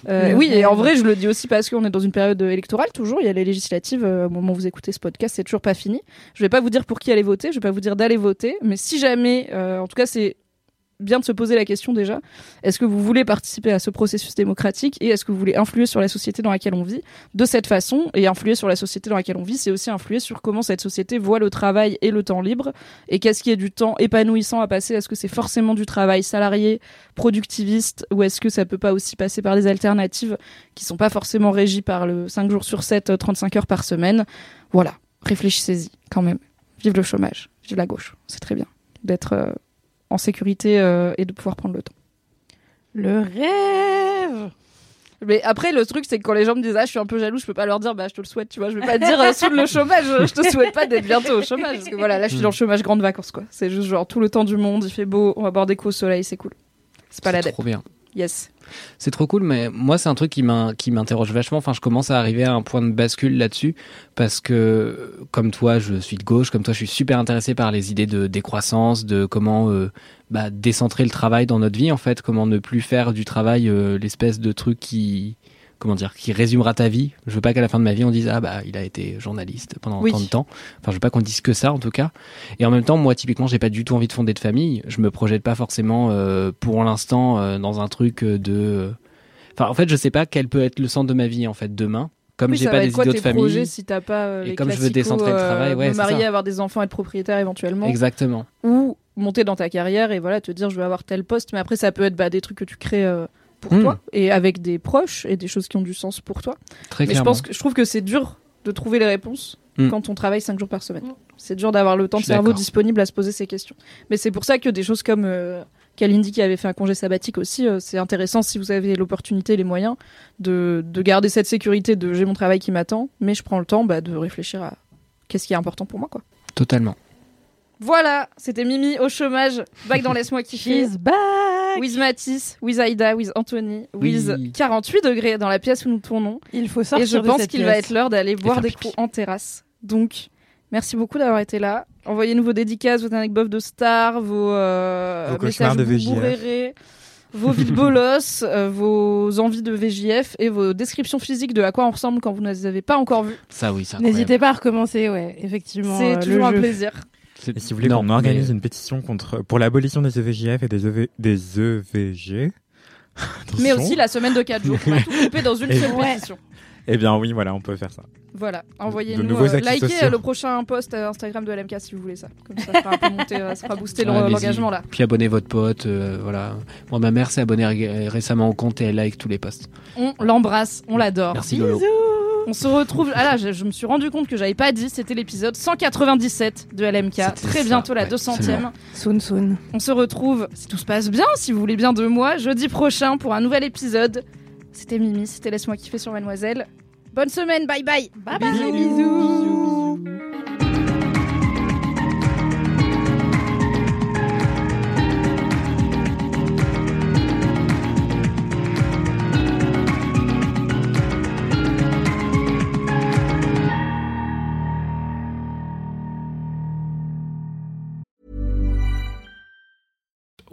[SPEAKER 2] Euh, oui, et en vrai, je le dis aussi parce qu'on est dans une période électorale toujours. Il y a les législatives. euh, au moment où vous écoutez ce podcast, c'est toujours pas fini. Je vais pas vous dire pour qui aller voter. Je vais pas vous dire d'aller voter. Mais si jamais, euh, en tout cas, c'est bien de se poser la question déjà. Est-ce que vous voulez participer à ce processus démocratique et est-ce que vous voulez influer sur la société dans laquelle on vit de cette façon Et influer sur la société dans laquelle on vit, c'est aussi influer sur comment cette société voit le travail et le temps libre et qu'est-ce qui est du temps épanouissant à passer? Est-ce que c'est forcément du travail salarié, productiviste ou est-ce que ça peut pas aussi passer par des alternatives qui sont pas forcément régies par le 5 jours sur 7, euh, 35 heures par semaine? Voilà, réfléchissez-y quand même. Vive le chômage, vive la gauche, c'est très bien d'être euh, en sécurité euh, et de pouvoir prendre le temps.
[SPEAKER 3] Le rêve
[SPEAKER 2] Mais après, le truc, c'est que quand les gens me disent Ah, je suis un peu jaloux, je peux pas leur dire Bah, je te le souhaite, tu vois. Je vais pas te dire euh, Sous le chômage, je te souhaite pas d'être bientôt au chômage. Parce que voilà, là, je suis dans le chômage grande vacances, quoi. C'est juste genre tout le temps du monde, il fait beau, on va boire des coups au soleil, c'est cool. C'est pas la dette.
[SPEAKER 7] Trop bien.
[SPEAKER 2] Yes.
[SPEAKER 7] C'est trop cool, mais moi, c'est un truc qui m'in- qui m'interroge vachement. Enfin, je commence à arriver à un point de bascule là-dessus parce que, comme toi, je suis de gauche, comme toi, je suis super intéressé par les idées de décroissance, de comment euh, bah, décentrer le travail dans notre vie, en fait, comment ne plus faire du travail euh, l'espèce de truc qui, comment dire, qui résumera ta vie. Je veux pas qu'à la fin de ma vie, on dise ah bah il a été journaliste pendant
[SPEAKER 2] Oui.
[SPEAKER 7] tant de temps. Enfin, je veux pas qu'on dise que ça, en tout cas. Et en même temps, moi, typiquement, j'ai pas du tout envie de fonder de famille. Je me projette pas forcément, euh, pour l'instant, euh, dans un truc euh, de. Enfin, en fait, je sais pas quel peut être le centre de ma vie, en fait, demain. Comme
[SPEAKER 2] Oui,
[SPEAKER 7] j'ai pas des
[SPEAKER 2] quoi
[SPEAKER 7] idiots de famille.
[SPEAKER 2] projets si t'as pas euh,
[SPEAKER 7] Et
[SPEAKER 2] les
[SPEAKER 7] comme je veux décentrer le travail,
[SPEAKER 2] euh,
[SPEAKER 7] ouais,
[SPEAKER 2] me marier,
[SPEAKER 7] ça.
[SPEAKER 2] avoir des enfants, être propriétaire éventuellement.
[SPEAKER 7] Exactement.
[SPEAKER 2] Ou monter dans ta carrière et voilà, te dire je veux avoir tel poste. Mais après, ça peut être bah, des trucs que tu crées euh, pour
[SPEAKER 7] Hmm.
[SPEAKER 2] toi et avec des proches et des choses qui ont du sens pour toi.
[SPEAKER 7] Très
[SPEAKER 2] Mais je
[SPEAKER 7] clairement.
[SPEAKER 2] pense que je trouve que c'est dur de trouver les réponses
[SPEAKER 7] Mm.
[SPEAKER 2] quand on travaille 5 jours par semaine. C'est dur d'avoir le temps de cerveau disponible à se poser ces questions. Mais c'est pour ça que des choses comme euh, Kalindi qui avait fait un congé sabbatique aussi, euh, c'est intéressant si vous avez l'opportunité et les moyens de, de garder cette sécurité de j'ai mon travail qui m'attend, mais je prends le temps bah, de réfléchir à qu'est-ce qui est important pour moi. quoi.
[SPEAKER 7] Totalement.
[SPEAKER 2] Voilà, c'était Mimi au chômage, back dans Laisse-moi kiffer.
[SPEAKER 3] She's back
[SPEAKER 2] With Mathis, with Aïda, with Anthony, with
[SPEAKER 7] Oui.
[SPEAKER 2] 48 degrés dans la pièce où nous tournons.
[SPEAKER 3] Il faut sortir
[SPEAKER 2] Et je
[SPEAKER 3] de
[SPEAKER 2] pense qu'il va être l'heure d'aller boire des coups en terrasse. Donc, merci beaucoup d'avoir été là. Envoyez-nous vos dédicaces, vos anecdotes de stars, vos, euh,
[SPEAKER 6] Vos
[SPEAKER 2] messages
[SPEAKER 6] de VJF.
[SPEAKER 2] vos vides bolos, euh, vos envies de VJF et vos descriptions physiques de à quoi on ressemble quand vous ne les avez pas encore vus.
[SPEAKER 7] Ça, oui, incroyable.
[SPEAKER 3] N'hésitez pas à recommencer, ouais, effectivement.
[SPEAKER 2] C'est
[SPEAKER 3] euh,
[SPEAKER 2] toujours
[SPEAKER 3] le
[SPEAKER 2] un plaisir.
[SPEAKER 6] Et si vous voulez
[SPEAKER 7] Non,
[SPEAKER 6] qu'on organise
[SPEAKER 7] mais-
[SPEAKER 6] une pétition contre pour l'abolition des EVJF et des, EV, des EVG.
[SPEAKER 2] Mais aussi la semaine de 4 jours. On va tout couper dans une
[SPEAKER 6] Et-
[SPEAKER 2] seule
[SPEAKER 3] Ouais.
[SPEAKER 2] pétition.
[SPEAKER 6] Eh bien oui, voilà, on peut faire ça.
[SPEAKER 2] Voilà, envoyez-nous, euh, likez
[SPEAKER 6] sociaux.
[SPEAKER 2] euh, le prochain post euh, Instagram de LMK si vous voulez ça. Comme ça, ça fera un peu monter, ça fera booster
[SPEAKER 7] Ouais,
[SPEAKER 2] l'engagement là.
[SPEAKER 7] Puis abonnez votre pote, euh, voilà. Moi, ma mère s'est abonnée ré- récemment au compte et elle like tous les posts.
[SPEAKER 2] On l'embrasse, on l'adore.
[SPEAKER 7] Merci Lolo.
[SPEAKER 2] On se retrouve. Ah là, je, je me suis rendu compte que j'avais pas dit, c'était l'épisode 197 de LMK. Très
[SPEAKER 7] ça,
[SPEAKER 2] bientôt la
[SPEAKER 7] ouais,
[SPEAKER 2] 200ème.
[SPEAKER 3] Soon, soon.
[SPEAKER 2] On se retrouve, si tout se passe bien, si vous voulez bien de moi, jeudi prochain pour un nouvel épisode. C'était Mimi, c'était Laisse-moi kiffer sur Mademoiselle. Bonne semaine, bye bye.
[SPEAKER 3] Bye bye. Bisous.